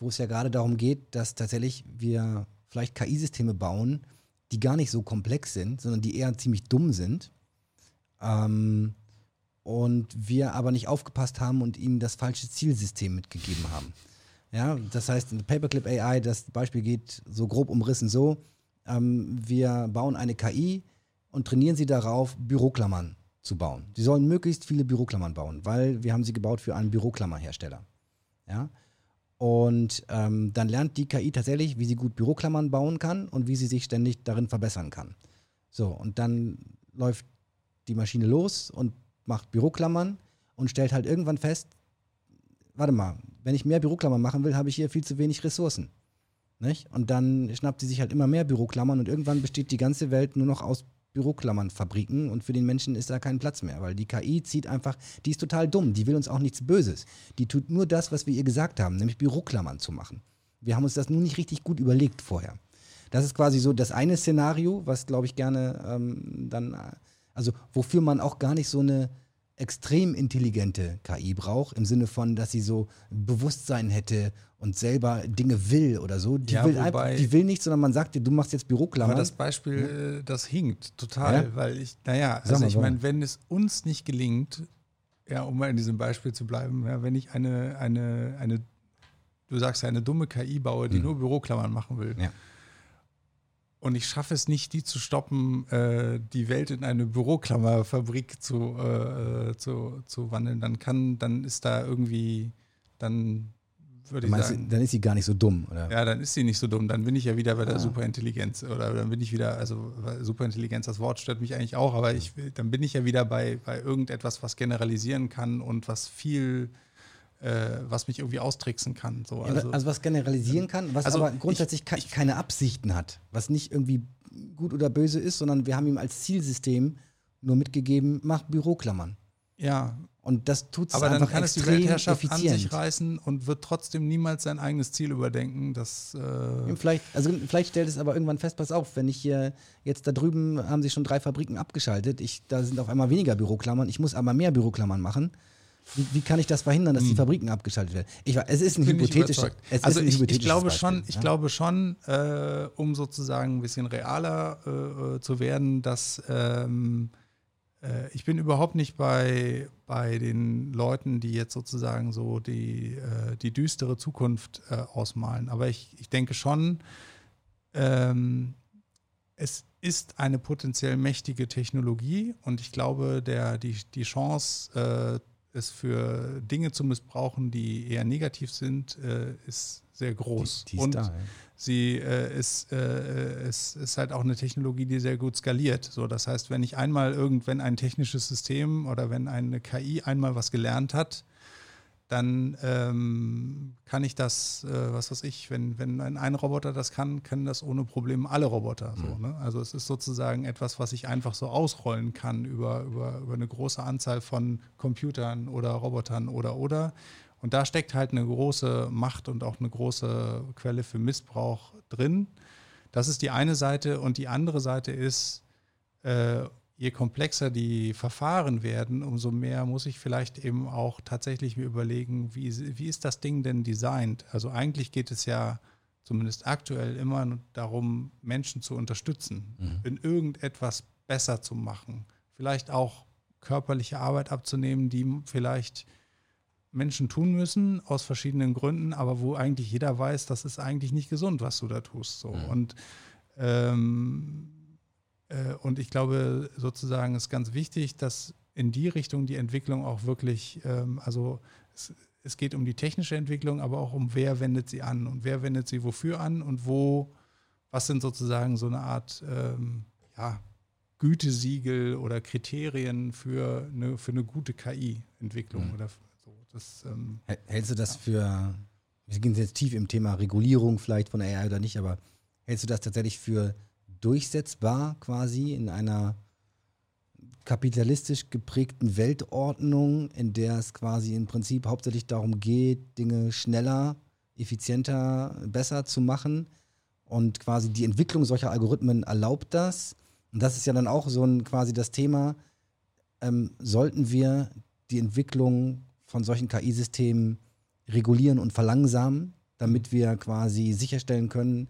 wo es ja gerade darum geht, dass tatsächlich wir vielleicht KI-Systeme bauen, die gar nicht so komplex sind, sondern die eher ziemlich dumm sind. Ähm, und wir aber nicht aufgepasst haben und ihm das falsche Zielsystem mitgegeben haben. Ja, das heißt, in Paperclip AI, das Beispiel geht so grob umrissen so, ähm, wir bauen eine KI und trainieren sie darauf, Büroklammern zu bauen. Sie sollen möglichst viele Büroklammern bauen, weil wir haben sie gebaut für einen Büroklammerhersteller. Ja? Und ähm, dann lernt die KI tatsächlich, wie sie gut Büroklammern bauen kann und wie sie sich ständig darin verbessern kann. So, und dann läuft die Maschine los und macht Büroklammern und stellt halt irgendwann fest, warte mal, wenn ich mehr Büroklammern machen will, habe ich hier viel zu wenig Ressourcen. Nicht? Und dann schnappt sie sich halt immer mehr Büroklammern und irgendwann besteht die ganze Welt nur noch aus Büroklammernfabriken und für den Menschen ist da kein Platz mehr, weil die KI zieht einfach, die ist total dumm, die will uns auch nichts Böses. Die tut nur das, was wir ihr gesagt haben, nämlich Büroklammern zu machen. Wir haben uns das nur nicht richtig gut überlegt vorher. Das ist quasi so das eine Szenario, was glaube ich gerne ähm, dann, also wofür man auch gar nicht so eine extrem intelligente KI braucht, im Sinne von, dass sie so Bewusstsein hätte und selber Dinge will oder so. Die, ja, will, wobei, die will nicht, sondern man sagt dir, du machst jetzt Büroklammern. Aber das Beispiel, ja. das hinkt total, ja? weil ich, naja, also ich meine, wenn es uns nicht gelingt, ja, um mal in diesem Beispiel zu bleiben, ja, wenn ich eine, eine, eine, du sagst ja, eine dumme KI baue, die mhm. nur Büroklammern machen will, ja und ich schaffe es nicht, die zu stoppen, äh, die Welt in eine Büroklammerfabrik zu, äh, zu, zu wandeln, dann kann, dann ist da irgendwie, dann würde ich sagen. dann ist sie gar nicht so dumm, oder? Ja, dann ist sie nicht so dumm. Dann bin ich ja wieder bei der ah. Superintelligenz. Oder dann bin ich wieder, also Superintelligenz, das Wort stört mich eigentlich auch, aber ich, dann bin ich ja wieder bei, bei irgendetwas, was generalisieren kann und was viel äh, was mich irgendwie austricksen kann. So, also, also, was generalisieren kann, was also aber grundsätzlich ich, ich, keine Absichten hat, was nicht irgendwie gut oder böse ist, sondern wir haben ihm als Zielsystem nur mitgegeben, mach Büroklammern. Ja. Und das tut es Aber dann kann es die Weltherrschaft effizient. an sich reißen und wird trotzdem niemals sein eigenes Ziel überdenken. Das, äh vielleicht, also vielleicht stellt es aber irgendwann fest, pass auf, wenn ich hier jetzt da drüben haben sie schon drei Fabriken abgeschaltet, ich, da sind auf einmal weniger Büroklammern, ich muss aber mehr Büroklammern machen wie, wie, kann ich das verhindern, dass die hm. Fabriken abgeschaltet werden? Ich, es ist ein hypothetisches. Es also ich, ich, glaube schon, ich ja? glaube schon, äh, um sozusagen ein bisschen realer äh, äh, zu werden, dass ähm, äh, ich bin überhaupt nicht bei, bei den Leuten, die jetzt sozusagen so die, äh, die düstere Zukunft äh, ausmalen. Aber ich, ich denke schon, ähm, es ist eine potenziell mächtige Technologie und ich glaube, der, die, die Chance es für Dinge zu missbrauchen, die eher negativ sind, äh, ist sehr groß. Die, die und da, ja. sie äh, ist, äh, ist, ist halt auch eine Technologie, die sehr gut skaliert. So, das heißt, wenn ich einmal irgendwann ein technisches System oder wenn eine KI einmal was gelernt hat, dann ähm, kann ich das, äh, was weiß ich, wenn, wenn ein, ein, Roboter das kann, können das ohne Probleme alle Roboter. So, mhm. ne? Also es ist sozusagen etwas, was ich einfach so ausrollen kann über, über, über eine große Anzahl von Computern oder Robotern oder oder. Und da steckt halt eine große Macht und auch eine große Quelle für Missbrauch drin. Das ist die eine Seite. Und die andere Seite ist, äh, je komplexer die Verfahren werden, umso mehr muss ich vielleicht eben auch tatsächlich mir überlegen, wie, wie ist das Ding denn designt? Also eigentlich geht es ja zumindest aktuell immer darum, Menschen zu unterstützen, mhm. in irgendetwas besser zu machen. Vielleicht auch körperliche Arbeit abzunehmen, die vielleicht Menschen tun müssen aus verschiedenen Gründen, aber wo eigentlich jeder weiß, das ist eigentlich nicht gesund, was du da tust. So. Mhm. Und ähm, äh, und ich glaube, sozusagen ist ganz wichtig, dass in die Richtung die Entwicklung auch wirklich, ähm, also es, es geht um die technische Entwicklung, aber auch um wer wendet sie an und wer wendet sie wofür an und wo, was sind sozusagen so eine Art ähm, ja, Gütesiegel oder Kriterien für eine, für eine gute KI-Entwicklung mhm. oder so. Das, ähm, Hältst du das für, wir gehen jetzt tief im Thema Regulierung vielleicht von AI oder nicht, aber hältst du das tatsächlich für durchsetzbar quasi in einer kapitalistisch geprägten Weltordnung, in der es quasi im Prinzip hauptsächlich darum geht, Dinge schneller, effizienter, besser zu machen. Und quasi die Entwicklung solcher Algorithmen erlaubt das. Und das ist ja dann auch so ein quasi das Thema, ähm, sollten wir die Entwicklung von solchen KI-Systemen regulieren und verlangsamen, damit wir quasi sicherstellen können,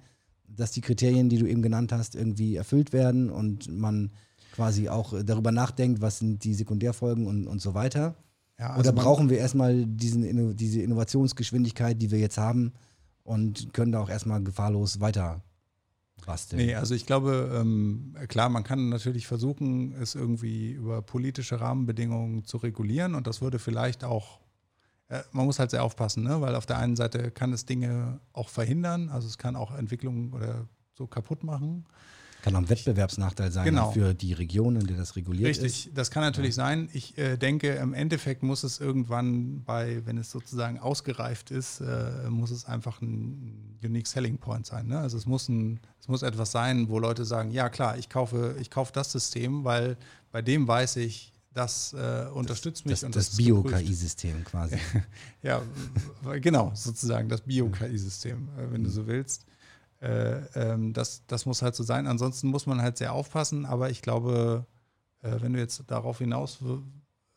dass die Kriterien, die du eben genannt hast, irgendwie erfüllt werden und man quasi auch darüber nachdenkt, was sind die Sekundärfolgen und, und so weiter. Ja, also Oder brauchen wir erstmal diesen, diese Innovationsgeschwindigkeit, die wir jetzt haben und können da auch erstmal gefahrlos weiter basteln? Nee, also ich glaube, ähm, klar, man kann natürlich versuchen, es irgendwie über politische Rahmenbedingungen zu regulieren und das würde vielleicht auch, äh, man muss halt sehr aufpassen, ne? weil auf der einen Seite kann es Dinge auch verhindern, also es kann auch Entwicklungen oder so kaputt machen. Kann auch ein Wettbewerbsnachteil sein genau. für die Regionen, die das reguliert Richtig, ist. Richtig, das kann natürlich ja. sein. Ich äh, denke, im Endeffekt muss es irgendwann bei, wenn es sozusagen ausgereift ist, äh, muss es einfach ein Unique Selling Point sein. Ne? Also es muss, ein, es muss etwas sein, wo Leute sagen, ja klar, ich kaufe, ich kaufe das System, weil bei dem weiß ich, das äh, unterstützt mich. Das, und das, das Bio-KI-System quasi. ja, genau, sozusagen das Bio-KI-System, äh, wenn du so willst. Äh, ähm, das, das muss halt so sein. Ansonsten muss man halt sehr aufpassen, aber ich glaube, äh, wenn du jetzt darauf hinaus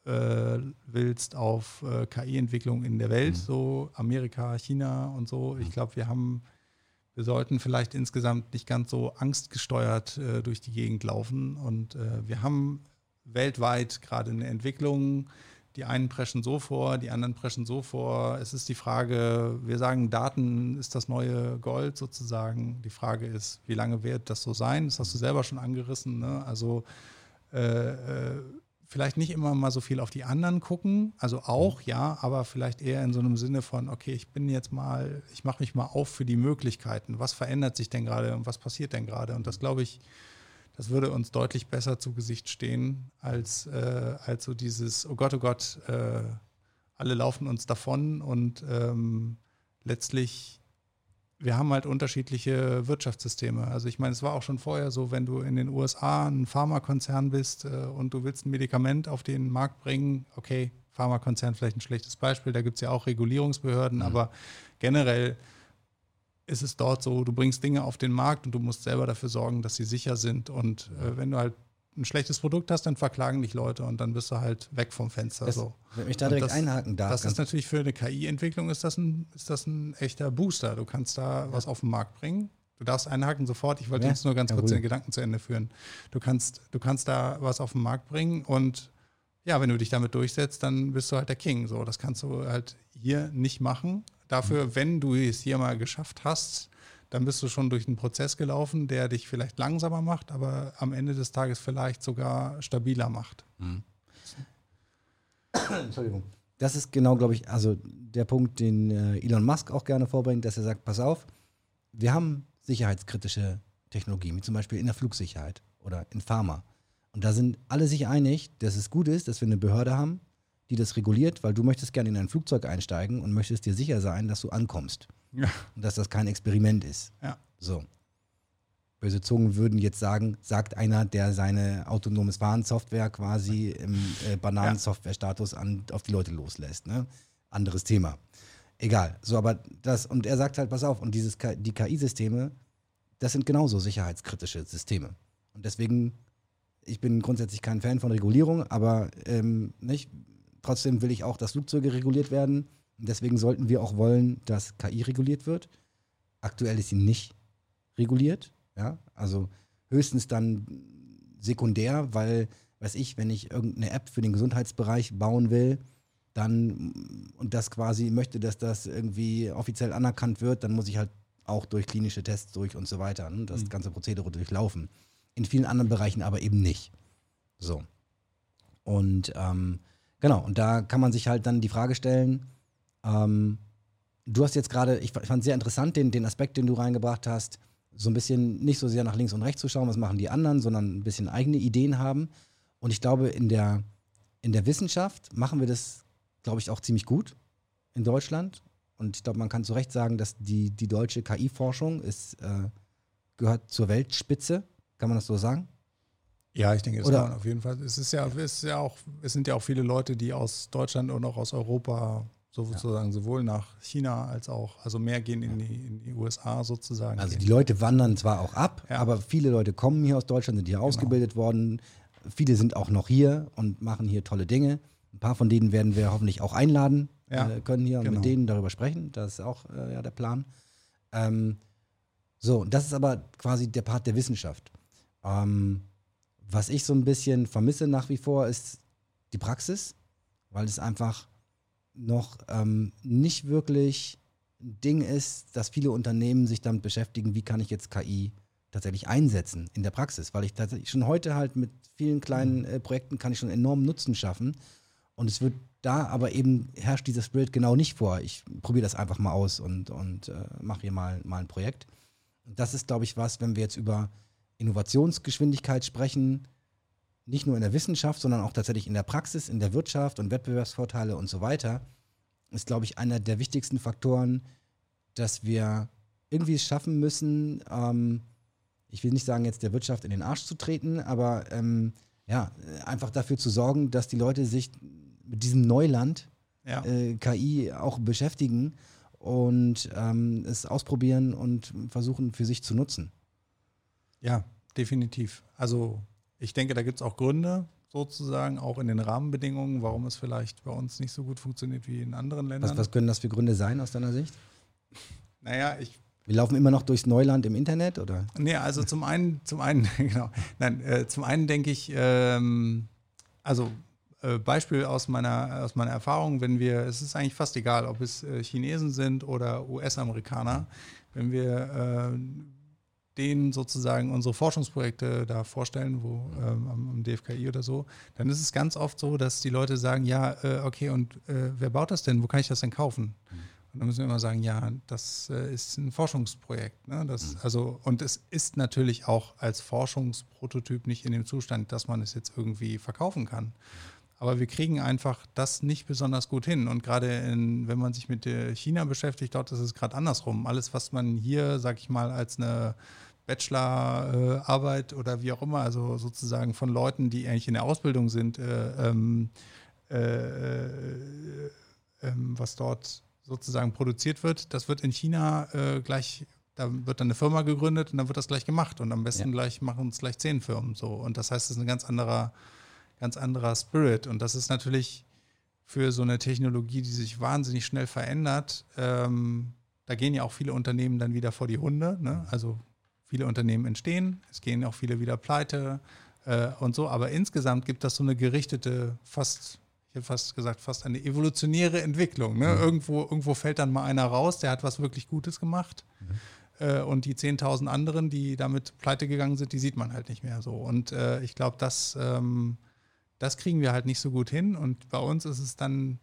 äh, willst, auf äh, KI-Entwicklung in der Welt, mhm. so Amerika, China und so, ich mhm. glaube, wir haben, wir sollten vielleicht insgesamt nicht ganz so angstgesteuert äh, durch die Gegend laufen. Und äh, wir haben weltweit gerade eine Entwicklung, die einen preschen so vor, die anderen preschen so vor. Es ist die Frage, wir sagen, Daten ist das neue Gold sozusagen. Die Frage ist, wie lange wird das so sein? Das hast du selber schon angerissen. Ne? Also äh, äh, vielleicht nicht immer mal so viel auf die anderen gucken, also auch ja, aber vielleicht eher in so einem Sinne von, okay, ich bin jetzt mal, ich mache mich mal auf für die Möglichkeiten. Was verändert sich denn gerade und was passiert denn gerade? Und das glaube ich, das würde uns deutlich besser zu Gesicht stehen, als, äh, als so dieses, oh Gott, oh Gott, äh, alle laufen uns davon und ähm, letztlich, wir haben halt unterschiedliche Wirtschaftssysteme. Also ich meine, es war auch schon vorher so, wenn du in den USA ein Pharmakonzern bist äh, und du willst ein Medikament auf den Markt bringen, okay, Pharmakonzern vielleicht ein schlechtes Beispiel, da gibt es ja auch Regulierungsbehörden, mhm. aber generell ist es dort so, du bringst Dinge auf den Markt und du musst selber dafür sorgen, dass sie sicher sind. Und äh, wenn du halt ein schlechtes Produkt hast, dann verklagen dich Leute und dann bist du halt weg vom Fenster. Das, so. Wenn ich da direkt das, einhaken darf. Das ist natürlich für eine KI-Entwicklung ist das ein, ist das ein echter Booster. Du kannst da ja. was auf den Markt bringen. Du darfst einhaken sofort. Ich wollte ja. jetzt nur ganz ja, kurz ruhig. den Gedanken zu Ende führen. Du kannst, du kannst da was auf den Markt bringen und ja, wenn du dich damit durchsetzt, dann bist du halt der King. So, das kannst du halt hier nicht machen. Dafür, mhm. wenn du es hier mal geschafft hast, dann bist du schon durch einen Prozess gelaufen, der dich vielleicht langsamer macht, aber am Ende des Tages vielleicht sogar stabiler macht. Mhm. Entschuldigung. Das ist genau, glaube ich, also der Punkt, den äh, Elon Musk auch gerne vorbringt, dass er sagt, pass auf, wir haben sicherheitskritische Technologien, wie zum Beispiel in der Flugsicherheit oder in Pharma. Und da sind alle sich einig, dass es gut ist, dass wir eine Behörde haben, die das reguliert, weil du möchtest gerne in ein Flugzeug einsteigen und möchtest dir sicher sein, dass du ankommst. Ja. Und dass das kein Experiment ist. Ja. So. Böse Zungen würden jetzt sagen, sagt einer, der seine autonomes Fahren-Software quasi im äh, Bananen-Software-Status auf die Leute loslässt. Ne? Anderes Thema. Egal. So, aber das, und er sagt halt, pass auf, und dieses, die KI-Systeme, das sind genauso sicherheitskritische Systeme. Und deswegen, ich bin grundsätzlich kein Fan von Regulierung, aber ähm, nicht, Trotzdem will ich auch, dass Flugzeuge reguliert werden. Und deswegen sollten wir auch wollen, dass KI reguliert wird. Aktuell ist sie nicht reguliert. Ja? Also höchstens dann sekundär, weil, weiß ich, wenn ich irgendeine App für den Gesundheitsbereich bauen will, dann und das quasi möchte, dass das irgendwie offiziell anerkannt wird, dann muss ich halt auch durch klinische Tests durch und so weiter, ne? das mhm. ganze Prozedere durchlaufen. In vielen anderen Bereichen aber eben nicht. So. Und ähm, Genau, und da kann man sich halt dann die Frage stellen, ähm, du hast jetzt gerade, ich fand sehr interessant, den, den Aspekt, den du reingebracht hast, so ein bisschen nicht so sehr nach links und rechts zu schauen, was machen die anderen, sondern ein bisschen eigene Ideen haben. Und ich glaube, in der, in der Wissenschaft machen wir das, glaube ich, auch ziemlich gut in Deutschland. Und ich glaube, man kann zu Recht sagen, dass die, die deutsche KI-Forschung äh, gehört zur Weltspitze. Kann man das so sagen? Ja, ich denke, das Oder? kann man auf jeden Fall. Es ist ja, es ist ja auch, es sind ja auch viele Leute, die aus Deutschland und auch aus Europa sozusagen ja. sowohl nach China als auch, also mehr gehen in die, in die USA sozusagen. Also die Leute wandern zwar auch ab, ja. aber viele Leute kommen hier aus Deutschland, sind hier genau. ausgebildet worden. Viele sind auch noch hier und machen hier tolle Dinge. Ein paar von denen werden wir hoffentlich auch einladen, ja. äh, können hier genau. mit denen darüber sprechen. Das ist auch äh, ja, der Plan. Ähm, so, das ist aber quasi der Part der Wissenschaft. Ähm, Was ich so ein bisschen vermisse nach wie vor ist die Praxis, weil es einfach noch ähm, nicht wirklich ein Ding ist, dass viele Unternehmen sich damit beschäftigen, wie kann ich jetzt KI tatsächlich einsetzen in der Praxis, weil ich tatsächlich schon heute halt mit vielen kleinen mhm. äh, Projekten kann ich schon enormen Nutzen schaffen und es wird da aber eben herrscht dieser Spirit genau nicht vor. Ich probiere das einfach mal aus und, und äh, mache hier mal, mal ein Projekt. Und das ist, glaube ich, was, wenn wir jetzt über Innovationsgeschwindigkeit sprechen, nicht nur in der Wissenschaft, sondern auch tatsächlich in der Praxis, in der Wirtschaft und Wettbewerbsvorteile und so weiter, ist, glaube ich, einer der wichtigsten Faktoren, dass wir irgendwie es schaffen müssen, ähm, ich will nicht sagen, jetzt der Wirtschaft in den Arsch zu treten, aber ähm, ja, einfach dafür zu sorgen, dass die Leute sich mit diesem Neuland ja. äh, KI auch beschäftigen und ähm, es ausprobieren und versuchen für sich zu nutzen. Ja, definitiv. Also ich denke, da gibt es auch Gründe, sozusagen, auch in den Rahmenbedingungen, warum es vielleicht bei uns nicht so gut funktioniert wie in anderen Ländern. Was, was können das für Gründe sein aus deiner Sicht? Naja, ich. Wir laufen immer noch durchs Neuland im Internet, oder? Nee, also zum einen, zum einen, genau. Nein, äh, zum einen denke ich, ähm, also äh, Beispiel aus meiner, aus meiner Erfahrung, wenn wir, es ist eigentlich fast egal, ob es äh, Chinesen sind oder US-Amerikaner, wenn wir äh, denen sozusagen unsere Forschungsprojekte da vorstellen, wo ähm, am, DFKI oder so, dann ist es ganz oft so, dass die Leute sagen, ja, äh, okay, und äh, wer baut das denn? Wo kann ich das denn kaufen? Mhm. Und dann müssen wir immer sagen, ja, das äh, ist ein Forschungsprojekt. Ne? Das, mhm. also, und es ist natürlich auch als Forschungsprototyp nicht in dem Zustand, dass man es jetzt irgendwie verkaufen kann. Aber wir kriegen einfach das nicht besonders gut hin. Und gerade wenn man sich mit China beschäftigt, dort ist es gerade andersrum. Alles, was man hier, sag ich mal, als eine Bachelorarbeit äh, oder wie auch immer, also sozusagen von Leuten, die eigentlich in der Ausbildung sind, äh, ähm, äh, äh ähm, was dort sozusagen produziert wird, das wird in China äh, gleich da wird dann eine Firma gegründet und dann wird das gleich gemacht und am besten ja. gleich machen es gleich zehn Firmen so und das heißt, es ist ein ganz anderer ganz anderer Spirit. Und das ist natürlich für so eine Technologie, die sich wahnsinnig schnell verändert, ähm, da gehen ja auch viele Unternehmen dann wieder vor die Hunde. Ne? Also viele Unternehmen entstehen, es gehen auch viele wieder pleite äh, und so. Aber insgesamt gibt das so eine gerichtete, fast, ich hätte fast gesagt, fast eine evolutionäre Entwicklung. Ne? Mhm. Irgendwo, irgendwo fällt dann mal einer raus, der hat was wirklich Gutes gemacht. Mhm. Äh, und die 10.000 anderen, die damit pleite gegangen sind, die sieht man halt nicht mehr so. Und äh, ich glaube, das ähm, das kriegen wir halt nicht so gut hin. Und bei uns ist es dann,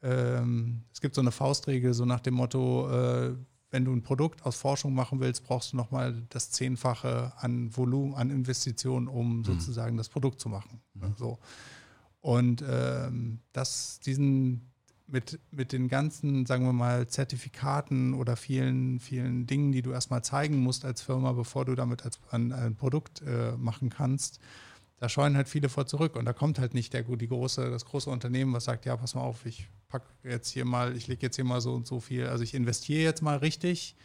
ähm, es gibt so eine Faustregel, so nach dem Motto, äh, wenn du ein Produkt aus Forschung machen willst, brauchst du nochmal das Zehnfache an Volumen, an Investitionen, um mhm. sozusagen das Produkt zu machen. Mhm. So. Und ähm, das, diesen, mit, mit den ganzen, sagen wir mal, Zertifikaten oder vielen, vielen Dingen, die du erstmal zeigen musst als Firma, bevor du damit als, ein, ein Produkt äh, machen kannst, da scheuen halt viele vor zurück und da kommt halt nicht der, die große, das große Unternehmen, was sagt, ja, pass mal auf, ich packe jetzt hier mal, ich lege jetzt hier mal so und so viel, also ich investiere jetzt mal richtig,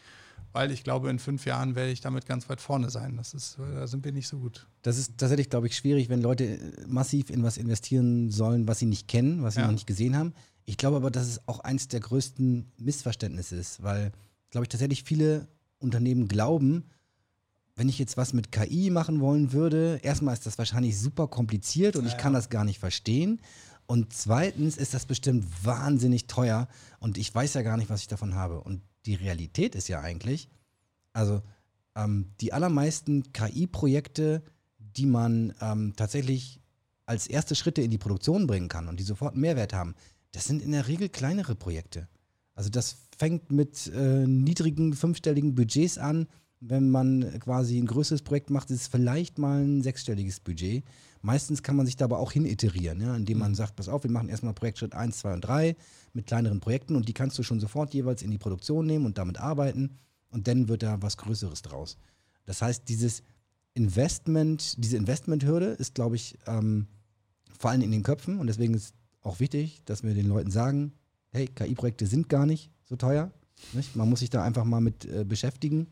weil ich glaube, in fünf Jahren werde ich damit ganz weit vorne sein. Das ist, da sind wir nicht so gut. Das ist tatsächlich, glaube ich, schwierig, wenn Leute massiv in was investieren sollen, was sie nicht kennen, was sie ja. noch nicht gesehen haben. Ich glaube aber, dass es auch eins der größten Missverständnisse ist, weil, glaube ich, tatsächlich viele Unternehmen glauben, wenn ich jetzt was mit KI machen wollen würde, erstmal ist das wahrscheinlich super kompliziert und ja, ich kann das gar nicht verstehen. Und zweitens ist das bestimmt wahnsinnig teuer und ich weiß ja gar nicht, was ich davon habe. Und die Realität ist ja eigentlich, also ähm, die allermeisten KI-Projekte, die man ähm, tatsächlich als erste Schritte in die Produktion bringen kann und die sofort einen Mehrwert haben, das sind in der Regel kleinere Projekte. Also das fängt mit äh, niedrigen fünfstelligen Budgets an wenn man quasi ein größeres Projekt macht, ist es vielleicht mal ein sechsstelliges Budget. Meistens kann man sich da aber auch hin iterieren, ja, indem man mhm. sagt, pass auf, wir machen erstmal Projektschritt 1, 2 und 3 mit kleineren Projekten und die kannst du schon sofort jeweils in die Produktion nehmen und damit arbeiten und dann wird da was Größeres draus. Das heißt, dieses Investment, diese Investmenthürde ist, glaube ich, ähm, vor allem in den Köpfen und deswegen ist auch wichtig, dass wir den Leuten sagen, hey, KI-Projekte sind gar nicht so teuer. Nicht? Man muss sich da einfach mal mit äh, beschäftigen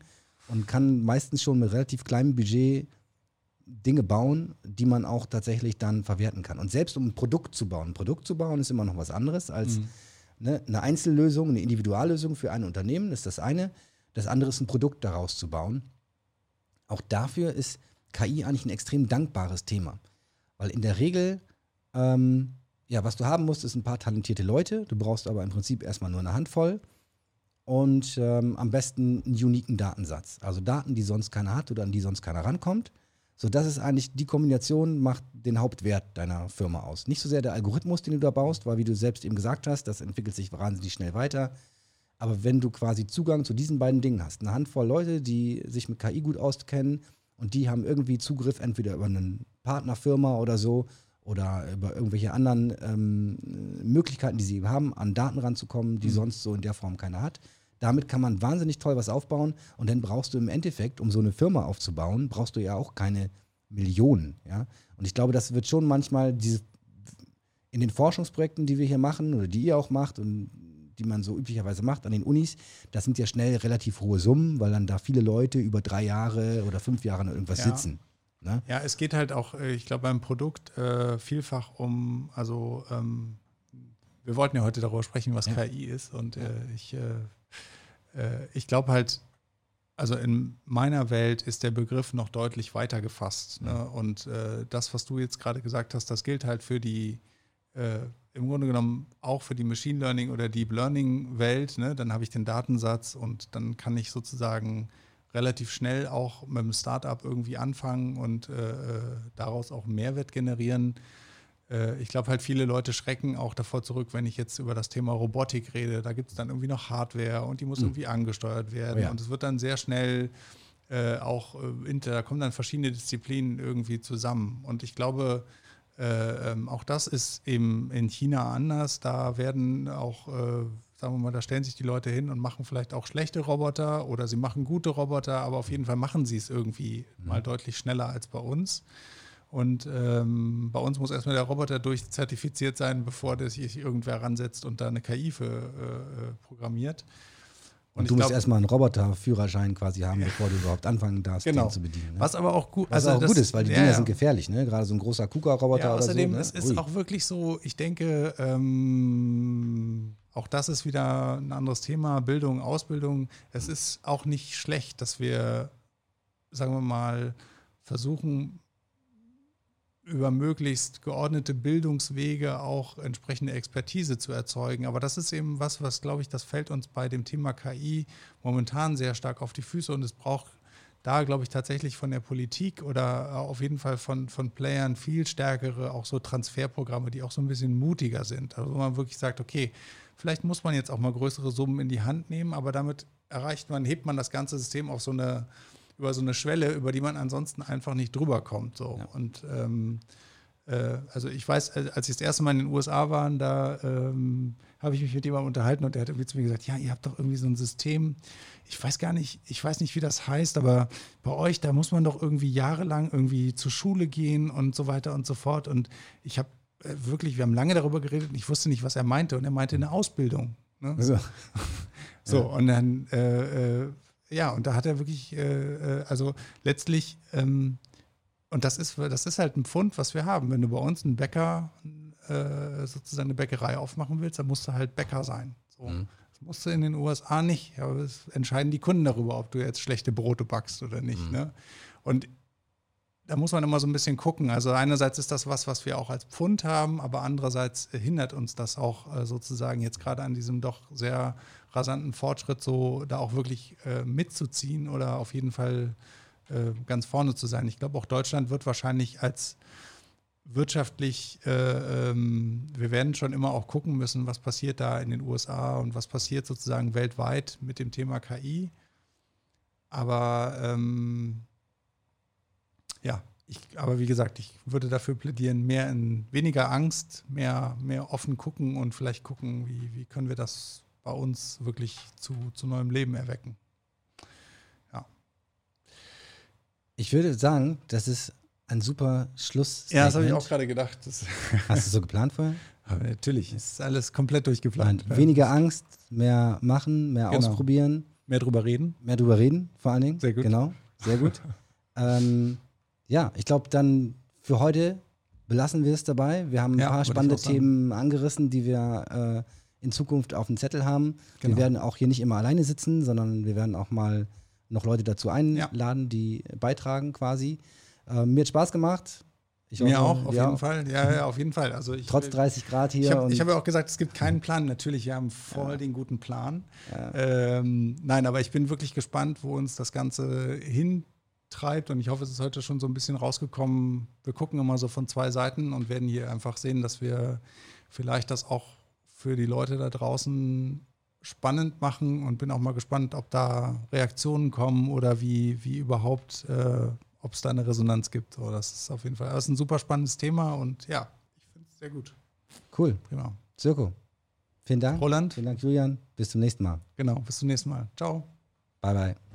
und kann meistens schon mit relativ kleinem Budget Dinge bauen, die man auch tatsächlich dann verwerten kann. Und selbst um ein Produkt zu bauen, ein Produkt zu bauen ist immer noch was anderes als mhm. ne, eine Einzellösung, eine Individuallösung für ein Unternehmen, ist das eine. Das andere ist ein Produkt daraus zu bauen. Auch dafür ist KI eigentlich ein extrem dankbares Thema. Weil in der Regel, ähm, ja, was du haben musst, ist ein paar talentierte Leute. Du brauchst aber im Prinzip erstmal nur eine Handvoll und ähm, am besten einen uniken Datensatz. Also Daten, die sonst keiner hat oder an die sonst keiner rankommt. So, das ist eigentlich die Kombination, macht den Hauptwert deiner Firma aus. Nicht so sehr der Algorithmus, den du da baust, weil, wie du selbst eben gesagt hast, das entwickelt sich wahnsinnig schnell weiter. Aber wenn du quasi Zugang zu diesen beiden Dingen hast, eine Handvoll Leute, die sich mit KI gut auskennen und die haben irgendwie Zugriff entweder über eine Partnerfirma oder so oder über irgendwelche anderen ähm, Möglichkeiten, die sie haben, an Daten ranzukommen, die mhm. sonst so in der Form keiner hat. Damit kann man wahnsinnig toll was aufbauen und dann brauchst du im Endeffekt, um so eine Firma aufzubauen, brauchst du ja auch keine Millionen. Ja? Und ich glaube, das wird schon manchmal diese, in den Forschungsprojekten, die wir hier machen oder die ihr auch macht und die man so üblicherweise macht an den Unis, das sind ja schnell relativ hohe Summen, weil dann da viele Leute über drei Jahre oder fünf Jahre irgendwas ja. sitzen. Ne? Ja, es geht halt auch, äh, ich glaube, beim Produkt äh, vielfach um, also ähm, wir wollten ja heute darüber sprechen, was ja. KI ist und äh, ich, äh, äh, ich glaube halt, also in meiner Welt ist der Begriff noch deutlich weiter gefasst. Ne? Und äh, das, was du jetzt gerade gesagt hast, das gilt halt für die im Grunde genommen auch für die Machine Learning oder Deep Learning Welt. Ne? Dann habe ich den Datensatz und dann kann ich sozusagen relativ schnell auch mit einem Startup irgendwie anfangen und äh, äh daraus auch Mehrwert generieren. Äh, ich glaube halt, viele Leute schrecken auch davor zurück, wenn ich jetzt über das Thema Robotik rede. Da gibt es dann irgendwie noch Hardware und die muss mhm. irgendwie angesteuert werden. Oh ja. Und es wird dann sehr schnell äh, auch, äh, da kommen dann verschiedene Disziplinen irgendwie zusammen. Und ich glaube, äh, ähm, auch das ist eben in China anders. Da werden auch, äh, sagen wir mal, da stellen sich die Leute hin und machen vielleicht auch schlechte Roboter oder sie machen gute Roboter, aber auf jeden Fall machen sie es irgendwie mhm. mal deutlich schneller als bei uns. Und ähm, bei uns muss erstmal der Roboter durchzertifiziert sein, bevor der sich irgendwer ransetzt und da eine KI für äh, äh programmiert. Und, und du musst erstmal einen Roboterführerschein quasi haben, bevor du überhaupt anfangen darfst, genau. den zu bedienen. Ne? Was aber auch gut, Was also auch gut ist, weil die ja, Dinger sind gefährlich, ne? Gerade so ein großer KUKA-Roboter ja, oder so. Außerdem, ne? es ist Ui. auch wirklich so, ich denke, ähm, auch das ist wieder ein anderes Thema, Bildung, Ausbildung. Es ist auch nicht schlecht, dass wir, sagen wir mal, versuchen, über möglichst geordnete Bildungswege auch entsprechende Expertise zu erzeugen. Aber das ist eben was, was, glaube ich, das fällt uns bei dem Thema KI momentan sehr stark auf die Füße und es braucht da, glaube ich, tatsächlich von der Politik oder auf jeden Fall von, von Playern viel stärkere, auch so Transferprogramme, die auch so ein bisschen mutiger sind. Also wo man wirklich sagt, okay, vielleicht muss man jetzt auch mal größere Summen in die Hand nehmen, aber damit erreicht man, hebt man das ganze System auf so eine über so eine Schwelle, über die man ansonsten einfach nicht drüber kommt. So. Ja. Und ähm, äh, also ich weiß, als ich das erste Mal in den USA war, da ähm, habe ich mich mit jemandem unterhalten und der hat irgendwie zu mir gesagt, ja, ihr habt doch irgendwie so ein System, ich weiß gar nicht, ich weiß nicht, wie das heißt, aber bei euch, da muss man doch irgendwie jahrelang irgendwie zur Schule gehen und so weiter und so fort. Und ich habe äh, wirklich, wir haben lange darüber geredet und ich wusste nicht, was er meinte. Und er meinte eine Ausbildung. Ne? Also. so, ja. und dann äh, äh ja, und da hat er wirklich, äh, äh, also letztlich, ähm, und das ist, das ist halt ein Pfund, was wir haben. Wenn du bei uns einen Bäcker, äh, sozusagen eine Bäckerei aufmachen willst, dann musst du halt Bäcker sein. So. Mhm. Das musst du in den USA nicht, aber es entscheiden die Kunden darüber, ob du jetzt schlechte Brote backst oder nicht. Mhm. Ne? Und da muss man immer so ein bisschen gucken. Also einerseits ist das was, was wir auch als Pfund haben, aber andererseits hindert uns das auch äh, sozusagen jetzt gerade an diesem doch sehr rasanten Fortschritt so da auch wirklich äh, mitzuziehen oder auf jeden Fall äh, ganz vorne zu sein. Ich glaube, auch Deutschland wird wahrscheinlich als wirtschaftlich, äh, ähm, wir werden schon immer auch gucken müssen, was passiert da in den USA und was passiert sozusagen weltweit mit dem Thema KI. Aber ähm, ja, ich, aber wie gesagt, ich würde dafür plädieren, mehr in weniger Angst, mehr, mehr offen gucken und vielleicht gucken, wie, wie können wir das bei uns wirklich zu, zu neuem Leben erwecken. Ja. Ich würde sagen, das ist ein super Schluss. Ja, das habe ich auch gerade gedacht. Das Hast du so geplant vorher? Aber natürlich, es ist alles komplett durchgeplant. Nein, weniger Angst, mehr machen, mehr genau. ausprobieren. Mehr drüber reden. Mehr drüber reden, vor allen Dingen. Sehr gut. Genau, sehr gut. ähm, ja, ich glaube, dann für heute belassen wir es dabei. Wir haben ein ja, paar spannende Themen angerissen, die wir äh, in Zukunft auf dem Zettel haben. Genau. Wir werden auch hier nicht immer alleine sitzen, sondern wir werden auch mal noch Leute dazu einladen, ja. die beitragen quasi. Äh, mir hat Spaß gemacht. Ich Mir auch, auf ja. jeden Fall. Ja, ja, auf jeden Fall. Also ich, Trotz 30 Grad hier. Ich habe hab ja auch gesagt, es gibt keinen Plan. Natürlich, wir haben voll ja. den guten Plan. Ähm, nein, aber ich bin wirklich gespannt, wo uns das Ganze hintreibt. Und ich hoffe, es ist heute schon so ein bisschen rausgekommen. Wir gucken immer so von zwei Seiten und werden hier einfach sehen, dass wir vielleicht das auch für die Leute da draußen spannend machen und bin auch mal gespannt, ob da Reaktionen kommen oder wie, wie überhaupt äh, ob es da eine Resonanz gibt. Oh, das ist auf jeden Fall das ist ein super spannendes Thema und ja, ich finde es sehr gut. Cool. Prima. Zirko. Vielen Dank. Roland. Vielen Dank, Julian. Bis zum nächsten Mal. Genau, bis zum nächsten Mal. Ciao. Bye, bye.